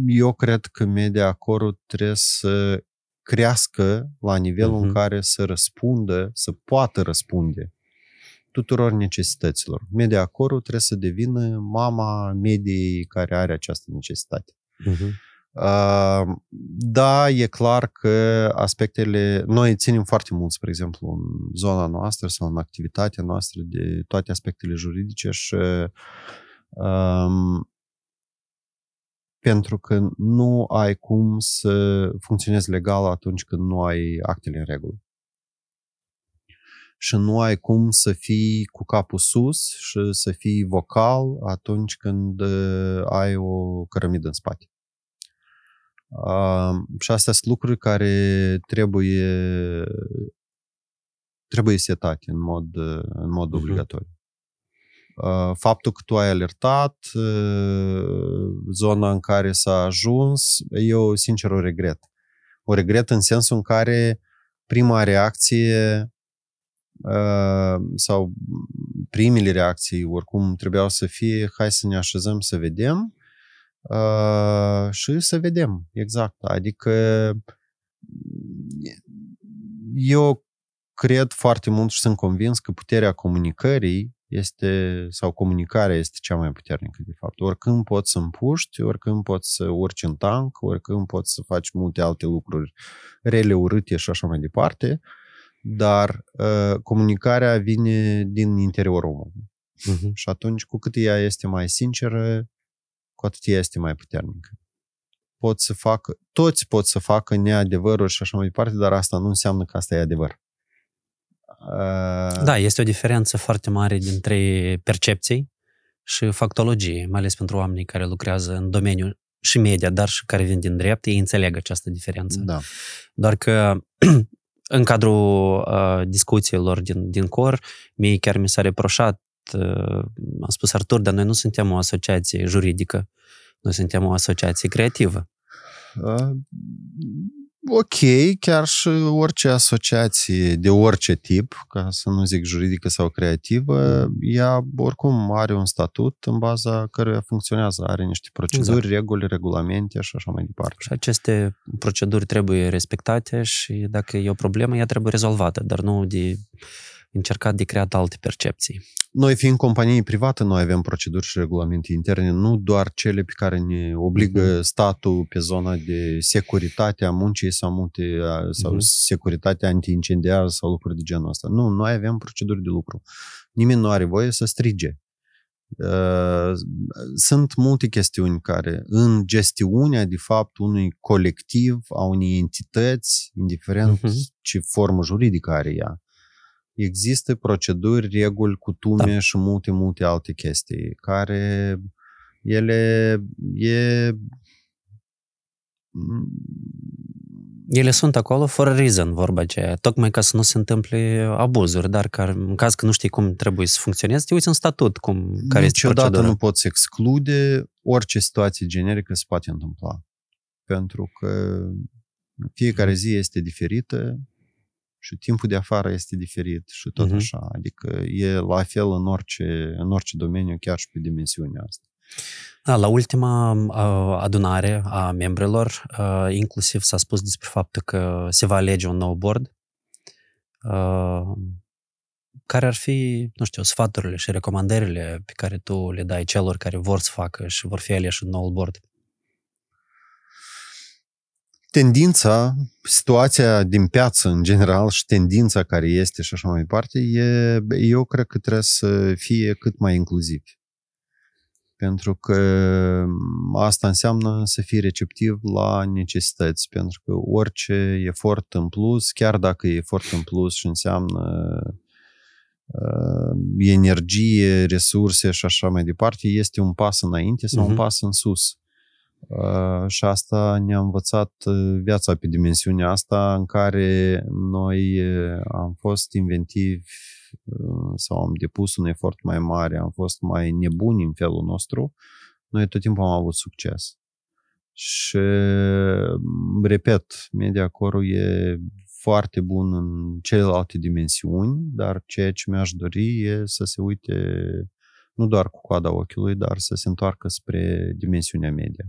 eu cred că media corul trebuie să crească la nivelul uh-huh. în mhm. care să răspundă, să poată răspunde tuturor necesităților. Media corul trebuie să devină mama mediei care are această necesitate. Uh-huh. Uh, da, e clar că aspectele... Noi ținem foarte mult, spre exemplu, în zona noastră sau în activitatea noastră de toate aspectele juridice și um, pentru că nu ai cum să funcționezi legal atunci când nu ai actele în regulă. Și nu ai cum să fii cu capul sus și să fii vocal atunci când uh, ai o cărămidă în spate. Uh, și astea sunt lucruri care trebuie trebuie setate în mod, în mod uh-huh. obligatoriu. Uh, faptul că tu ai alertat, uh, zona în care s-a ajuns, eu sincer o regret. O regret în sensul în care prima reacție uh, sau primele reacții oricum trebuiau să fie hai să ne așezăm să vedem și să vedem, exact. Adică eu cred foarte mult și sunt convins că puterea comunicării este, sau comunicarea este cea mai puternică, de fapt. Oricând poți să împuști, oricând poți să urci în tank, oricând poți să faci multe alte lucruri rele, urâte și așa mai departe, dar uh, comunicarea vine din interiorul omului. Uh-huh. Și atunci, cu cât ea este mai sinceră, cu atât ea este mai puternică. Pot să facă, toți pot să facă neadevăruri și așa mai departe, dar asta nu înseamnă că asta e adevăr. Uh, da, este o diferență foarte mare dintre percepții și factologie, mai ales pentru oamenii care lucrează în domeniul și media, dar și care vin din drept, ei înțeleg această diferență. Da. Doar că în cadrul uh, discuțiilor din, din cor, mie chiar mi s-a reproșat, uh, a spus Artur, dar noi nu suntem o asociație juridică, noi suntem o asociație creativă. Uh, ok, chiar și orice asociație de orice tip, ca să nu zic juridică sau creativă, ea oricum are un statut în baza căruia funcționează, are niște proceduri, exact. reguli, regulamente și așa mai departe. Și aceste proceduri trebuie respectate și dacă e o problemă, ea trebuie rezolvată, dar nu de încercat de creat alte percepții. Noi, fiind companii private, noi avem proceduri și regulamente interne, nu doar cele pe care ne obligă uh-huh. statul pe zona de securitate a muncii sau, multe, sau uh-huh. securitate anti-incendiară sau lucruri de genul ăsta. Nu, noi avem proceduri de lucru. Nimeni nu are voie să strige. Sunt multe chestiuni care, în gestiunea, de fapt, unui colectiv, a unei entități, indiferent uh-huh. ce formă juridică are ea, există proceduri, reguli, cutume Da. și multe, multe alte chestii care ele e Ele sunt acolo for a reason, vorba aceea, tocmai ca să nu se întâmple abuzuri, dar care, în caz că nu știi cum trebuie să funcționezi, te uiți în statut, cum, care este niciodată procedura. nu poți exclude orice situație generică se poate întâmpla. Pentru că fiecare zi este diferită și timpul de afară este diferit și tot Mhm. așa. Adică e la fel în orice, în orice domeniu, chiar și pe dimensiunea asta. Da, la ultima uh, adunare a membrilor, uh, inclusiv s-a spus despre faptul că se va alege un nou board. Uh, care ar fi, nu știu, sfaturile și recomandările pe care tu le dai celor care vor să facă și vor fi aleși în noul board? Tendința, situația din piață în general și tendința care este și așa mai departe, e, eu cred că trebuie să fie cât mai inclusiv. Pentru că asta înseamnă să fii receptiv la necesități, pentru că orice efort în plus, chiar dacă e efort în plus și înseamnă uh, energie, resurse și așa mai departe, este un pas înainte sau Mhm. un pas în sus. Uh, și asta ne-a învățat uh, viața pe dimensiunea asta în care noi uh, am fost inventivi uh, sau am depus un efort mai mare, am fost mai nebuni în felul nostru, noi tot timpul am avut succes. Și, repet, MediaCore e foarte bun în celelalte dimensiuni, dar ceea ce mi-aș dori e să se uite nu doar cu coada ochiului, dar să se întoarcă spre dimensiunea media.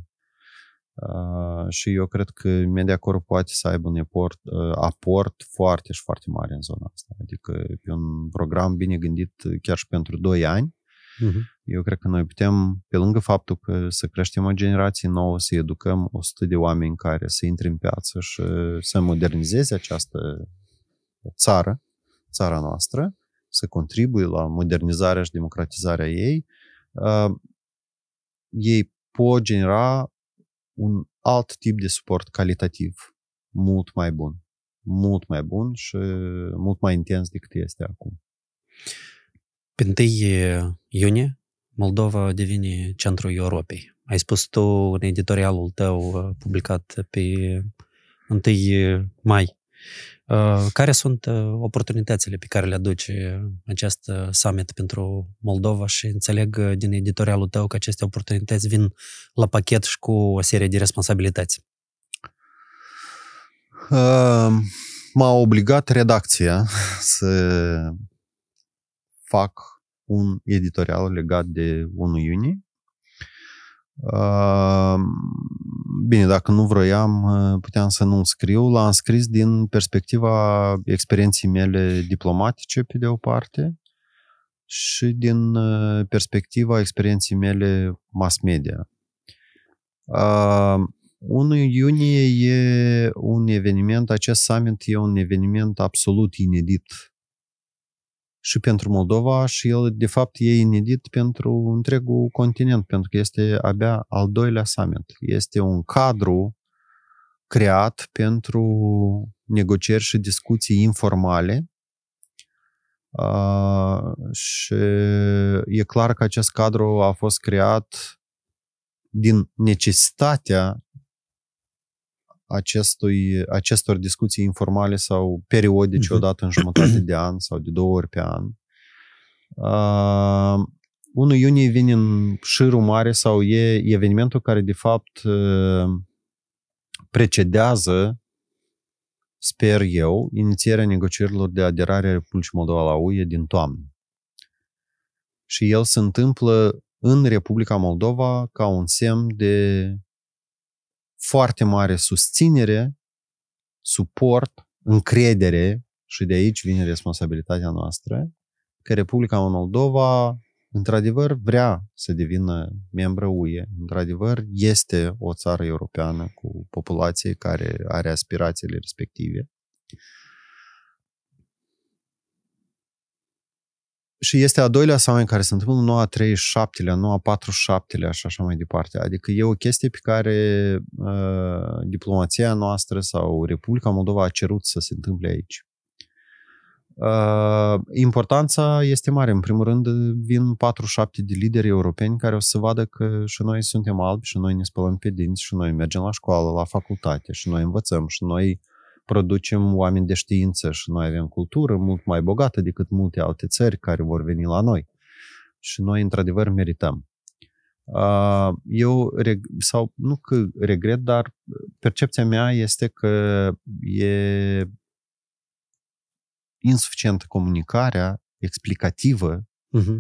Uh, și eu cred că MediaCore poate să aibă un aport, uh, aport foarte și foarte mare în zona asta. Adică pe un program bine gândit chiar și pentru 2 ani, Uh-huh. eu cred că noi putem, pe lângă faptul că să creștem o generație nouă, să educăm 100 de oameni care să intre în piață și să modernizeze această țară, țara noastră, să contribuie la modernizarea și democratizarea ei, uh, ei pot genera un alt tip de suport calitativ, mult mai bun. Mult mai bun și mult mai intens decât este acum. Pe 1 iunie, Moldova devine centrul Europei. Ai spus tu în editorialul tău uh, publicat pe 1 mai. Uh, Care sunt uh, oportunitățile pe care le aduce acest uh, summit pentru Moldova și înțeleg uh, din editorialul tău că aceste oportunități vin la pachet și cu o serie de responsabilități. Uh, M-a obligat redacția să fac un editorial legat de 1 iunie. Uh, Bine, dacă nu vroiam, uh, puteam să nu scriu. L-am scris din perspectiva experienței mele diplomatice, pe de o parte, și din uh, perspectiva experienței mele mass media. Uh, 1 iunie e un eveniment, acest summit e un eveniment absolut inedit și pentru Moldova și el, de fapt, e inedit pentru întregul continent, pentru că este abia al doilea summit. Este un cadru creat pentru negocieri și discuții informale uh, și e clar că acest cadru a fost creat din necesitatea acestui, acestor discuții informale sau periodice, Mhm. odată în jumătate de an sau de două ori pe an. Uh, 1 iunie vine în șirul mare sau e evenimentul care, de fapt, uh, precedează, sper eu, inițierea negocierilor de aderare a Republicii Moldova la UE din toamnă. Și el se întâmplă în Republica Moldova ca un semn de foarte mare susținere, suport, încredere și de aici vine responsabilitatea noastră, că Republica Moldova într-adevăr vrea să devină membră UE, într-adevăr este o țară europeană cu populație care are aspirațiile respective. Și este a doilea sau în care se întâmplă nu a 37-lea, nu a 47-lea și așa mai departe. Adică e o chestie pe care uh, diplomația noastră sau Republica Moldova a cerut să se întâmple aici. Uh, importanța este mare. În primul rând, vin 47 de lideri europeni care o să vadă că și noi suntem albi și noi ne spălăm pe dinți și noi mergem la școală, la facultate și noi învățăm și noi producem oameni de știință și noi avem cultură mult mai bogată decât multe alte țări care vor veni la noi. Și noi, într-adevăr, merităm. Uh, eu, sau nu că regret, dar percepția mea este că e insuficientă comunicarea explicativă uh-huh.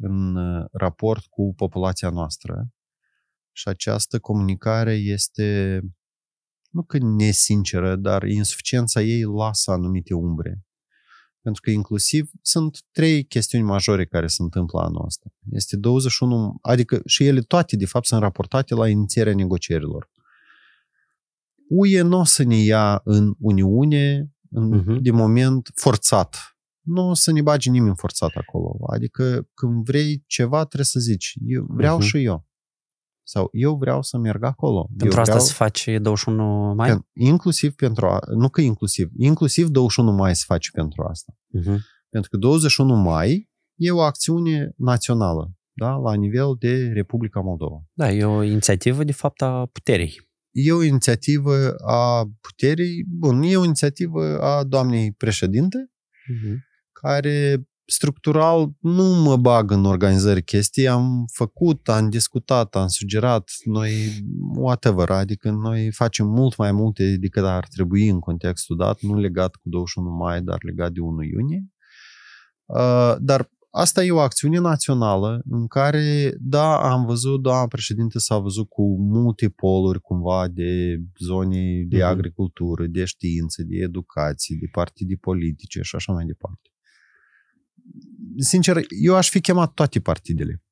în uh, raport cu populația noastră și această comunicare este nu că nesinceră, dar insuficiența ei lasă anumite umbre. Pentru că inclusiv sunt trei chestiuni majore care se întâmplă anul ăsta. Este 21, adică și ele toate, de fapt, sunt raportate la inițierea negocierilor. UE nu o să ne ia în Uniune în, uh-huh. de moment forțat. Nu o să ne bagi nimeni forțat acolo. Adică când vrei ceva, trebuie să zici, eu vreau uh-huh. și eu. Sau eu vreau să merg acolo. Pentru eu asta vreau, se face 21 mai? Pen, inclusiv pentru a, nu că inclusiv, inclusiv 21 mai se face pentru asta. Uh-huh. Pentru că 21 mai e o acțiune națională, da, la nivel de Republica Moldova. Da, e o inițiativă, de fapt, a puterii. E o inițiativă a puterii, bun, e o inițiativă a doamnei președinte, uh-huh. care structural nu mă bag în organizări chestii, am făcut, am discutat, am sugerat, noi, whatever, adică noi facem mult mai multe decât ar trebui în contextul dat, nu legat cu 21 mai, dar legat de 1 iunie. Uh, dar asta e o acțiune națională în care, da, am văzut, da, președinte s-a văzut cu multe poluri cumva de zone de uh-huh. agricultură, de știință, de educație, de partide politice și așa mai departe sincer, eu aș fi chemat toate partidele.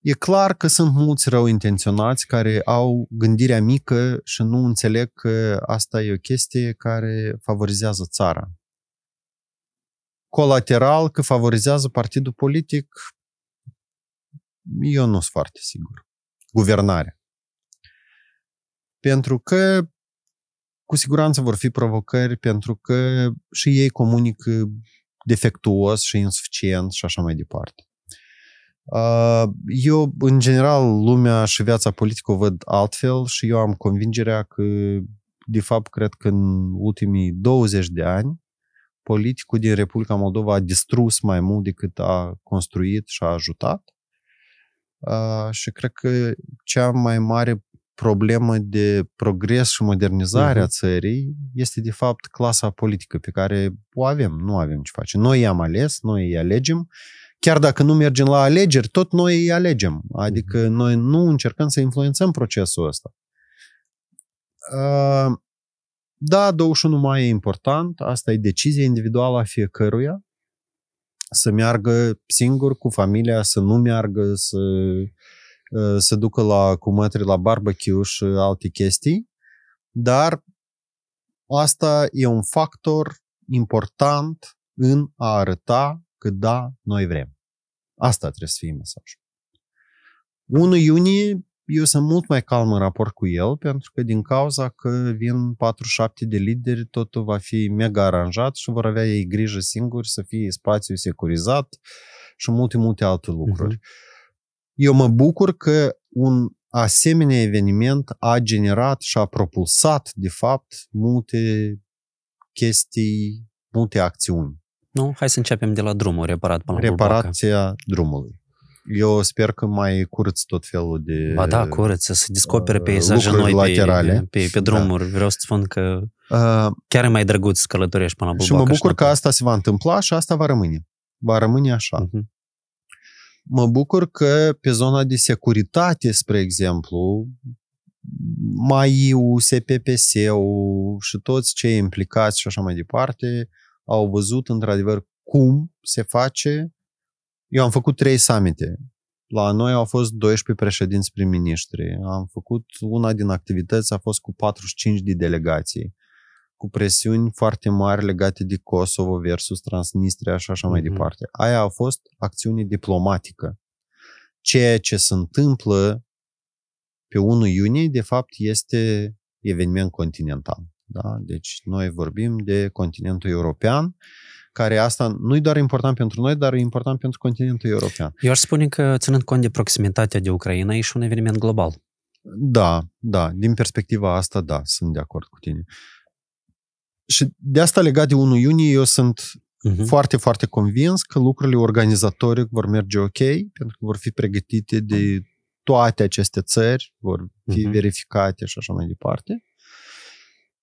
E clar că sunt mulți rău intenționați care au gândirea mică și nu înțeleg că asta e o chestie care favorizează țara. Colateral că favorizează partidul politic, eu nu sunt foarte sigur. Guvernarea. Pentru că cu siguranță vor fi provocări pentru că și ei comunică defectuos și insuficient și așa mai departe. Eu, în general, lumea și viața politică o văd altfel și eu am convingerea că, de fapt, cred că în ultimii 20 de ani, politicul din Republica Moldova a distrus mai mult decât a construit și a ajutat. Și cred că cea mai mare problemă de progres și modernizare uh-huh. a țării este de fapt clasa politică pe care o avem, nu avem ce face. Noi i-am ales, noi îi alegem, chiar dacă nu mergem la alegeri, tot noi îi alegem. Adică uh-huh. noi nu încercăm să influențăm procesul ăsta. Uh, da, 21 mai e important, asta e decizie individuală a fiecăruia, să meargă singur cu familia, să nu meargă, să se ducă la cumătri la barbecue și alte chestii, dar asta e un factor important în a arăta că da, noi vrem. Asta trebuie să fie mesajul. 1 iunie, eu sunt mult mai calm în raport cu el, pentru că din cauza că vin 47 de lideri, totul va fi mega aranjat și vor avea ei grijă singuri să fie spațiu securizat și multe, multe alte lucruri. Uh-huh. Eu mă bucur că un asemenea eveniment a generat și a propulsat, de fapt, multe chestii, multe acțiuni. Nu, hai să începem de la drumul reparat până la Reparația Bulbaca. drumului. Eu sper că mai curăț tot felul de... Ba da, curăță, să descopere uh, peisaje noi laterale. Pe, pe, pe da. drumuri. Da. Vreau să spun că uh, chiar e mai drăguț să călătorești până la Bulbaca. Și mă bucur și că asta se va întâmpla și asta va rămâne. Va rămâne așa. Uh-huh. Mă bucur că pe zona de securitate, spre exemplu, MAI-ul, SPPS-ul și toți cei implicați și așa mai departe au văzut într-adevăr cum se face. Eu am făcut trei summite. La noi au fost 12 președinți prim-ministri. Am făcut una din activități, a fost cu 45 de delegații cu presiuni foarte mari legate de Kosovo versus Transnistria și așa mm-hmm. mai mhm. departe. Aia a fost acțiune diplomatică. Ceea ce se întâmplă pe 1 iunie, de fapt, este eveniment continental. Da? Deci noi vorbim de continentul european, care asta nu e doar important pentru noi, dar e important pentru continentul european. Eu aș spune că, ținând cont de proximitatea de Ucraina, e și un eveniment global. Da, da, din perspectiva asta, da, sunt de acord cu tine. Și de asta legat de 1 iunie, eu sunt uh-huh. foarte, foarte convins că lucrurile organizatoric vor merge ok, pentru că vor fi pregătite de toate aceste țări, vor fi uh-huh. verificate și așa mai departe.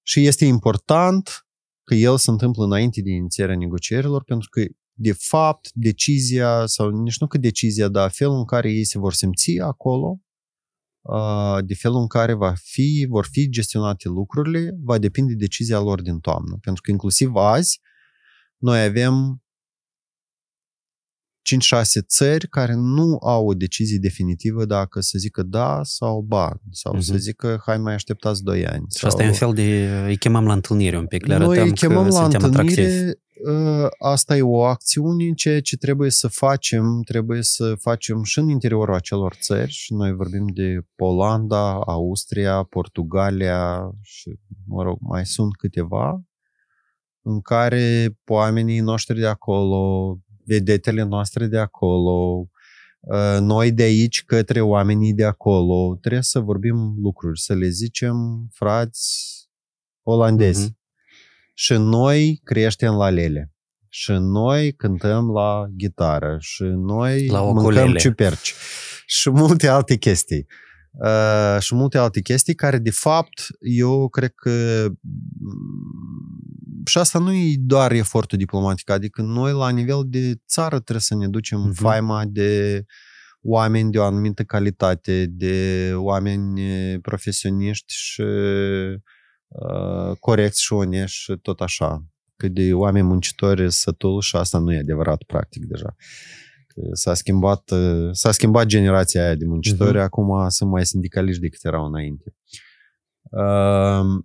Și este important că el se întâmplă înainte de inițierea negocierilor, pentru că, de fapt, decizia, sau nici nu că decizia, dar felul în care ei se vor simți acolo, de felul în care va fi, vor fi gestionate lucrurile, va depinde de decizia lor din toamnă. Pentru că inclusiv azi noi avem 5-6 țări care nu au o decizie definitivă dacă să zică da sau ba, sau uh-huh. să zică hai mai așteptați 2 ani. Și sau... asta e un fel de, îi chemăm la întâlnire un pic, le Noi arătăm îi chemăm că la suntem întâlnire, atractivi. ă, asta e o acțiune, ceea ce trebuie să facem, trebuie să facem și în interiorul acelor țări și noi vorbim de Polanda, Austria, Portugalia și, mă rog, mai sunt câteva, în care oamenii noștri de acolo, vedetele noastre de acolo, ă, noi de aici către oamenii de acolo, trebuie să vorbim lucruri, să le zicem, frați olandezi. Mhm. Și noi creștem la lele. Și noi cântăm la gitară. Și noi La mâncăm ukulele. ciuperci. Și multe alte chestii. Uh, și multe alte chestii care, de fapt, eu cred că și asta nu e doar efortul diplomatic, adică noi la nivel de țară trebuie să ne ducem Mhm. faima de oameni de o anumită calitate, de oameni profesioniști și uh, corecți și onești și tot așa. Că de oameni muncitori sătul și asta nu e adevărat practic deja. Că s-a schimbat, uh, s-a schimbat generația aia de muncitori, Mhm. acum sunt mai sindicaliști decât erau înainte. Uh,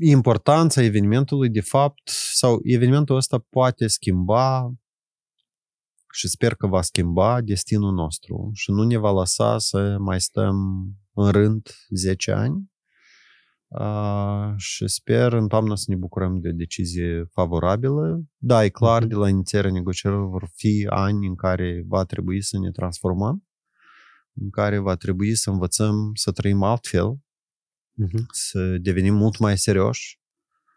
importanța evenimentului, de fapt, sau evenimentul ăsta poate schimba și sper că va schimba destinul nostru și nu ne va lăsa să mai stăm în rând 10 ani uh, și sper în toamnă să ne bucurăm de o decizie favorabilă. Da, e clar, Mhm. de la inițierea negocierilor vor fi ani în care va trebui să ne transformăm, în care va trebui să învățăm să trăim altfel, Mhm. să devenim mult mai serioși,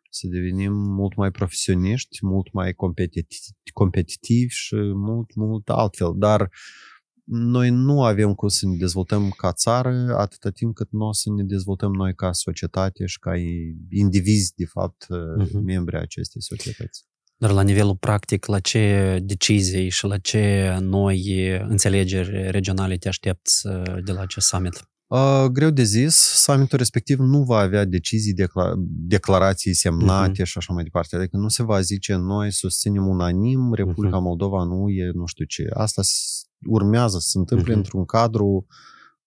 să devenim mult mai profesioniști, mult mai competitivi, competitivi și mult, mult altfel. Dar noi nu avem cum să ne dezvoltăm ca țară atâta timp cât nu o să ne dezvoltăm noi ca societate și ca indivizi, de fapt, Mhm. membri ai acestei societăți. Dar la nivelul practic, la ce decizii și la ce noi înțelegeri regionale te aștepți uh, de la acest summit? Uh, greu de zis, summitul respectiv nu va avea decizii, decla- declarații semnate Mhm. și așa mai departe. Adică nu se va zice noi susținem unanim Republica Mhm. Moldova nu e nu știu ce. Asta s- urmează să se întâmple Mhm. într-un cadru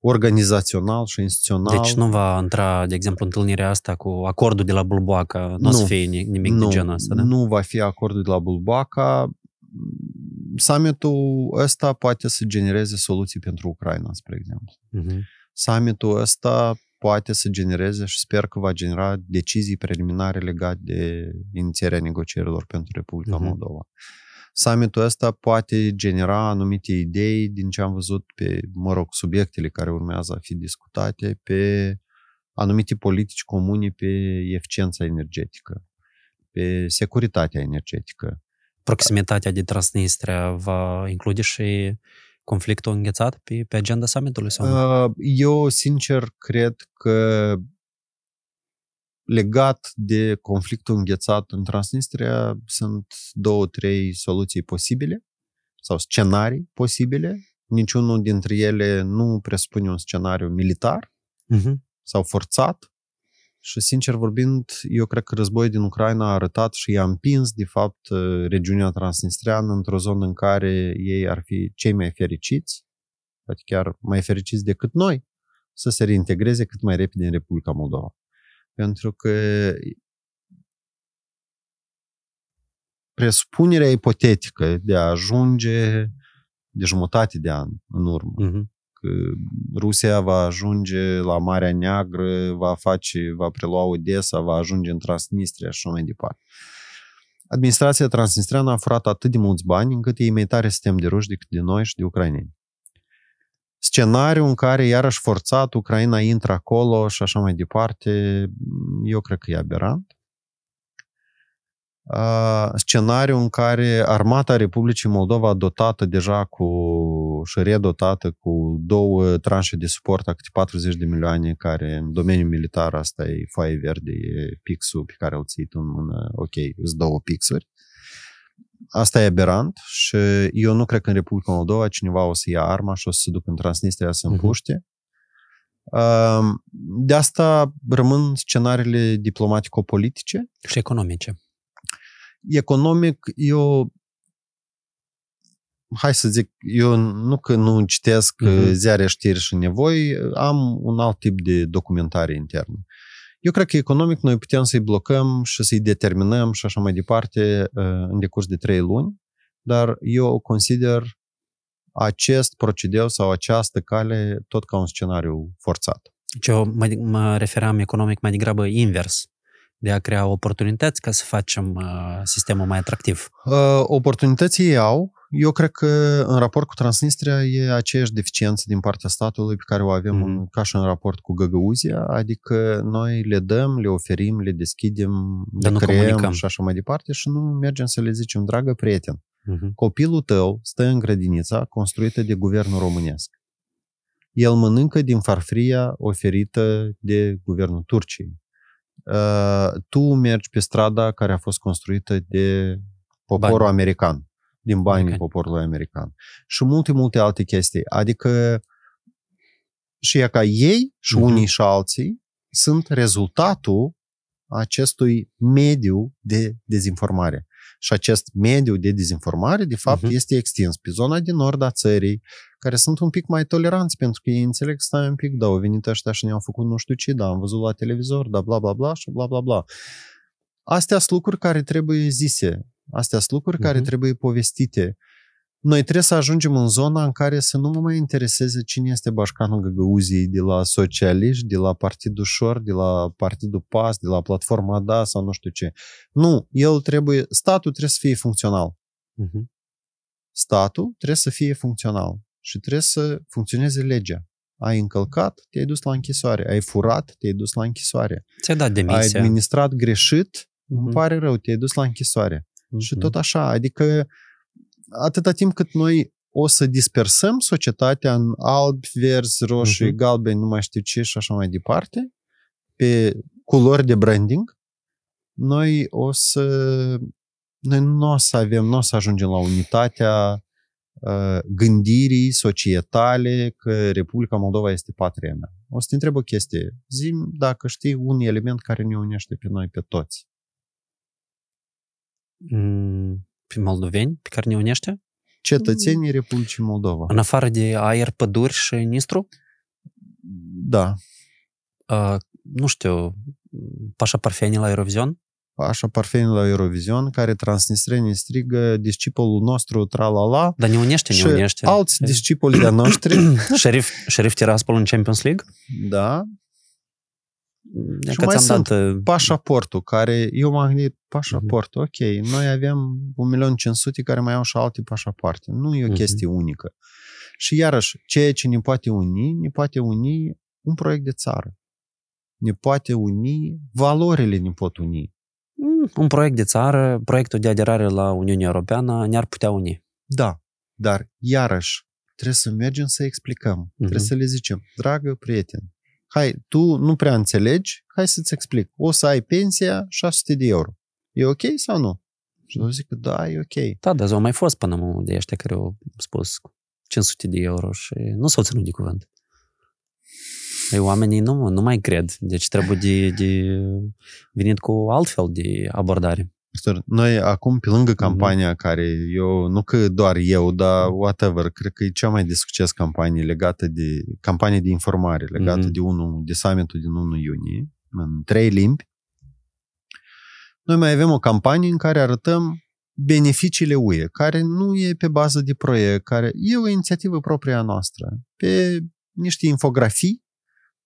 organizațional și instituțional. Deci nu va intra, de exemplu, întâlnirea asta cu acordul de la Bulboaca, nu o să Nu. fie ni- nimic nu, de genul ăsta, da? nu va fi acordul de la Bulbaca. Summitul ăsta poate să genereze soluții pentru Ucraina, spre exemplu. Mhm. summitul ăsta poate să genereze și sper că va genera decizii preliminare legate de inițierea negocierilor pentru Republica Mhm. Moldova. Summitul ăsta poate genera anumite idei din ce am văzut pe, mă rog, subiectele care urmează a fi discutate, pe anumite politici comune pe eficiența energetică, pe securitatea energetică. Proximitatea de Transnistria va include și conflictul înghețat pe, pe agenda summitului sau nu? Uh, Eu, sincer, cred că legat de conflictul înghețat în Transnistria sunt două, trei soluții posibile sau scenarii posibile. Niciunul dintre ele nu presupune un scenariu militar Mhm. sau forțat. Și, sincer vorbind, eu cred că războiul din Ucraina a arătat și i-a împins, de fapt, regiunea transnistriană într-o zonă în care ei ar fi cei mai fericiți, poate chiar mai fericiți decât noi, să se reintegreze cât mai repede în Republica Moldova. Pentru că presupunerea ipotetică de a ajunge de jumătate de an în urmă, Mhm. că că Rusia va ajunge la Marea Neagră, va face, va prelua Odessa, va ajunge în Transnistria și așa mai departe. Administrația transnistreană a furat atât de mulți bani încât ei mai tare sistem de ruși decât de noi și de ucraineni. Scenariu în care iarăși forțat Ucraina intră acolo și așa mai departe, eu cred că e aberant scenariu în care armata Republicii Moldova dotată deja cu și redotată cu două tranșe de suport a câte 40 de milioane care în domeniul militar asta e foaie verde, e pixul pe care îl ții tu în mână, ok, sunt două pixuri. Asta e aberant și eu nu cred că în Republica Moldova cineva o să ia arma și o să se ducă în Transnistria să împuște. Uh-huh. De asta rămân scenariile diplomatico-politice. Și economice economic, eu hai să zic, eu nu că nu citesc uh-huh. ziare știri și nevoi, am un alt tip de documentare internă. Eu cred că economic noi putem să-i blocăm și să-i determinăm și așa mai departe în decurs de trei luni, dar eu consider acest procedeu sau această cale tot ca un scenariu forțat. Ce eu mă, mă referam economic mai degrabă invers de a crea oportunități ca să facem uh, sistemul mai atractiv? Uh, oportunității ei au. Eu cred că în raport cu Transnistria e aceeași deficiență din partea statului pe care o avem mm. în, ca și în raport cu Găgăuzia, adică noi le dăm, le oferim, le deschidem, Dar le creăm comunicăm. și așa mai departe și nu mergem să le zicem, dragă prieten, mm-hmm. copilul tău stă în grădinița construită de guvernul românesc. El mănâncă din farfria oferită de guvernul Turciei Uh, tu mergi pe strada care a fost construită de poporul bani. american, din banii okay. poporului american. Și multe, multe alte chestii. Adică și e ca ei și uh-huh. unii și alții sunt rezultatul acestui mediu de dezinformare. Și acest mediu de dezinformare, de fapt, uh-huh. este extins pe zona din nord a țării, care sunt un pic mai toleranți, pentru că ei înțeleg, stai un pic, da, au venit ăștia și ne-au făcut nu știu ce, da, am văzut la televizor, da, bla, bla, bla și bla, bla, bla. Astea sunt lucruri care trebuie zise, astea sunt lucruri uh-huh. care trebuie povestite. Noi trebuie să ajungem în zona în care să nu mă mai intereseze cine este Bașcanul Găgăuzii de la socialiști, de la Partidul Șor, de la Partidul PAS, de la Platforma DA sau nu știu ce. Nu, el trebuie, statul trebuie să fie funcțional. Uh-huh. Statul trebuie să fie funcțional și trebuie să funcționeze legea. Ai încălcat, te-ai dus la închisoare. Ai furat, te-ai dus la închisoare. Ți-ai dat demisia. Ai administrat greșit, uh-huh. îmi mhm. pare rău, te-ai dus la închisoare. Uh-huh. Și tot așa, adică atâta timp cât noi o să dispersăm societatea în alb, verzi, roșii, uh-huh. galbeni, nu mai știu ce și așa mai departe, pe culori de branding, noi o să noi nu o să avem, nu o să ajungem la unitatea uh, gândirii societale că Republica Moldova este patria mea. O să te întreb o chestie. Zim dacă știi un element care ne unește pe noi pe toți. Mm, pe moldoveni pe care ne unește? Cetățenii Republicii Moldova. În afară de aer, păduri și nistru? Da. Uh, nu știu, Pașa Parfeni la Eurovision? Pașa Parfeni la Eurovision, care transnistrenii strigă discipolul nostru tra-la-la. Dar ne unește, ne unește. alți discipoli de noștri. Șerif, Șerif Tiraspol în Champions League? Da. Și mai sunt dat... Uh, pașaportul, care eu m-am gândit, pașaportul, uh-huh. ok, noi avem 1.500.000 care mai au și alte pașapoarte. Nu e o uh-huh. chestie unică. Și iarăși, ceea ce ne poate uni, ne poate uni un proiect de țară. Ne poate uni, valorile ne pot uni. Mm, un proiect de țară, proiectul de aderare la Uniunea Europeană ne-ar putea uni. Da, dar iarăși trebuie să mergem să explicăm. Uh-huh. Trebuie să le zicem, dragă prieten, hai, tu nu prea înțelegi, hai să-ți explic. O să ai pensia 600 de euro. E ok sau nu? Și eu zic că da, e ok. Da, dar au mai fost până în de ăștia care au spus 500 de euro și nu s-au ținut de cuvânt. Ei, oamenii nu, nu mai cred. Deci trebuie de, de venit cu altfel de abordare. Noi acum, pe lângă mhm. campania mm-hmm. care eu, nu că doar eu, dar whatever, cred că e cea mai de succes campanie legată de, campanie de informare legată mm-hmm. de, unul, de summitul din 1 iunie, în trei limbi. Noi mai avem o campanie în care arătăm beneficiile UE, care nu e pe bază de proiect, care e o inițiativă proprie a noastră. Pe niște infografii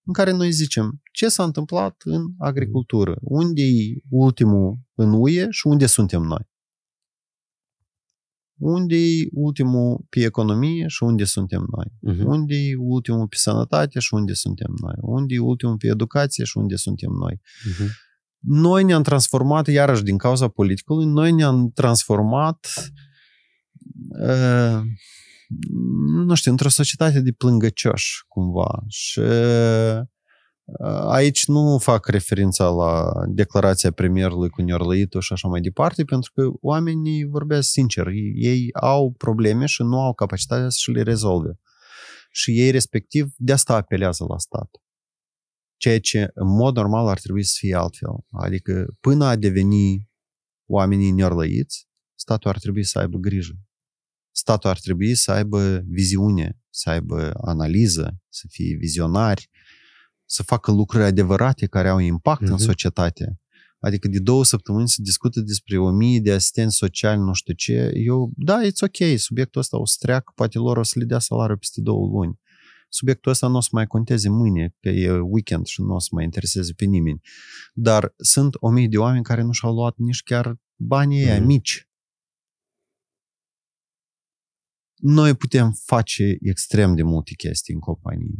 în care noi zicem ce s-a întâmplat în agricultură, unde e ultimul în UE și unde suntem noi. Unde e ultimul pe economie și unde suntem noi. Mhm. Unde e ultimul pe sănătate și unde suntem noi. Unde e ultimul pe educație și unde suntem noi. Mhm. Noi ne-am transformat, iarăși din cauza politicului, noi ne-am transformat uh, nu știu, într-o societate de plângăcioși, cumva. Și uh, aici nu fac referința la declarația premierului cu Neorlăitul și așa mai departe, pentru că oamenii vorbesc sincer, ei, ei au probleme și nu au capacitatea să le rezolve. Și ei, respectiv, de asta apelează la stat. Ceea ce, în mod normal, ar trebui să fie altfel. Adică, până a deveni oamenii neorlăiți, statul ar trebui să aibă grijă statul ar trebui să aibă viziune, să aibă analiză, să fie vizionari, să facă lucruri adevărate care au impact uh-huh. în societate. Adică de două săptămâni se discută despre o mie de asistenți sociali, nu știu ce. Eu, da, it's ok, subiectul ăsta o să treacă, poate lor o să le dea salariul peste două luni. Subiectul ăsta nu o să mai conteze mâine, că e weekend și nu o să mai intereseze pe nimeni. Dar sunt o mie de oameni care nu și-au luat nici chiar banii ăia Mhm. mici noi putem face extrem de multe chestii în companie.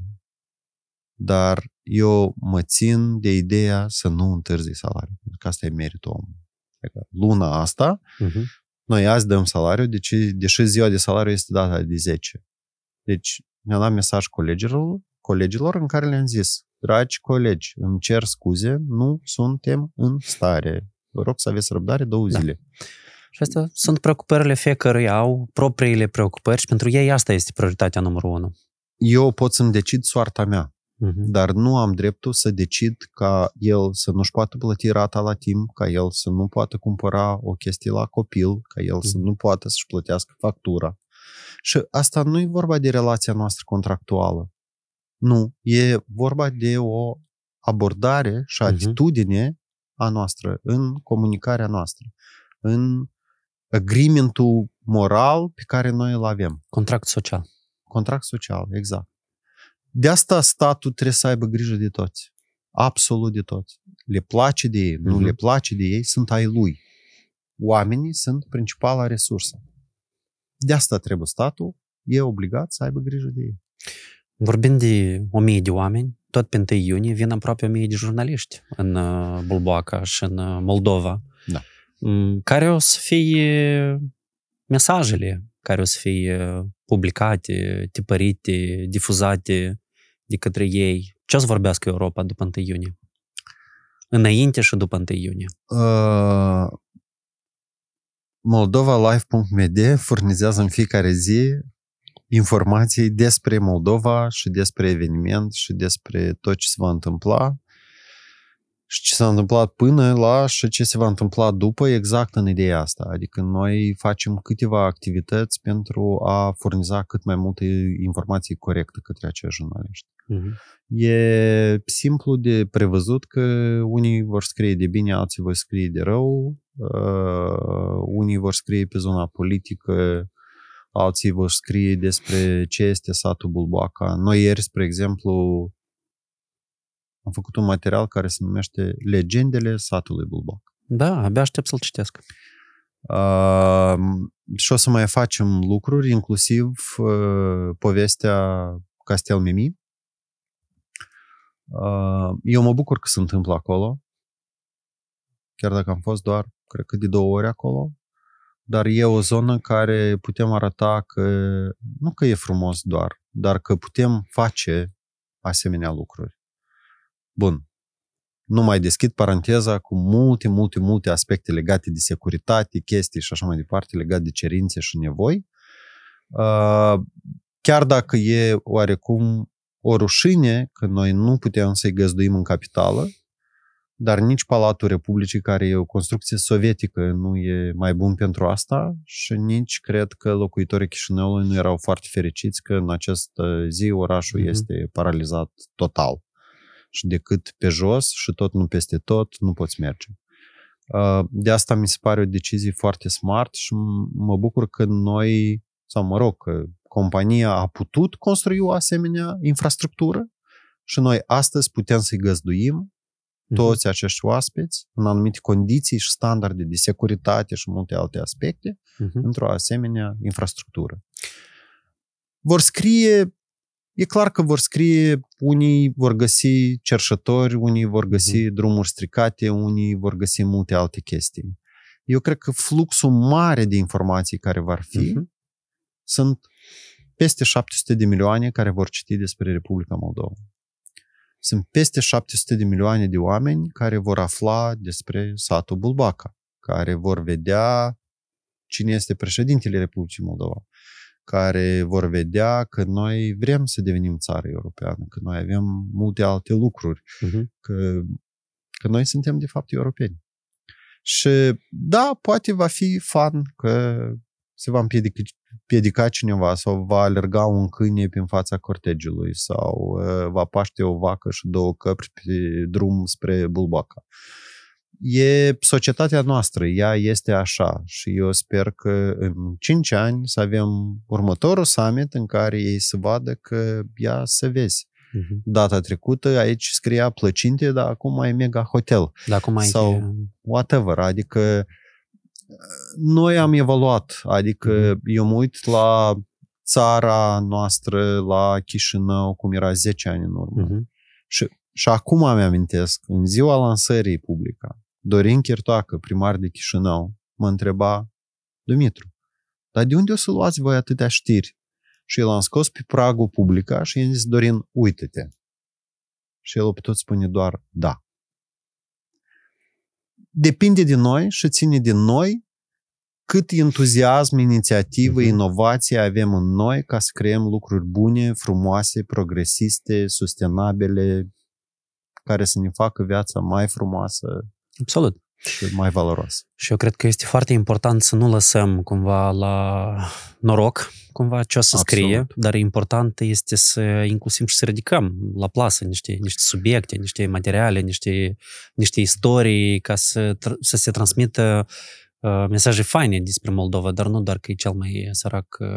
Dar eu mă țin de ideea să nu întârzi salariul, pentru că asta e meritul omului. Adică luna asta, Mhm. noi azi dăm salariu, deci, deși ziua de salariu este data de 10. Deci mi-am dat mesaj colegilor, colegilor în care le-am zis, dragi colegi, îmi cer scuze, nu suntem în stare. Vă rog să aveți răbdare două Da. Zile. Și astea sunt preocupările fiecărui, au propriile preocupări și pentru ei asta este prioritatea numărul unu. Eu pot să-mi decid soarta mea. Mhm. dar nu am dreptul să decid ca el să nu-și poată plăti rata la timp, ca el să nu poată cumpăra o chestie la copil, ca el să Mhm. nu poată să-și plătească factura. Și asta nu e vorba de relația noastră contractuală. Nu, e vorba de o abordare și Mhm. atitudine a noastră în comunicarea noastră, în agreementul moral pe care noi îl avem. Contract social. Contract social, exact. De asta statul trebuie să aibă grijă de toți. Absolut de toți. Le place de ei, nu Mhm. le place de ei, sunt ai lui. Oamenii sunt principala resursă. De asta trebuie statul, e obligat să aibă grijă de ei. Vorbind de o mie de oameni, tot pe 1 iunie vin aproape o mie de jurnaliști în uh, Bulboaca și în uh, Moldova. Da. Mm, Care o să fie mesajele care o să fie publicate, tipărite, difuzate de către ei. Ce o să vorbească Europa după 1 iunie? Înainte și după 1 iunie. Uh, MoldovaLive.md furnizează în fiecare zi informații despre Moldova și despre eveniment și despre tot ce se va întâmpla și ce s-a întâmplat până la și ce se va întâmpla după exact în ideea asta. Adică noi facem câteva activități pentru a furniza cât mai multe informații corecte către acești jurnaliști. Mhm. E simplu de prevăzut că unii vor scrie de bine, alții vor scrie de rău, uh, unii vor scrie pe zona politică, alții vor scrie despre ce este satul Bulboaca. Noi ieri, spre exemplu, am făcut un material care se numește Legendele satului Bulboaca. Da, abia aștept să-l citesc. Uh, și o să mai facem lucruri, inclusiv uh, povestea Castel Mimi. Uh, eu mă bucur că se întâmplă acolo, chiar dacă am fost doar, cred că de două ori acolo, dar e o zonă care putem arăta că nu că e frumos doar, dar că putem face asemenea lucruri. Bun. Nu mai deschid paranteza cu multe, multe, multe aspecte legate de securitate, chestii și așa mai departe, legate de cerințe și nevoi. Uh, Chiar dacă e oarecum o rușine că noi nu putem să-i găzduim în capitală, dar nici Palatul Republicii, care e o construcție sovietică, nu e mai bun pentru asta și nici cred că locuitorii Chișinăului nu erau foarte fericiți că în această zi orașul Mhm. este paralizat total. Și decât pe jos și tot nu peste tot, nu poți merge. Uh, De asta mi se pare o decizie foarte smart și m- mă bucur că noi, sau mă rog, că compania a putut construi o asemenea infrastructură și noi astăzi putem să-i găzduim toți acești oaspeți în anumite condiții și standarde de securitate și multe alte aspecte Mhm. într-o asemenea infrastructură. Vor scrie, e clar că vor scrie, unii vor găsi cerșători, unii vor găsi drumuri stricate, unii vor găsi multe alte chestii. Eu cred că fluxul mare de informații care vor fi Mhm. sunt peste 700 de milioane care vor citi despre Republica Moldova. Sunt peste 700 de milioane de oameni care vor afla despre satul Bulbaca, care vor vedea cine este președintele Republicii Moldova, care vor vedea că noi vrem să devenim țară europeană, că noi avem multe alte lucruri, Mhm. că, că noi suntem de fapt europeni. Și da, poate va fi fan că se va împiedica, împiedica cineva sau va alerga un câine prin fața cortegiului sau uh, va paște o vacă și două căpri pe drum spre Bulbaca. E societatea noastră, ea este așa și eu sper că în 5 ani să avem următorul summit în care ei să vadă că ia să vezi. Mhm. Data trecută aici scria plăcinte, dar acum mai e mega hotel Dar acum ai... Sau- whatever, adică noi am evaluat, adică eu mă uit la țara noastră, la Chișinău, cum era 10 ani în urmă. Mhm. Și acum îmi amintesc, în ziua lansării Publica, Dorin Chirtoacă, primar de Chișinău, mă întreba, Dumitru, dar de unde o să luați voi atâtea știri? Și el am scos pe pragul Publica și i-am zis, Dorin, uită-te. Și el a putut spune doar da. Depinde de noi și ține de noi cât entuziasm, inițiativă, Mhm. inovație avem în noi ca să creăm lucruri bune, frumoase, progresiste, sustenabile, care să ne facă viața mai frumoasă Absolut. și mai valoroasă. Și eu cred că este foarte important să nu lăsăm cumva la noroc, cumva ce o să Absolut. scrie, dar important este să inclusiv și să ridicăm la plasă niște, niște subiecte, niște materiale, niște, niște istorii ca să, tr- să se transmită uh, mesaje faine despre Moldova, dar nu doar că e cel mai sărac uh,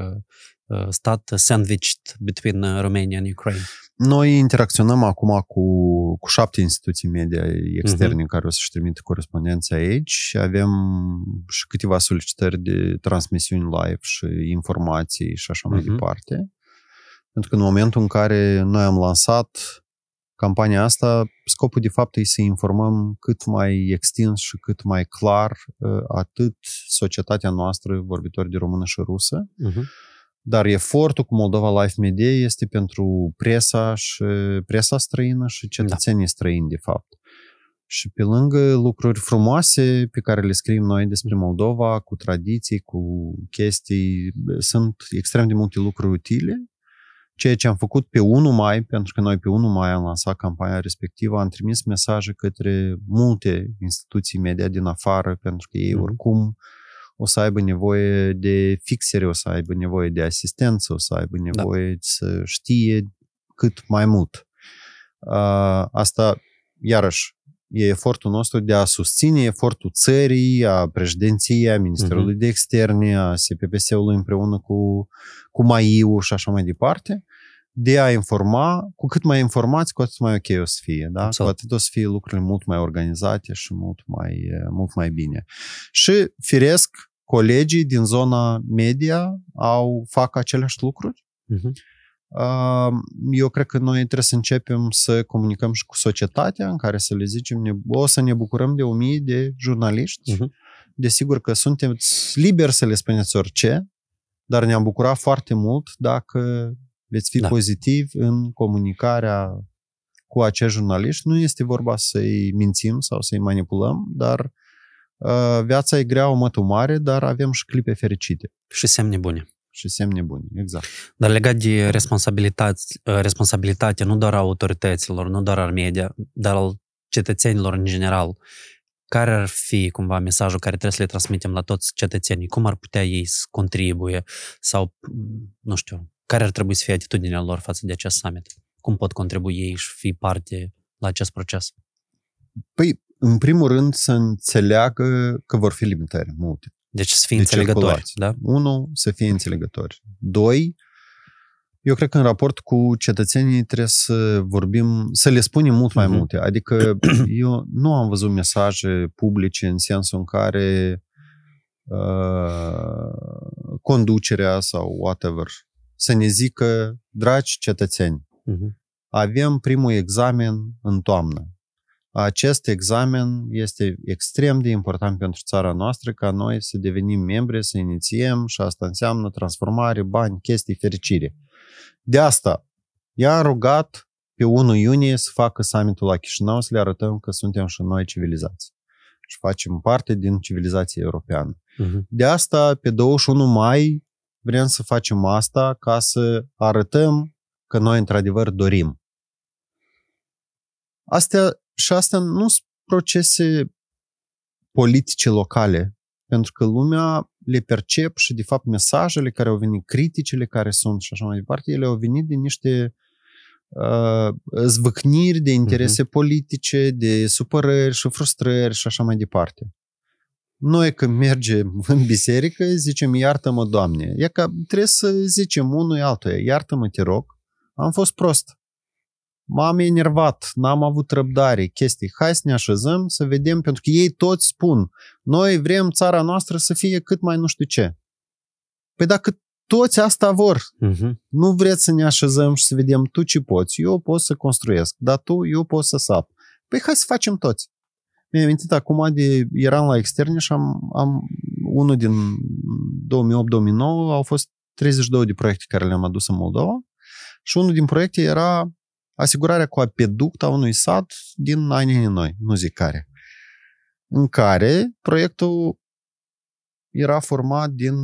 uh, stat sandwiched between uh, Romania and Ukraine. Noi interacționăm acum cu, cu șapte instituții media externe uh-huh. care o să-și trimită corespondenții aici și avem și câteva solicitări de transmisiuni live și informații și așa mai Mhm. departe. Pentru că în momentul în care noi am lansat campania asta, scopul de fapt e să informăm cât mai extins și cât mai clar uh, atât societatea noastră, vorbitori de română și rusă, Uh-huh. dar efortul cu Moldova Life Media este pentru presa și presa străină și cetățenii da. străini, de fapt. Și pe lângă lucruri frumoase pe care le scriem noi despre Moldova, cu tradiții, cu chestii, sunt extrem de multe lucruri utile. Ceea ce am făcut pe 1 mai, pentru că noi pe 1 mai am lansat campania respectivă, am trimis mesaje către multe instituții media din afară, pentru că ei Mhm. oricum o să aibă nevoie de fixere, o să aibă nevoie de asistență, o să aibă nevoie da. să știe cât mai mult. Uh, Asta, iarăși, e efortul nostru de a susține efortul țării, a președinției, a Ministerului uh-huh. de Externe, a SPPS-ului împreună cu, cu MAIU și așa mai departe, de a informa, cu cât mai informați, cu atât mai ok o să fie, da? Absolut. Cu atât o să fie lucrurile mult mai organizate și mult mai, mult mai bine. Și, firesc, colegii din zona media au fac aceleași lucruri. Uh-huh. Eu cred că noi trebuie să începem să comunicăm și cu societatea în care să le zicem, ne, o să ne bucurăm de o mie de jurnaliști. Uh-huh. Desigur că suntem liberi să le spuneți orice, dar ne-am bucurat foarte mult dacă veți fi Da. da. pozitiv în comunicarea cu acești jurnaliști. Nu este vorba să-i mințim sau să-i manipulăm, dar uh, viața e grea, o mătu mare, dar avem și clipe fericite Și semne bune. Și semne bune. Exact. Dar legat de responsabilitate, responsabilitate nu doar a autorităților, nu doar al media, dar al cetățenilor în general, care ar fi cumva mesajul care trebuie să le transmitem la toți cetățenii? Cum ar putea ei să contribuie? Sau, nu știu, care ar trebui să fie atitudinea lor față de acest summit? Cum pot contribui ei și fi parte la acest proces? Păi, în primul rând, să înțeleagă că vor fi limitări multe. Deci să fie De înțelegători, circulație. da? Unu, să fie înțelegători. Doi, Eu cred că în raport cu cetățenii trebuie să vorbim, să le spunem mult mai Mhm. multe. Adică eu nu am văzut mesaje publice în sensul în care uh, conducerea sau whatever să ne zică, dragi cetățeni, Mhm. avem primul examen în toamnă. Acest examen este extrem de important pentru țara noastră ca noi să devenim membri, să inițiem și asta înseamnă transformare, bani, chestii, fericire. De asta, i-a rugat pe 1 iunie să facă summitul la Chișinău să le arătăm că suntem și noi civilizați și facem parte din civilizația europeană. Mhm. De asta, pe 21 mai, vrem să facem asta ca să arătăm că noi, într-adevăr, dorim. Astea, și astea nu sunt procese politice locale, pentru că lumea le percep și, de fapt, mesajele care au venit, criticile care sunt și așa mai departe, ele au venit din niște uh, zvâcniri de interese uh-huh. politice, de supărări și frustrări și așa mai departe. Noi când mergem în biserică, zicem, iartă-mă, Doamne. E că trebuie să zicem unul altuia, iartă-mă, te rog, am fost prost. M-am enervat, n-am avut răbdare, chestii. Hai să ne așezăm să vedem, pentru că ei toți spun, noi vrem țara noastră să fie cât mai nu știu ce. Păi dacă toți asta vor, Mhm. nu vreți să ne așezăm și să vedem tu ce poți, eu pot să construiesc, dar tu, eu pot să sap. Păi hai să facem toți. Mi-am amintit acum de, eram la externe și am, am unul din 2008-2009 au fost 32 de proiecte care le-am adus în Moldova și unul din proiecte era asigurarea cu apeduct a unui sat din anii noi, nu zic care, în care proiectul era format din,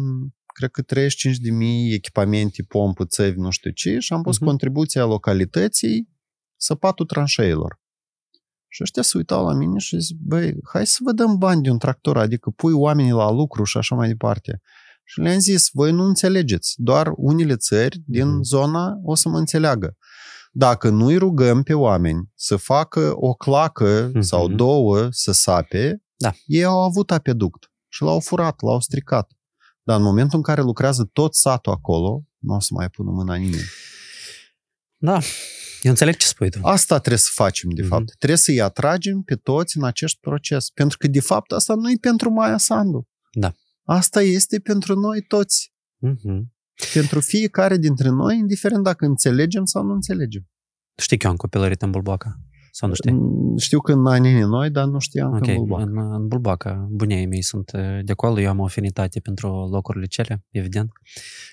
cred că 35 de mii echipamente, pompă, țevi, nu știu ce, și am pus Mhm. uh-huh. contribuția localității săpatul tranșeilor. Și ăștia se uitau la mine și zic, băi, hai să vă dăm bani de un tractor, adică pui oamenii la lucru și așa mai departe. Și le-am zis, voi nu înțelegeți, doar unele țări din Mhm. zona o să mă înțeleagă. Dacă nu-i rugăm pe oameni să facă o clacă Mhm. sau două să sape, Da. ei au avut apeduct și l-au furat, l-au stricat. Dar în momentul în care lucrează tot satul acolo, nu o să mai pună mâna nimeni. Da, eu înțeleg ce spui tu. Asta trebuie să facem, de Mhm. fapt. Trebuie să-i atragem pe toți în acest proces. Pentru că, de fapt, asta nu e pentru Maia Sandu. Da. Asta este pentru noi toți. Mhm. Pentru fiecare dintre noi, indiferent dacă înțelegem sau nu înțelegem. Tu știi că eu am copilărit în Bulboaca? Sau nu știi? Mm, Știu că în anii noi, dar nu știam Ok, că în Bulbac. în, în Bulbaca, bunii mei sunt uh, de acolo, eu am o afinitate pentru locurile cele, evident.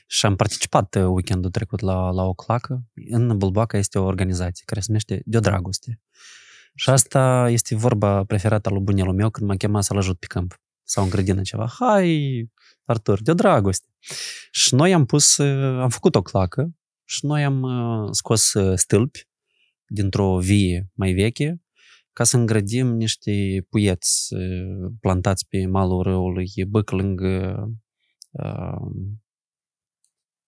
Și am participat uh, weekendul trecut la, la o clacă. În Bulbaca este o organizație care se numește De-o Dragoste. Și asta este vorba preferată a lui bunelul meu când m-a chemat să-l ajut pe câmp sau în grădină ceva. Hai, Artur, de-o dragoste. Și noi am pus, uh, am făcut o clacă și noi am uh, scos uh, stâlpi dintr-o vie mai veche ca să îngrădim niște puieți uh, plantați pe malul râului Băc lângă uh,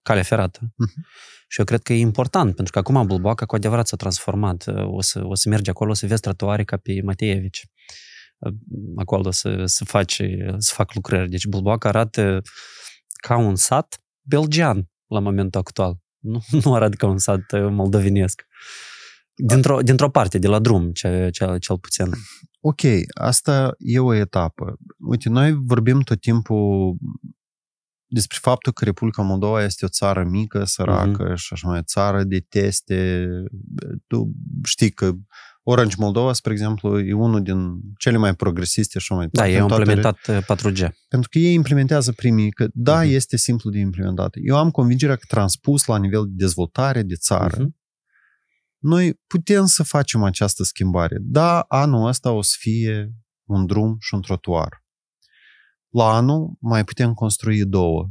calea ferată. Mhm. Și eu cred că e important, pentru că acum Bulboaca cu adevărat s-a transformat. Uh, O să, o să mergi acolo, o să vezi trotuare ca pe Mateevici. Uh, Acolo să, să, faci, să fac lucrări. Deci Bulboaca arată ca un sat belgian la momentul actual. Nu, nu arată ca un sat uh, moldovenesc. Dintr-o, dintr-o parte, de la drum, ce, ce, cel puțin. Ok, asta e o etapă. Uite, noi vorbim tot timpul despre faptul că Republica Moldova este o țară mică, săracă uh-huh. și așa mai, țară de teste. Tu știi că Orange Moldova, spre exemplu, e unul din cele mai progresiste și așa mai Da, ei au implementat 4G. Pentru că ei implementează primii, că da, uh-huh. este simplu de implementat. Eu am convingerea că transpus la nivel de dezvoltare de țară, uh-huh. noi putem să facem această schimbare. Da, anul ăsta o să fie un drum și un trotuar. La anul mai putem construi două.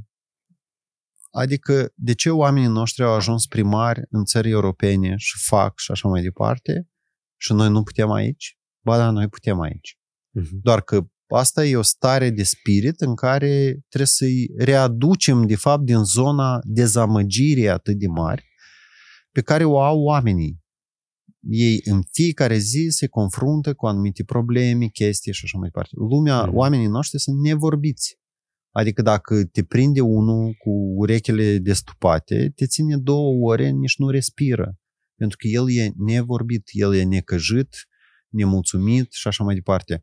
Adică, de ce oamenii noștri au ajuns primari în țări europene și fac și așa mai departe și noi nu putem aici? Ba da, noi putem aici. Uh-huh. Doar că asta e o stare de spirit în care trebuie să-i readucem, de fapt, din zona dezamăgirii atât de mari pe care o au oamenii. Ei în fiecare zi se confruntă cu anumite probleme, chestii și așa mai departe. Lumea, mm. oamenii noștri sunt nevorbiți. Adică dacă te prinde unul cu urechile destupate, te ține două ore, nici nu respiră. Pentru că el e nevorbit, el e necăjit, nemulțumit și așa mai departe.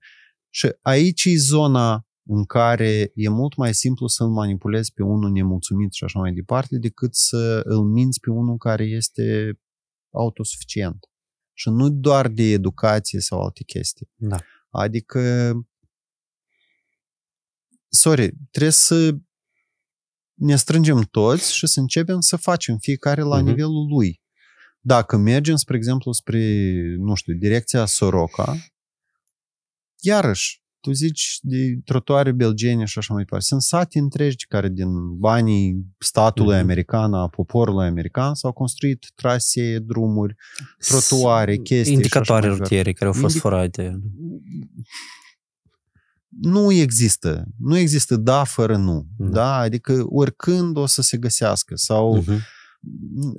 Și aici e zona în care e mult mai simplu să-l manipulezi pe unul nemulțumit și așa mai departe, decât să îl minți pe unul care este autosuficient. Și nu doar de educație sau alte chestii. Da. Adică, sorry, trebuie să ne strângem toți și să începem să facem fiecare la uh-huh. nivelul lui. Dacă mergem, spre exemplu, spre, nu știu, direcția Soroca, iarăși, tu zici de trotuare belgene și așa mai departe. Sunt sate întregi care din banii statului mm-hmm. american, a poporului american, s-au construit trasee, drumuri, trotuare, chestii. Indicatoare rutiere care au fost Indic- forate. Nu există. Nu există da fără nu. Mm. Da? Adică oricând o să se găsească. Sau mm-hmm.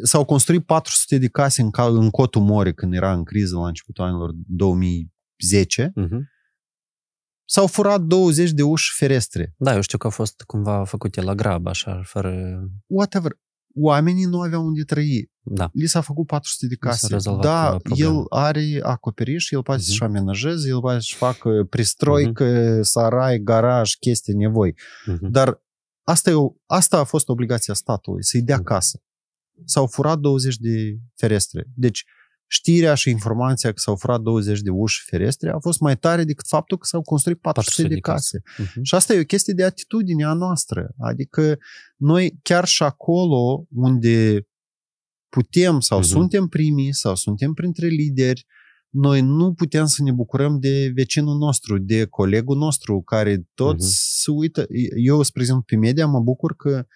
S-au construit 400 de case în, în Cotul More când era în criză la începutul anilor 2010. Mm-hmm S-au furat 20 de uși ferestre. Da, eu știu că au fost cumva făcute la grabă, așa, fără... Whatever. Oamenii nu aveau unde trăi. Da. Li s-a făcut 400 de case. Da, el are acoperiș, el poate uh-huh. să-și amenajeze, el poate să-și facă pristroică, uh-huh. sarai, garaj, chestii, nevoi. Uh-huh. Dar asta, e o, asta a fost obligația statului, să-i dea uh-huh. casă. S-au furat 20 de ferestre. Deci, știrea și informația că s-au furat 20 de uși ferestre a fost mai tare decât faptul că s-au construit 400, 400 de case. case. Uh-huh. Și asta e o chestie de atitudine a noastră. Adică noi chiar și acolo unde putem sau uh-huh. suntem primii sau suntem printre lideri, noi nu putem să ne bucurăm de vecinul nostru, de colegul nostru, care toți uh-huh. se uită. Eu, spre exemplu, pe media mă bucur că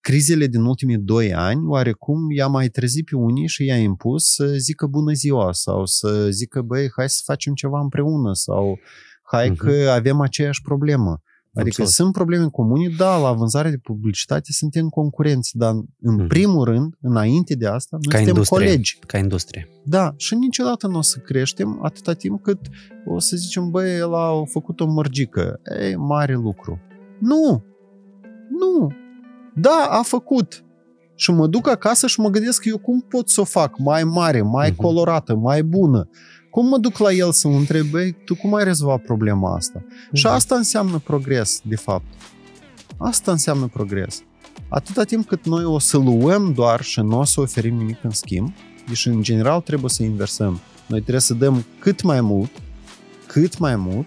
crizele din ultimii doi ani, oarecum i-a mai trezit pe unii și i-a impus să zică bună ziua sau să zică, băi, hai să facem ceva împreună sau hai uh-huh. că avem aceeași problemă. Adică Absolut. sunt probleme comune, da, la vânzarea de publicitate suntem concurenți, dar în uh-huh. primul rând, înainte de asta, noi ca suntem industrie, colegi. Ca industrie. Da, și niciodată nu o să creștem atâta timp cât o să zicem, băi, el a făcut o mărgică. Ei, mare lucru. Nu! Nu! Da, a făcut. Și mă duc acasă și mă gândesc eu cum pot să o fac mai mare, mai uh-huh. colorată, mai bună. Cum mă duc la el să mă întreb, tu cum ai rezolvat problema asta? Uh-huh. Și asta înseamnă progres, de fapt. Asta înseamnă progres. Atâta timp cât noi o să luăm doar și nu o să oferim nimic în schimb, deci în general trebuie să inversăm. Noi trebuie să dăm cât mai mult, cât mai mult,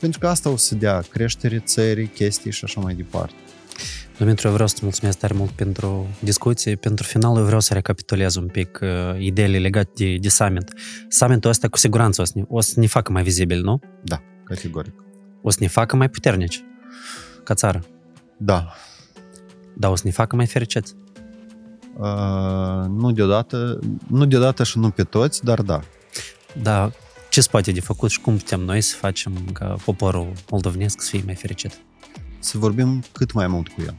pentru că asta o să dea creștere țării, chestii și așa mai departe. Dumitru, eu vreau să mulțumesc tare mult pentru discuție. Pentru final, eu vreau să recapitulez un pic uh, ideile legate de, de summit. Summitul ăsta cu siguranță o să, ne, o să ne facă mai vizibil, nu? Da, categoric. O să ne facă mai puternici ca țară. Da. Da, o să ne facă mai fericiți. Uh, nu deodată, nu deodată și nu pe toți, dar da. Da, ce se poate de făcut și cum putem noi să facem ca poporul moldovenesc să fie mai fericit? Să vorbim cât mai mult cu el.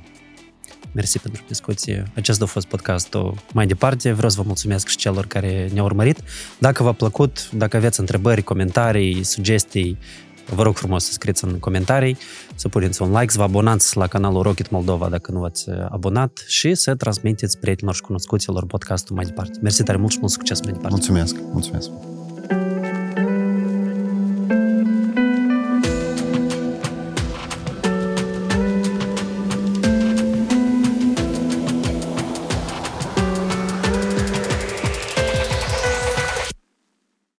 Mersi pentru discuție. Acesta a fost podcastul mai departe. Vreau să vă mulțumesc și celor care ne-au urmărit. Dacă v-a plăcut, dacă aveți întrebări, comentarii, sugestii, vă rog frumos să scrieți în comentarii, să puneți un like, să vă abonați la canalul Rocket Moldova dacă nu v-ați abonat și să transmiteți prietenilor și cunoscuților podcastul mai departe. Mersi tare mult și mult succes mai departe. Mulțumesc! Mulțumesc!